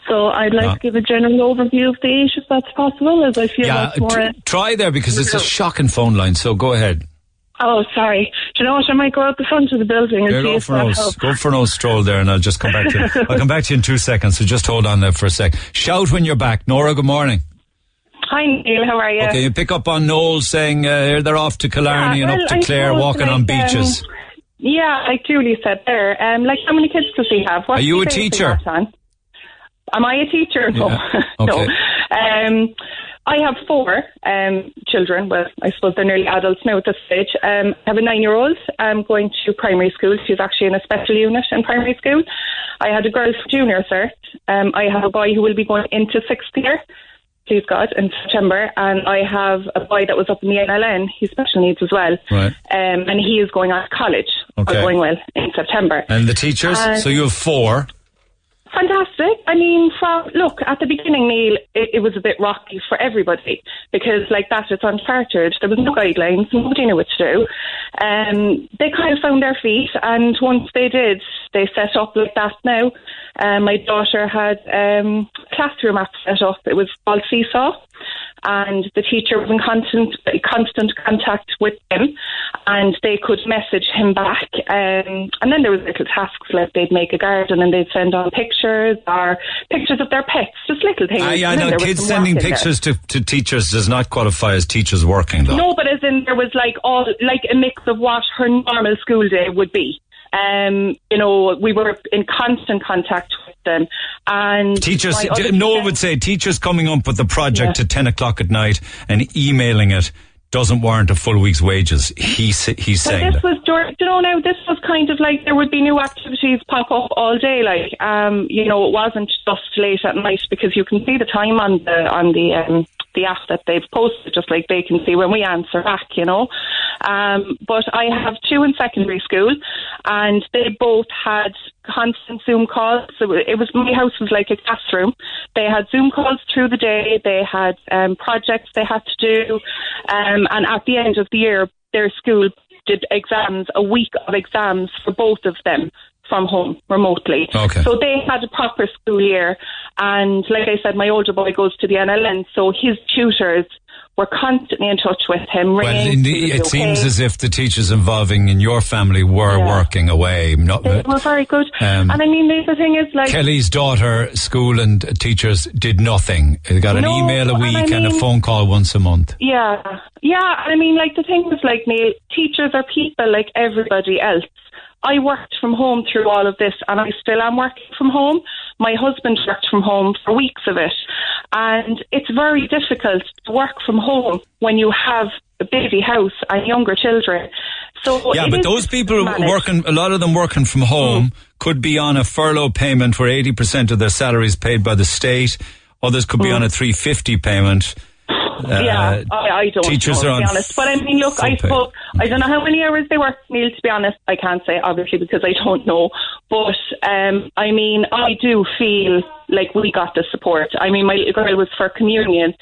So I'd like Ah. to give a general overview of the age, if that's possible, as I feel Yeah, that's more. tr- try there because it's a shocking phone line. So go ahead. oh, sorry. Do you know what? I might go out the front of the building and Yeah, see go if for that no, helps. go for no stroll there, and I'll just come back to you. I'll come back to you in two seconds. So just hold on there for a sec. Shout when you're back, Nora. Good morning. Hi, Neil. How are you? Okay, you pick up on Noel saying uh, they're off to Killarney Yeah, and well, up to I Clare, walking like, on beaches. um, yeah, like Julie said there. Um, like, how many kids does he have? What's Are you a basing teacher? Am I a teacher? No. no. Okay. Um, I have four um, children. Well, I suppose they're nearly adults now at this stage. Um, I have a nine-year-old um, going to primary school. She's actually in a special unit in primary school. I had a girl junior cert. Um, I have a boy who will be going into sixth year please God, in September. And I have a boy that was up in the NLN. He's special needs as well. Right. Um, and he is going on to college. Okay. going well in September. And the teachers? Uh, so you have four. Fantastic. I mean, from look at the beginning, Neil, it, it was a bit rocky for everybody because, like that, it's uncharted. There was no guidelines. Nobody knew what to do. Um, they kind of found their feet, and once they did, they set up like that. Now, um, my daughter had um, a classroom app set up. It was called Seesaw. And the teacher was in constant constant contact with them, and they could message him back. Um, and then there was little tasks like they'd make a garden and they'd send on pictures or pictures of their pets, just little things. Ah, yeah, I know. Kids sending work in there. pictures to, to teachers does not qualify as teachers working, though. No, but as in there was like all like a mix of what her normal school day would be. Um, you know, we were in constant contact with them, and Teachers, Noel would say teachers coming up with the project Yeah. at 10 o'clock at night and emailing it doesn't warrant a full week's wages. He, he's saying this that. was, you know, now this was kind of like there would be new activities pop up all day. Like, um, you know, it wasn't just late at night because you can see the time on the on the um, the app that they've posted, just like they can see when we answer back. You know, um, but I have two in secondary school, and they both had constant Zoom calls. So it was my house was like a classroom. They had Zoom calls through the day. They had um, projects they had to do, um, and at the end of the year, their school did exams, a week of exams for both of them from home remotely. Okay. So they had a proper school year. And like I said, my older boy goes to the NLN, so his tutors were constantly in touch with him. Well, ringing, in he the, it okay. seems as if the teachers involving in your family were working away. Not, They were very good. Um, and I mean, the the thing is, like, Kelly's daughter, school and teachers did nothing. They got an No, email a and week I and a phone call once a month. Yeah, yeah. I mean, like the thing is, like Neil, teachers are people like everybody else. I worked from home through all of this, and I still am working from home. My husband worked from home for weeks of it, and it's very difficult to work from home when you have a busy house and younger children. So Yeah, but those people working, a lot of them working from home, could be on a furlough payment where 80% of their salary is paid by the state. Others could be mm. on a 350 payment. Uh, yeah, I, I don't teachers know, are to be on honest. But I mean, look, I suppose I don't know how many hours they work, Neil. To be honest, I can't say obviously because I don't know. But um, I mean, I do feel like we got the support. I mean, my little girl was for communion,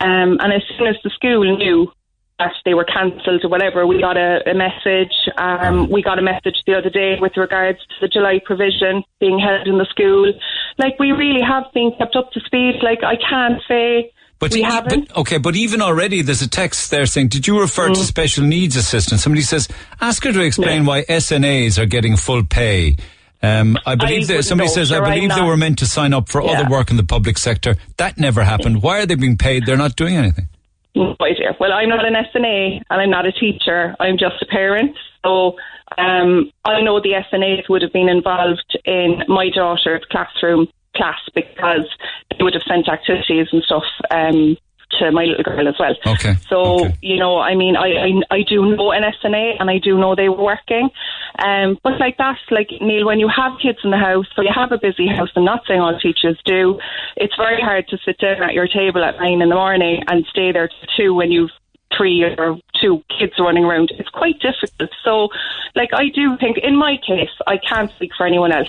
um, and as soon as the school knew that they were cancelled or whatever, we got a, a message. Um, we got a message the other day with regards to the July provision being held in the school. Like we really have been kept up to speed. Like I can't say. But, we haven't. but- okay, but even already there's a text there saying, did you refer Mm. to special needs assistance? Somebody says, ask her to explain why SNAs are getting full pay. Um, I believe that somebody know, says, I sure, I'm believe they were meant to sign up for Yeah. other work in the public sector. That never happened. Why are they being paid? They're not doing anything. No idea. Well, I'm not an SNA and I'm not a teacher. I'm just a parent. So um, I know the SNAs would have been involved in my daughter's classroom class because they would have sent activities and stuff um, to my little girl as well. Okay. So you know, I mean, I, I I do know an SNA and I do know they were working, um, but like that, like Neil, when you have kids in the house, or you have a busy house, I'm not saying all teachers do. It's very hard to sit down at your table at nine in the morning and stay there to two when you've three or two kids running around. It's quite difficult. So, like, I do think, in my case, I can't speak for anyone else.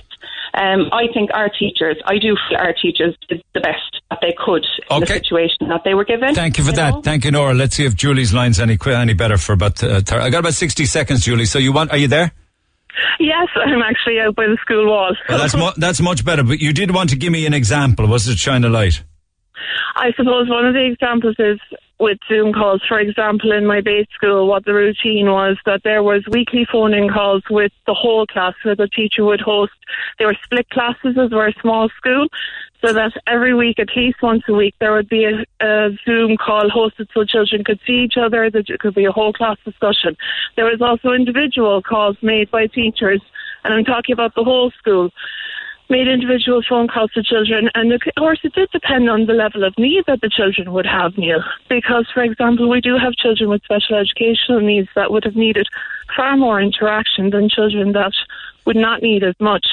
Um, I think our teachers, I do feel our teachers did the best that they could in the situation that they were given. Thank you for know? that. Thank you, Nora. Let's see if Julie's line's any qui- any better for about. Uh, thir- I got about sixty seconds, Julie. So you want? Are you there? Yes, I'm actually out by the school wall. Well, that's mu- that's much better. But you did want to give me an example. Was it shine a light? I suppose one of the examples is with Zoom calls. For example, in my base school, what the routine was that there was weekly phone-in calls with the whole class, where the teacher would host. They were split classes as we're a small school, so that every week, at least once a week, there would be a, a Zoom call hosted so children could see each other. There could be a whole class discussion. There was also individual calls made by teachers, and I'm talking about the whole school made individual phone calls to children, and of course it did depend on the level of need that the children would have, Neil. Because, for example, we do have children with special educational needs that would have needed far more interaction than children that would not need as much.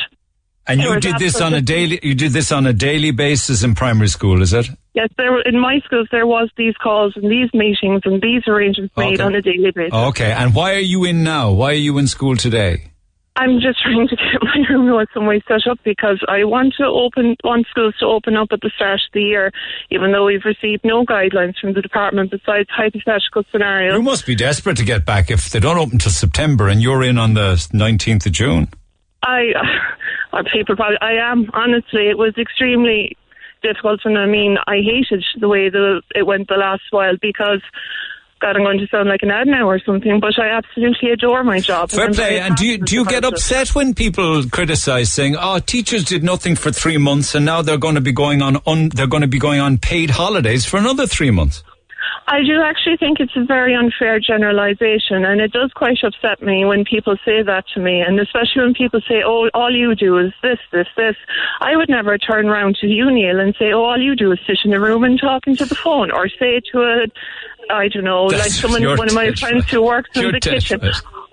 And you did this on a daily. You did this on a daily basis in primary school, is it? Yes, there were, in my schools there was these calls and these meetings and these arrangements made Okay. on a daily basis. Okay. And why are you in now? Why are you in school today? I'm just trying to get my room in some way set up because I want to open want schools to open up at the start of the year, even though we've received no guidelines from the department besides hypothetical scenarios. You must be desperate to get back if they don't open till September, and you're in on the 19th of June. I, uh, people probably, I am honestly. It was extremely difficult, and I mean, I hated the way the it went the last while because. God, I'm going to sound like an ad now or something, but I absolutely adore my job. Fair I'm play. And do you do you get it. upset when people criticise, saying, "Oh, teachers did nothing for three months, and now they're going to be going on un, they're going to be going on paid holidays for another three months"? I do actually think it's a very unfair generalisation, and it does quite upset me when people say that to me, and especially when people say, "Oh, all you do is this, this, this." I would never turn around to you, Neil, and say, "Oh, all you do is sit in a room and talk into the phone," or say to a, I don't know, like someone, one of my friends who works in the kitchen.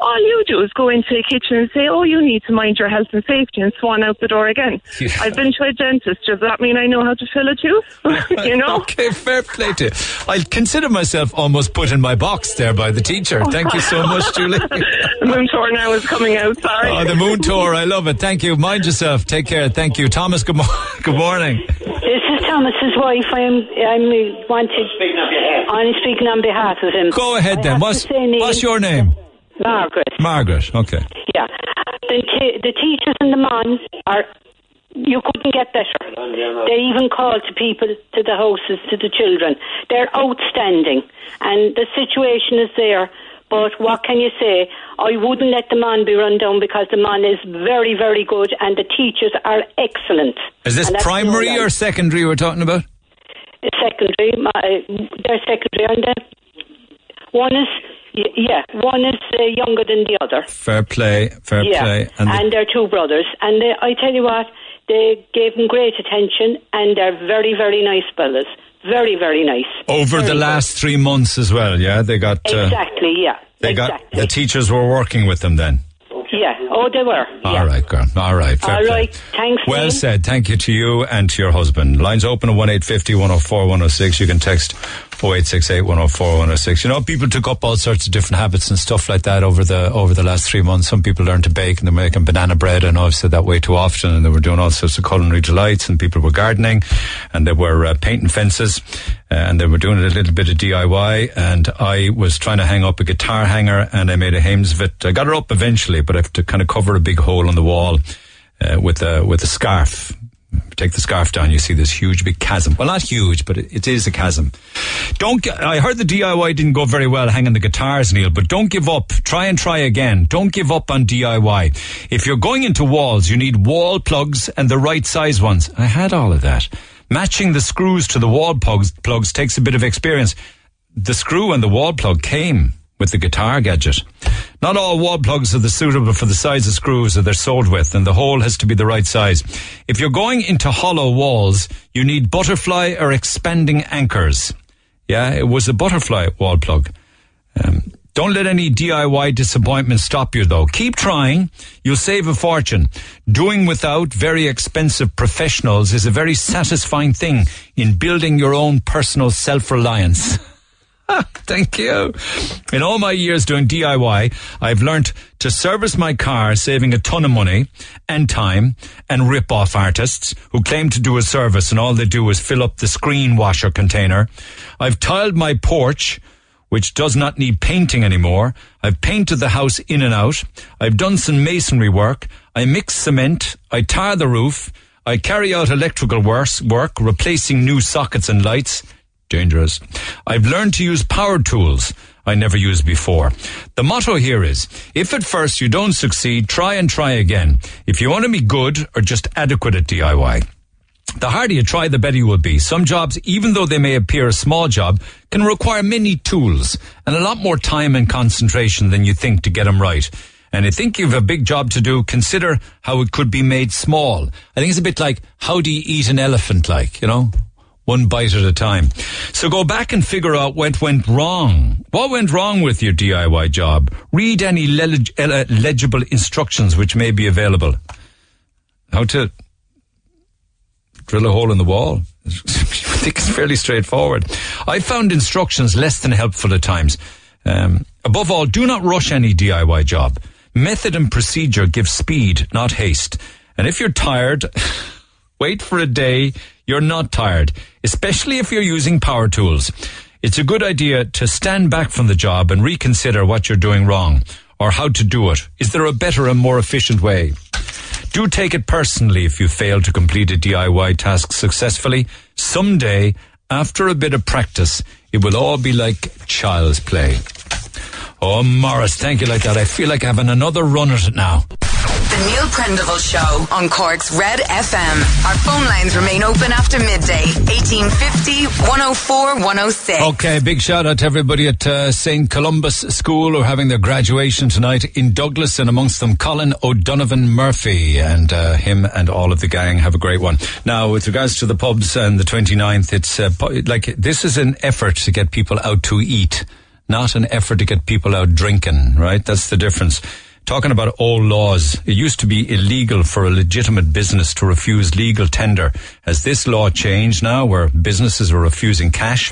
All you do is go into the kitchen and say, "Oh, you need to mind your health and safety," and swan out the door again. Yeah. I've been to a dentist. Does that mean I know how to fill a tooth? you know. okay, fair play to you. I consider myself almost put in my box there by the teacher. Thank you so much, Julie. the moon tour now is coming out. Sorry. Oh, the moon tour. I love it. Thank you. Mind yourself. Take care. Thank you. Thomas, good, mo- good morning. This is Thomas's wife. I'm I'm uh, wanted. I'm speaking on behalf of him. Go ahead I then. What's, to say names. what's your name? Margaret. Margaret. Okay. Yeah. The, t- the teachers and the moms are. You couldn't get better. They even call to people, to the houses, to the children. They're outstanding. And the situation is there. But what can you say? I wouldn't let the man be run down because the man is very, very good and the teachers are excellent. Is this And that's no primary or secondary we're talking about? secondary. My, they're secondary, and then one is yeah, one is uh, younger than the other. Fair play. Fair yeah, play. and, the- they're two brothers. And they, I tell you what, they gave them great attention, and they're very, very nice fellas. Very, very nice. over the last three months as well, yeah? They got. Uh, Exactly. Yeah. They exactly. got. The teachers were working with them then. Yeah. Oh, they were. All right, girl. All right. All right. Thanks. Well Neil. said. Thank you to you and to your husband. Lines open at one 104 106. You can text 0868 104 106. You know, people took up all sorts of different habits and stuff like that over the over the last three months. Some people learned to bake and they're making banana bread. I know I've said that way too often. And they were doing all sorts of culinary delights and people were gardening and they were uh, painting fences uh, and they were doing a little bit of DIY. And I was trying to hang up a guitar hanger and I made a hames of it. I got her up eventually, but I to kind of cover a big hole in the wall uh, with a with a scarf. Take the scarf down, you see this huge big chasm. Well, not huge, but it, it is a chasm. Don't. I heard the DIY didn't go very well hanging the guitars, Neil. But don't give up. Try and try again. Don't give up on DIY. If you're going into walls, you need wall plugs and the right size ones. I had all of that. Matching the screws to the wall plugs, plugs takes a bit of experience. The screw and the wall plug came with the guitar gadget. Not all wall plugs are the suitable for the size of screws that they're sold with, and the hole has to be the right size. If you're going into hollow walls, you need butterfly or expanding anchors. Yeah, it was a butterfly wall plug. Um, don't let any DIY disappointment stop you though. Keep trying. You'll save a fortune. Doing without very expensive professionals is a very satisfying thing in building your own personal self-reliance. Thank you. In all my years doing DIY, I've learnt to service my car, saving a ton of money and time, and rip off artists who claim to do a service and all they do is fill up the screen washer container. I've tiled my porch which does not need painting anymore. I've painted the house in and out. I've done some masonry work. I mix cement. I tar the roof. I carry out electrical work, replacing new sockets and lights. Dangerous. I've learned to use power tools I never used before. The motto here is, if at first you don't succeed, try and try again. If you want to be good or just adequate at DIY. The harder you try, the better you will be. Some jobs, even though they may appear a small job, can require many tools and a lot more time and concentration than you think to get them right. And I think you've a big job to do. Consider how it could be made small. I think it's a bit like, how do you eat an elephant like, you know? One bite at a time. So go back and figure out what went wrong. What went wrong with your DIY job? Read any leg- legible instructions which may be available. How to drill a hole in the wall. I think it's fairly straightforward. I found instructions less than helpful at times. Um, above all, do not rush any DIY job. Method and procedure give speed, not haste. And if you're tired, wait for a day you're not tired, especially if you're using power tools. It's a good idea to stand back from the job and reconsider what you're doing wrong or how to do it. Is there a better and more efficient way? Do take it personally if you fail to complete a DIY task successfully. Someday, after a bit of practice, it will all be like child's play. Oh, Morris, thank you like that. I feel like having another run at it now. Neil Prendeville Show on Cork's Red FM. Our phone lines remain open after midday. 1850 104 106. Okay, big shout out to everybody at uh, St. Columba's School who are having their graduation tonight in Douglas, and amongst them Colin O'Donovan Murphy. And uh, him and all of the gang have a great one. Now, with regards to the pubs and the 29th, it's uh, like this is an effort to get people out to eat, not an effort to get people out drinking, right? That's the difference talking about old laws. It used to be illegal for a legitimate business to refuse legal tender. Has this law changed now where businesses are refusing cash?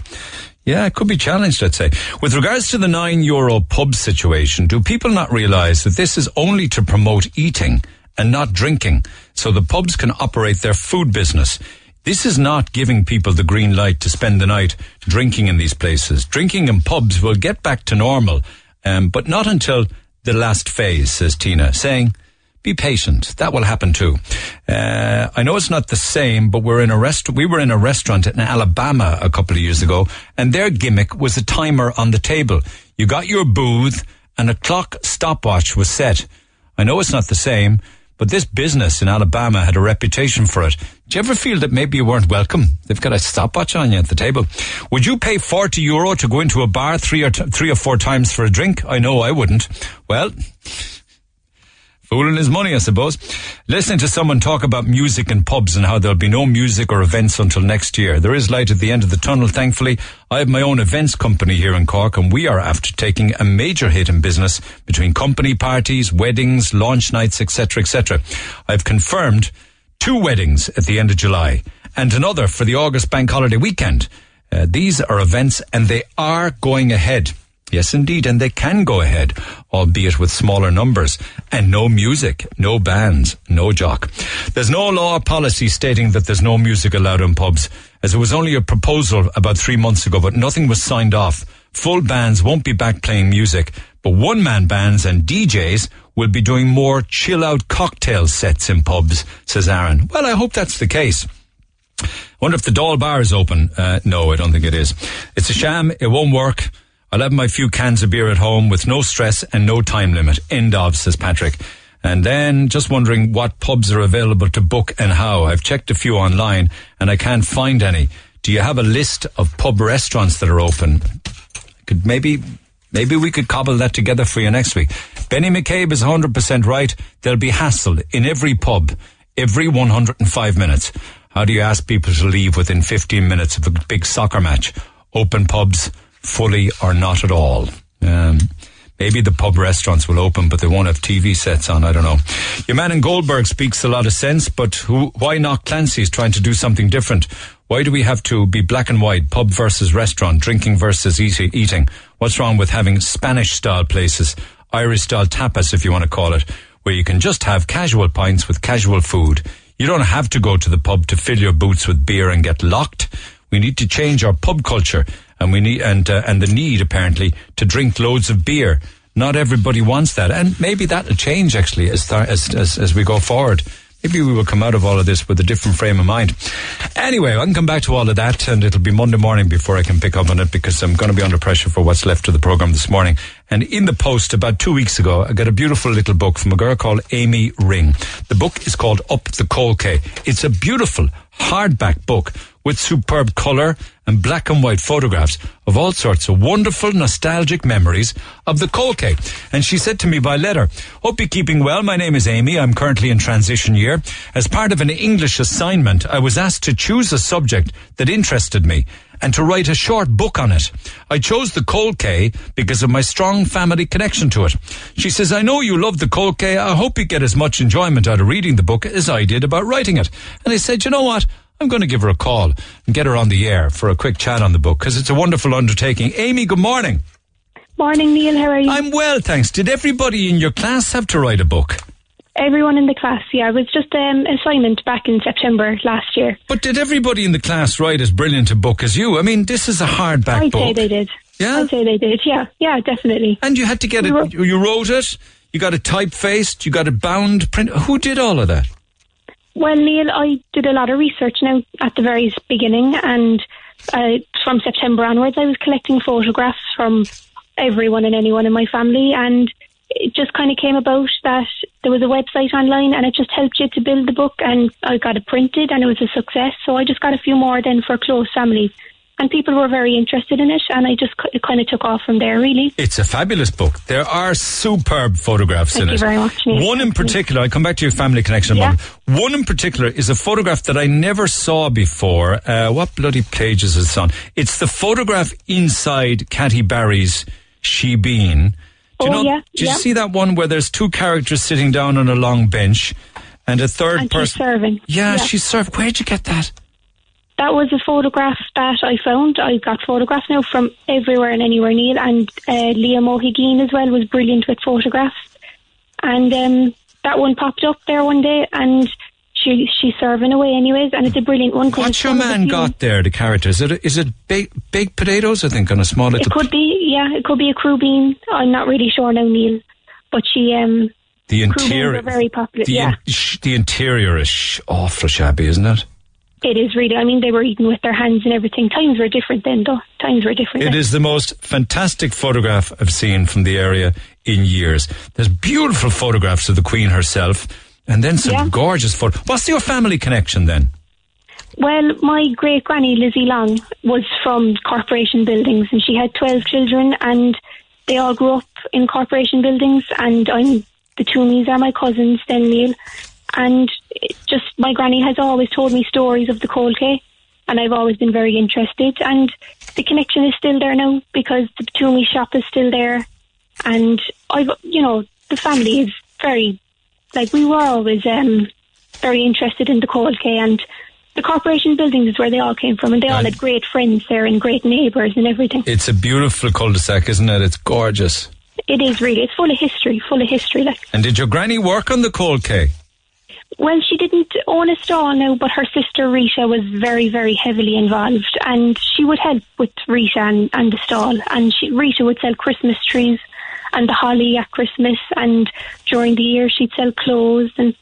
Yeah, it could be challenged, I'd say. With regards to the nine euro pub situation, do people not realize that this is only to promote eating and not drinking so the pubs can operate their food business? This is not giving people the green light to spend the night drinking in these places. Drinking in pubs will get back to normal, um, but not until the last phase, says Tina, saying, be patient. That will happen too. Uh, I know it's not the same, but we're in a rest. We were in a restaurant in Alabama a couple of years ago, and their gimmick was a timer on the table. You got your booth, and a clock stopwatch was set. I know it's not the same, but this business in Alabama had a reputation for it. Do you ever feel that maybe you weren't welcome? They've got a stopwatch on you at the table. Would you pay 40 euro to go into a bar three or, t- three or four times for a drink? I know I wouldn't. Well, Fooling his money, I suppose. Listening to someone talk about music in pubs and how there'll be no music or events until next year. There is light at the end of the tunnel, thankfully. I have my own events company here in Cork and we are after taking a major hit in business between company parties, weddings, launch nights, etc., etc. I've confirmed two weddings at the end of July and another for the August bank holiday weekend. Uh, these are events and they are going ahead. Yes, indeed, and they can go ahead, albeit with smaller numbers, and no music, no bands, no jock. There's no law or policy stating that there's no music allowed in pubs, as it was only a proposal about three months ago, but nothing was signed off. Full bands won't be back playing music, but one-man bands and DJs will be doing more chill-out cocktail sets in pubs, says Aaron. Well, I hope that's the case. Wonder if the Doll bar is open. Uh, no, I don't think it is. It's a sham. It won't work. I'll have my few cans of beer at home with no stress and no time limit. End of, says Patrick. And then just wondering what pubs are available to book and how. I've checked a few online and I can't find any. Do you have a list of pub restaurants that are open? Could maybe, maybe we could cobble that together for you next week. Benny McCabe is 100% right. There'll be hassle in every pub, every 105 minutes. How do you ask people to leave within 15 minutes of a big soccer match? Open pubs, fully or not at all. Um, maybe the pub restaurants will open, but they won't have TV sets on. I don't know. Your man in Goldberg speaks a lot of sense, but who, why not Clancy's trying to do something different? Why do we have to be black and white, pub versus restaurant, drinking versus eat- eating? What's wrong with having Spanish style places, Irish style tapas, if you want to call it, where you can just have casual pints with casual food? You don't have to go to the pub to fill your boots with beer and get locked. We need to change our pub culture and we need and uh, and the need apparently to drink loads of beer. Not everybody wants that, and maybe that'll change actually as th- as, as as we go forward. Maybe we will come out of all of this with a different frame of mind. Anyway, I can come back to all of that, and it'll be Monday morning before I can pick up on it because I'm going to be under pressure for what's left of the program this morning. And in the post about two weeks ago, I got a beautiful little book from a girl called Amy Ring. The book is called Up the Coal Quay. It's a beautiful hardback book with superb colour and black and white photographs of all sorts of wonderful, nostalgic memories of the Coal Quay. And she said to me by letter, Hope you're keeping well. My name is Amy. I'm currently in transition year. As part of an English assignment, I was asked to choose a subject that interested me and to write a short book on it. I chose the Coal Quay because of my strong family connection to it. She says, I know you love the Coal Quay. I hope you get as much enjoyment out of reading the book as I did about writing it. And I said, you know what? I'm going to give her a call and get her on the air for a quick chat on the book because it's a wonderful undertaking. Amy, good morning. Morning, Neil. How are you? I'm well, thanks. Did everybody in your class have to write a book? Everyone in the class, yeah. It was just um, assignment back in September last year. But did everybody in the class write as brilliant a book as you? I mean, this is a hardback book. I'd say they did. Yeah? I'd say they did, yeah. Yeah, definitely. And you had to get it, you wrote it, you got it typefaced, you got it bound, print. Who did all of that? Well, Neil, I did a lot of research now at the very beginning, and uh, from September onwards, I was collecting photographs from everyone and anyone in my family, and it just kind of came about that there was a website online, and it just helped you to build the book, and I got it printed, and it was a success. So I just got a few more then for close families, and people were very interested in it, and I just it kind of took off from there, really. It's a fabulous book. There are superb photographs Thank in you it. very much, Neil. One in particular, I come back to your family connection in a moment. One in particular is a photograph that I never saw before. Uh, what bloody page is it on? It's the photograph inside Catty Barry's Shebeen. Do you Oh, know, yeah, Did yeah. you see that one where there's two characters sitting down on a long bench and a third And she's person? serving. Yeah, Yeah. she's served. Where'd you get that? That was a photograph that I found. I got photographs now from everywhere and anywhere, Neil. And uh, Liam O'Higgin as well was brilliant with photographs. And um, that one popped up there one day, and she she's serving away anyways. And it's a brilliant one. What's your man got there, the character? Is it, is it baked, baked potatoes, I think, on a small It could be, yeah, it could be a crubeen. I'm not really sure now, Neil. But she, um, The interior... are very popular. The, yeah, in- sh- the interior is sh- awful shabby, isn't it? It is really. I mean, they were eating with their hands and everything. Times were different then, though. Times were different. It then. is the most fantastic photograph I've seen from the area in years. There's beautiful photographs of the Queen herself, and then some Yeah. gorgeous photos. What's your family connection then? Well, my great granny Lizzie Long was from corporation buildings, and she had twelve children, and they all grew up in corporation buildings. And I'm the Toomeys are my cousins, then Neil, and just my granny has always told me stories of the Coal Quay, and I've always been very interested. And the connection is still there now because the Toomey shop is still there, and I've you know the family is very like we were always um very interested in the Coal Quay and the corporation buildings is where they all came from and they all had great friends there and great neighbours and everything. It's a beautiful cul-de-sac, isn't it? It's gorgeous. It is really, it's full of history, full of history. Like, And did your granny work on the Coal Quay? Well, she didn't own a stall now, but her sister Rita was very, very heavily involved, and she would help with Rita and, and the stall. And she, Rita would sell Christmas trees and the holly at Christmas, and during the year she'd sell clothes, and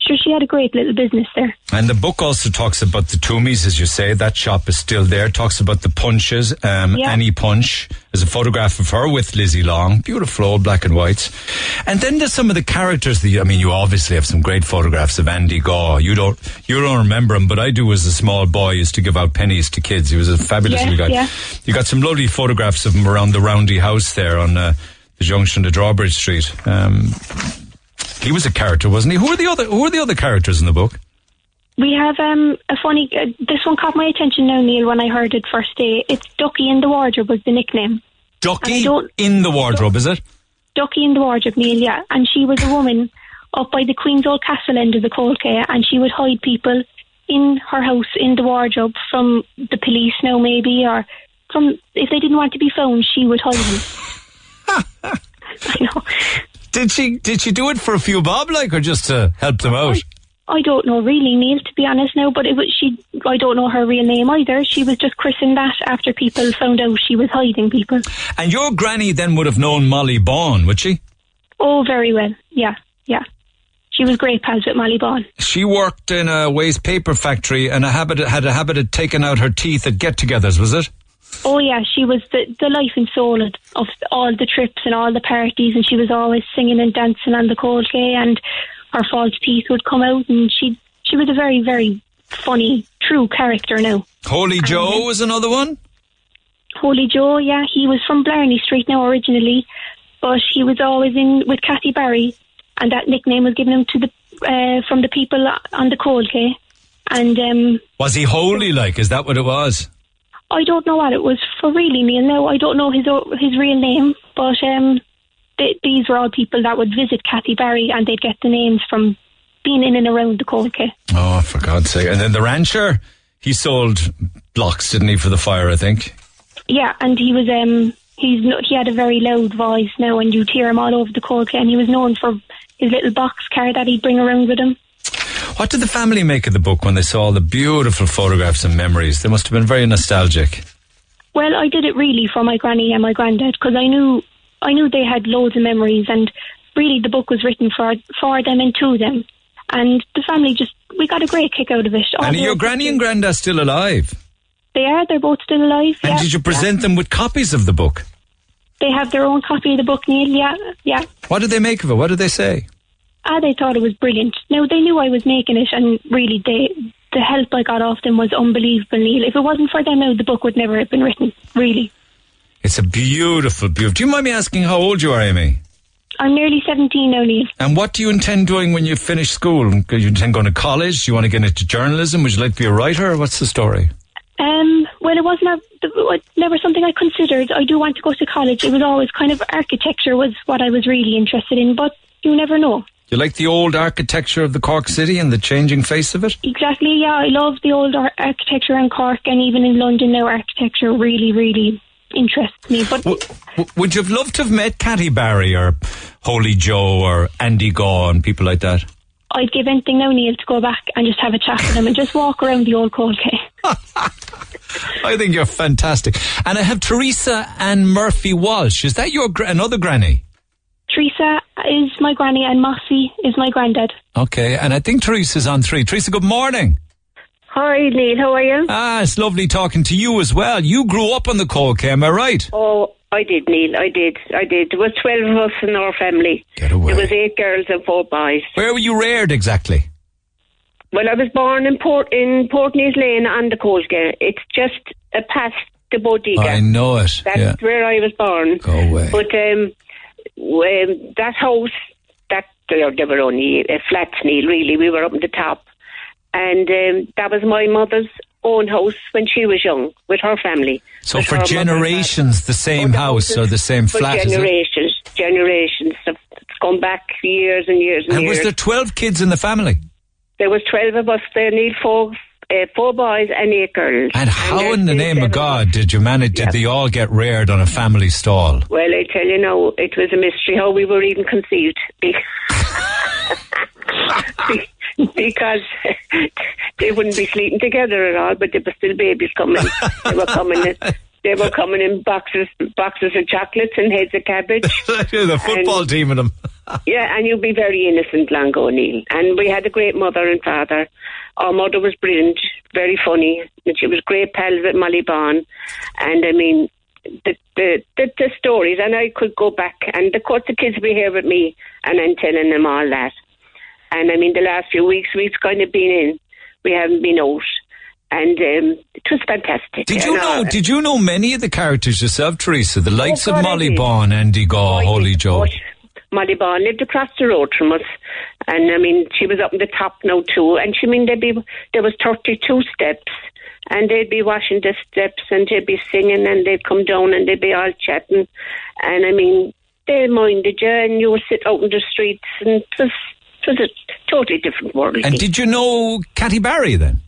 sure, she had a great little business there. And the book also talks about the Toomeys, as you say. That shop is still there. Talks about the punches. Um, Yeah. Annie Punch. There's a photograph of her with Lizzie Long. Beautiful old black and whites. And then there's some of the characters that you, I mean, you obviously have some great photographs of Andy Gaw. You don't, you don't remember him, but I do as a small boy used to give out pennies to kids. He was a fabulous little guy. yeah. You got some lovely photographs of him around the Roundy House there on, uh, the junction to Drawbridge Street. Um, he was a character, wasn't he? Who are the other, who are the other characters in the book? We have um, a funny. Uh, this one caught my attention now, Neil, when I heard it first day. It's Ducky in the Wardrobe was the nickname. Ducky And I don't- in the wardrobe, is it? Ducky in the Wardrobe, Neil, yeah. And she was a woman up by the Queen's Old Castle end of the Coal Quay, and she would hide people in her house in the wardrobe from the police now, maybe, or from if they didn't want to be found, she would hide them. I know. Did she did she do it for a few bob, like, or just to help them out? I don't know really, Neil, to be honest now, but it was she. I don't know her real name either. She was just christened that after people found out she was hiding people. And your granny then would have known Molly Bawn, would she? Oh, very well. Yeah, yeah. She was great pals with Molly Bawn. She worked in a waste paper factory and a habit, had a habit of taking out her teeth at get-togethers, was it? Oh yeah, she was the the life and soul of, of all the trips and all the parties, and she was always singing and dancing on the Coal Quay, and her false teeth would come out, and she she was a very very funny, true character. Now, Holy Joe was another one. Holy Joe, yeah, he was from Blarney Street now originally, but he was always in with Katty Barry, and that nickname was given him to the uh, from the people on the Coal Quay, and um, Was he holy like? Is that what it was? I don't know what it was for really, Neil. No, I don't know his his real name, but um, th- these were all people that would visit Katty Barry, and they'd get the names from being in and around the Coal Quay. Oh, for God's sake! And then the rancher, he sold blocks, didn't he, for the fire? I think. Yeah, and he was um he's he had a very loud voice now, and you'd hear him all over the Coal Quay, and he was known for his little box car that he'd bring around with him. What did the family make of the book when they saw all the beautiful photographs and memories? They must have been very nostalgic. Well, I did it really for my granny and my granddad because I knew I knew they had loads of memories, and really the book was written for for them and to them, and the family just we got a great kick out of it. All and are your granny and granddad still alive? They are. They're both still alive. And yeah. did you present them with copies of the book? They have their own copy of the book, Neil. Yeah, yeah. What did they make of it? What did they say? Ah, they thought it was brilliant. Now they knew I was making it, and really, they the help I got off them was unbelievable, Neil. If it wasn't for them, now the book would never have been written. Really, It's a beautiful, beautiful. Do you mind me asking how old you are, Amy? I'm nearly seventeen now, Neil. And what do you intend doing when you finish school? Do you intend going to college? Do you want to get into journalism? Would you like to be a writer? What's the story? Um, well, it wasn't a, it was never something I considered. I do want to go to college. It was always kind of architecture was what I was really interested in, but you never know. You like the old architecture of the Cork city and the changing face of it? Exactly, yeah. I love the old ar- architecture in Cork and even in London now. Architecture really, really interests me. But W- would you have loved to have met Katty Barry or Holy Joe or Andy Gaw and people like that? I'd give anything now, Neil, to go back and just have a chat with them and just walk around the old cold I think you're fantastic. And I have Teresa and Murphy Walsh. Is that your gra- another granny? Teresa is my granny and Mossy is my granddad. Okay, and I think Teresa's on three. Teresa, good morning. Hi, Neil. How are you? Ah, it's lovely talking to you as well. You grew up on the Cork, am I right? Oh, I did, Neil. I did. I did. There was 12 of us in our family. Get away. There was eight girls and four boys. Where were you reared exactly? Well, I was born in Port in Portneys Lane on the Coal Quay. It's just a past the Bodega. I know it. That's yeah. where I was born. Go away. But um, um, that house, that there, there were only uh, flats, Neil. Really, we were up at the top, and um, that was my mother's own house when she was young with her family. So for her mother and generations, the same house or the same flat, generations, generations. It's gone back years and years and, And years. was there 12 kids in the family? There was twelve of us there, Neil, four, uh, four boys and eight girls. And how there's in the name of God did you manage, did they all get reared on a family stall? Well, I tell you now, it was a mystery how we were even conceived. Because they wouldn't be sleeping together at all, but there were still babies coming. They were coming in. They were coming in boxes, boxes of chocolates and heads of cabbage. the football team of them. Yeah, and you'd be very innocent, long ago, Neil. And we had a great mother and father. Our mother was brilliant, very funny, and she was great pals with Molly Bawn. And I mean, the, the the the stories, and I could go back, and of course the kids be here with me, and I'm telling them all that. And I mean, the last few weeks we've kind of been in, we haven't been out, and um, it was fantastic. Did you know? Did you know many of the characters yourself, Teresa? The likes Oh, God, of Molly. Bawn, Andy Gaw, Holy Joe. Molly Bawn lived across the road from us, and I mean, she was up in the top now too. And she I mean, there'd be there was thirty-two steps, and they'd be washing the steps, and they'd be singing, and they'd come down, and they'd be all chatting, and I mean, they minded you, and you would sit out in the streets, and it was it was a totally different world. And did you know Katty Barry then?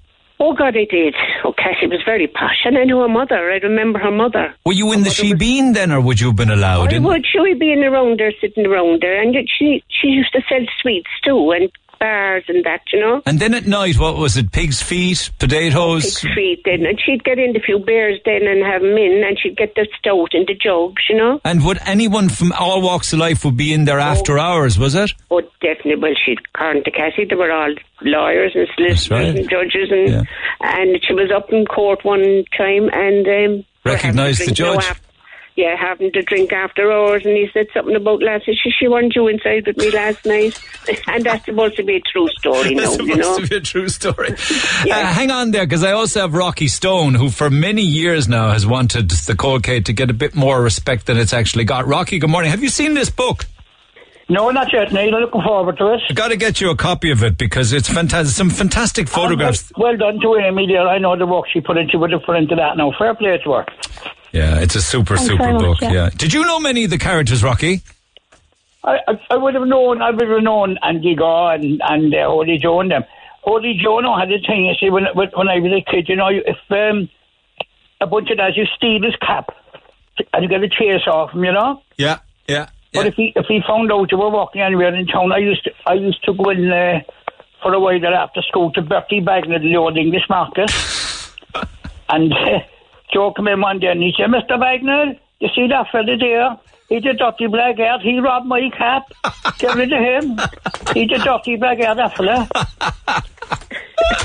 Oh God, I did. Okay, she was very posh, and I knew her mother. I remember her mother. Were you in the Shebeen then, or would you have been allowed I in? would. She would be in around there, sitting around there, and she she used to sell sweets too. And bars and that, you know. And then at night, what was it? Pig's feet, potatoes. Pig's feet then, and she'd get in a few beers then and have them in, and she'd get the stout in the jugs, you know. And would anyone from all walks of life would be in there after hours? Was it? Oh, definitely. Well, she'd Karen to Cassie. They were all lawyers and solicitors right. and judges, and and she was up in court one time and um, Recognised the drink no judge. Af- yeah, having to drink after hours, and he said something about last night. She, she wasn't you inside with me last night, and that's supposed to be a true story now, That's you know. supposed to be a true story. Uh, hang on there, because I also have Rocky Stone, who for many years now has wanted the cold case to get a bit more respect than it's actually got. Rocky, good morning. Have you seen this book? No, not yet, Neil. I'm looking forward to it. I got to get you a copy of it because it's fantastic. Some fantastic photographs. Well, well done to Amy there. I know the work she put into it for into that now. Fair play to her. Yeah, it's a super, Thanks super very much, book. yeah. yeah. Did you know many of the characters, Rocky? I, I, I would have known, I would have known Andy Gaw and, and uh, Holy Joe and them. Holy Joe no, had a thing, you see, when, when when I was a kid, you know, if um, a bunch of lads, you steal his cap and you get a chase off him, you know? Yeah, yeah. But if he if he found out you were walking anywhere in town, I used to I used to go in uh, for a while there after school to Bertie Bagnall, the old English market, and uh, Joe came in one day and he said, "Mister Wagner, you see that fella there? He's a dirty black hair. He robbed my cap. Get rid of him. He's a dirty black hair, that fella."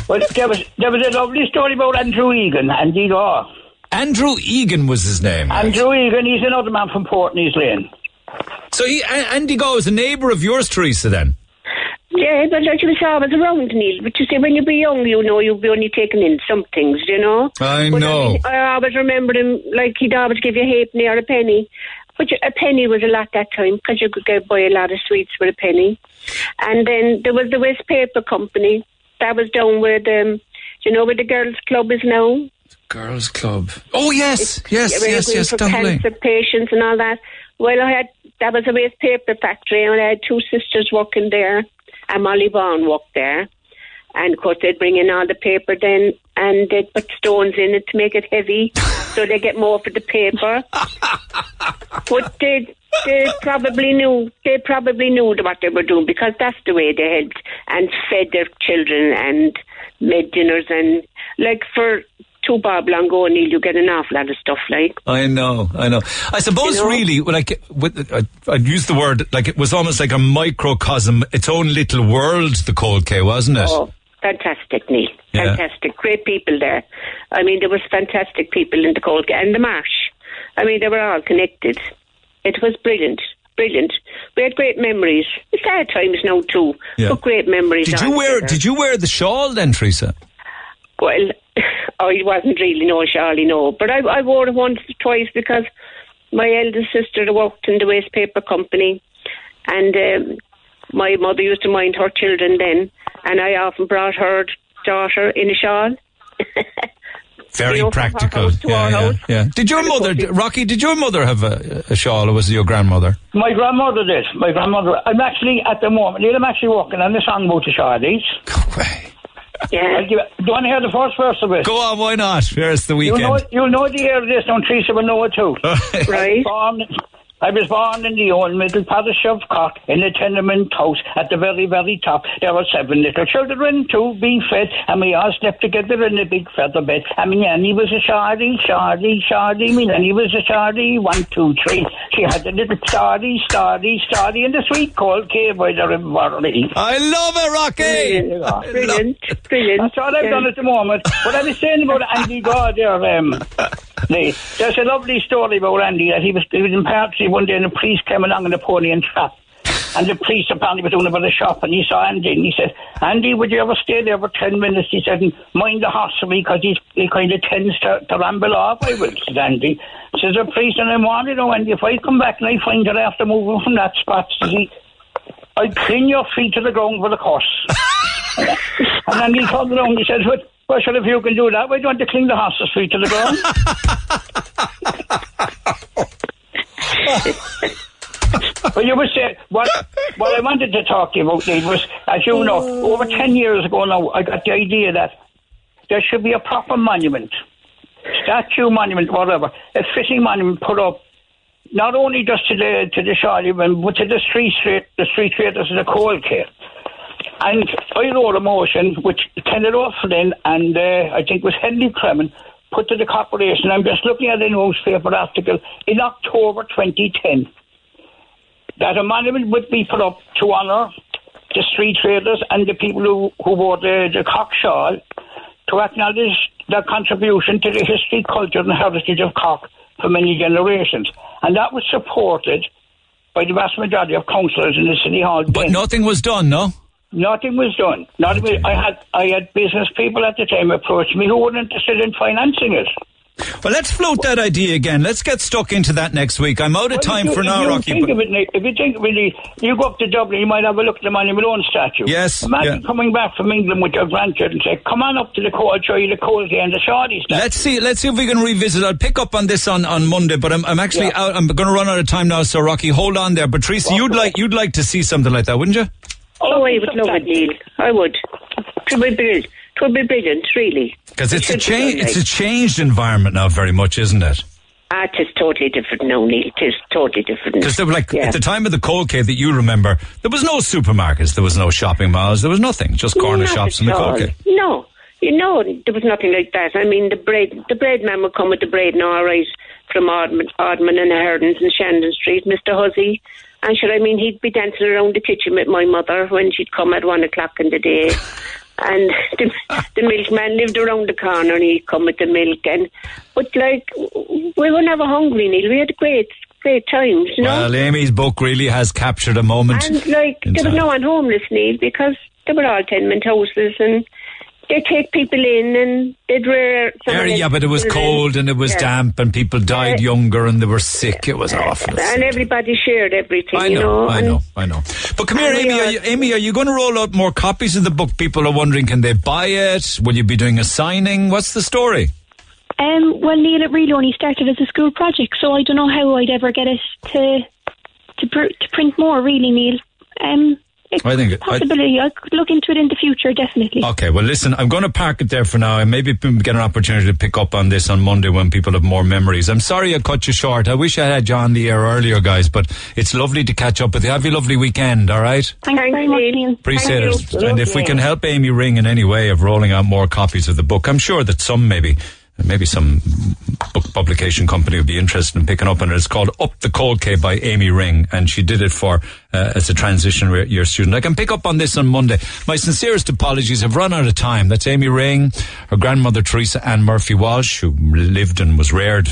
well, there was there was a lovely story about Andrew Egan and he go. Andrew Egan was his name. Andrew Egan, he's another man from Portneys Lane. So he, Andy Gaw is a neighbour of yours, Teresa, then? Yeah, but like you say I was always around, Neil. But you see, when you be young, you know, you'll be only taking in some things, you know. I But know. mean, I always remember him, like he'd always give you a halfpenny or a penny. But a penny was a lot that time because you could get buy a lot of sweets with a penny. And then there was the West Paper Company. That was down where the, um, you know, where the girls' club is now. Girls' Club. Oh, yes, yes, yes, yes, for the cancer patients and all that. Well, I had that was a waste paper factory, and I had two sisters working there, and Molly Vaughan worked there. And of course, they'd bring in all the paper then, and they'd put stones in it to make it heavy, so they get more for the paper. but they they probably knew they probably knew what they were doing because that's the way they helped and fed their children and made dinners and like for two bob long ago, Neil, you get an awful lot of stuff like. I know, I know. I suppose You know? really, like, with, I, I'd use the word, like, it was almost like a microcosm, its own little world, the Coal Quay, wasn't it? Oh, fantastic, Neil. Yeah. Fantastic. Great people there. I mean, there was fantastic people in the Cold and the Marsh. I mean, they were all connected. It was brilliant. Brilliant. We had great memories. It's sad times now too, Yeah. but great memories. Did you wear, altogether. did you wear the shawl then, Teresa? Well, I wasn't really no Charlie, no. But I, I wore it once or twice because my eldest sister worked in the waste paper company, and um, my mother used to mind her children then, and I often brought her daughter in a shawl. Very You know, practical. Yeah, yeah, yeah. Did your mother, Rocky, did your mother have a, a shawl or was it your grandmother? My grandmother did. My grandmother. I'm actually at the moment. I'm actually working on the song about the Shardies. Yeah. I'll give it, do you want to hear the first verse of it? Go on, why not? Here's the weekend. You'll weekend. know, you'll know the hear of this, and Teresa will know it too. right. Born, I was born in the old middle parish of Cork in a tenement house at the very, very top. There were seven little children to be fed, and we all slept together in a big feather bed. And my nanny was a shardy, shardy, shardy. My nanny was a shardy, one, two, three. She had a little stardy, stardy, stardy in the sweet Coal Quay by the river. I love it, Rocky! Brilliant, brilliant. That's all I've Yeah. done at the moment. But I was saying about Andy Gaw there, um, there's a lovely story about Andy that he was, he was in One day and a priest came along in a pony and trap. And the police apparently was doing a the shop and he saw Andy and he said, Andy, would you ever stay there for 10 minutes? He said, mind the horse for me because he kind of tends to, to ramble off. I will, said Andy. Says the priest and I'm you know, Andy, if I come back and I find that after moving from that spot, says he, I'd pin your feet to the ground with a curse. and then he turned around and he said, well, well, sure, if you can do that, why don't you clean the horse's feet to the ground? Well, you were saying what? What I wanted to talk to you about, Neil, was, as you know, over ten years ago now, I got the idea that there should be a proper monument, statue, monument, whatever, a fitting monument put up, not only just to the to the Charlie, but to the street straight, the street traders of the Coal Quay. And I wrote a motion which Kenneth O'Flynn and uh, I think it was Henry Cremin put to the corporation. I'm just looking at a newspaper article in October 2010 that a monument would be put up to honour the street traders and the people who, who wore the, the cock shawl to acknowledge their contribution to the history, culture and heritage of Cork for many generations. And that was supported by the vast majority of councillors in the City Hall. But nothing was done, no? Nothing was done. Nothing was, I had I had business people at the time approach me who were interested in financing it. Well, let's float that idea again. Let's get stuck into that next week. I'm out of Well, time if for now, Rocky. Think of it, Nick, if you think of it, you go up to Dublin, you might have a look at the Monument Malone statue. Yes, Imagine yeah. coming back from England with your grandchildren and say, "Come on up to the cold, show you the cold and the Saudi statue." Let's see. Let's see if we can revisit. I'll pick up on this on, on Monday, but I'm, I'm actually out. I'm going to run out of time now. So Rocky, hold on there. But Teresa, you'd like you'd like to see something like that, wouldn't you? Oh, I would love it, Neil. I would. It would be brilliant. It would be brilliant, really. Because it's a It change. It's a changed environment now, very much, isn't it? Ah, it is totally different now, Neil. It is totally different. Because like Yeah. at the time of the Coal Quay that you remember, there was no supermarkets, there was no shopping malls, there was nothing, just corner Not shops in the Coal Quay. No, you know, there was nothing like that. I mean, the bread, the bread man would come with the bread and all right from Ardman, Ardman and Herdens and Shandon Street, Mr. Huzzy. And sure, I mean, he'd be dancing around the kitchen with my mother when she'd come at one o'clock in the day. And the, the milkman lived around the corner and he'd come with the milk. And But, like, we were never hungry, Neil. We had great, great times, you know? Well, Amy's book really has captured a moment. And like in there was no one homeless, Neil, because they were all tenement houses and they take people in and they'd rear. Yeah, yeah, but it was cold and it was Yeah. damp and people died younger and they were sick. It was awful. And everybody shared everything, I you know, know. I and know, I know. But come here, Amy. Are are- you, Amy, are you going to roll out more copies of the book? People are wondering, can they buy it? Will you be doing a signing? What's the story? Um, well, Neil, it really only started as a school project, so I don't know how I'd ever get it to to, pr- to print more. Really, Neil. Um, it's I think a it- I- possibility. I could look into it in the future, definitely. Okay, well, listen, I'm going to park it there for now and maybe get an opportunity to pick up on this on Monday when people have more memories. I'm sorry I cut you short. I wish I had John the air earlier, guys, but it's lovely to catch up with you. Have a lovely weekend, all right? Thanks, very much, Neil. Appreciate Thank it. you. And if we can help Amy Ring in any way of rolling out more copies of the book, I'm sure that some maybe. Maybe some book publication company would be interested in picking up on it. It's called Up the Coal Quay by Amy Ring, and she did it for uh, as a transition year student. I can pick up on this on Monday. My sincerest apologies. I've run out of time. That's Amy Ring, her grandmother Teresa Ann Murphy Walsh, who lived and was reared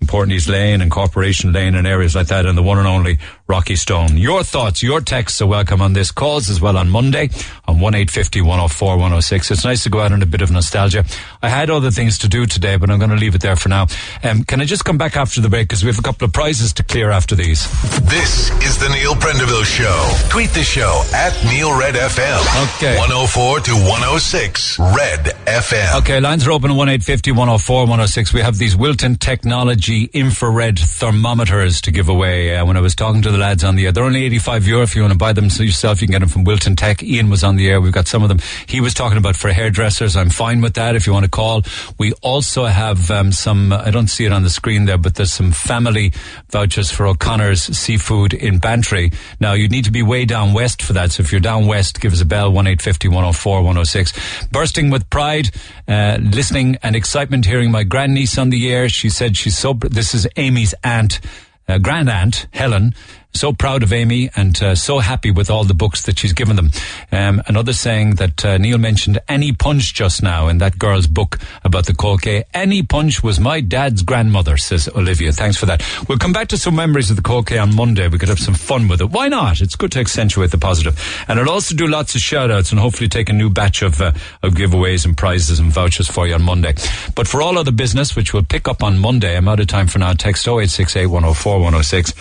in Portneys Lane and Corporation Lane and areas like that, and the one and only Rocky Stone. Your thoughts, your texts are welcome on this. Calls as well on Monday on 1850 104 106. It's nice to go out on a bit of nostalgia. I had other things to do today, but I'm going to leave it there for now. Um, can I just come back after the break because we have a couple of prizes to clear after these? This is the Neil Prendeville Show. Tweet the show at Neil Red FM. Okay. 104 to 106 Red FM. Okay, lines are open at 1850 104 106. We have these Wilton Technology infrared thermometers to give away. Uh, when I was talking to the lads on the air, they're only 85 euro if you want to buy them yourself. You can get them from Wilton Tech. Ian was on the air. We've got some of them. He was talking about for hairdressers. I'm fine with that if you want to call. We also have um, some, I don't see it on the screen there, but there's some family vouchers for O'Connor's Seafood in Bantry. Now, you'd need to be way down west for that. So if you're down west, give us a bell, 1850 104 106. Bursting with pride, uh, listening and excitement hearing my grandniece on the air. She said she's so, this is Amy's aunt, uh, grand aunt, Helen. So proud of Amy and uh, so happy with all the books that she's given them. Um, another saying that uh, Neil mentioned Annie Punch just now in that girl's book about the Colkay. Annie Punch was my dad's grandmother, says Olivia. Thanks for that. We'll come back to some memories of the Coal Quay on Monday. We could have some fun with it. Why not? It's good to accentuate the positive. And I'll also do lots of shout outs and hopefully take a new batch of, uh, of giveaways and prizes and vouchers for you on Monday. But for all other business, which we'll pick up on Monday, I'm out of time for now. Text 0868 104 106.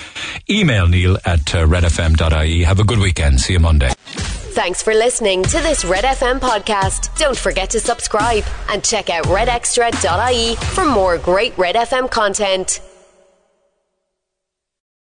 Email At uh, redfm.ie. Have a good weekend. See you Monday. Thanks for listening to this Red FM podcast. Don't forget to subscribe and check out redextra.ie for more great Red FM content.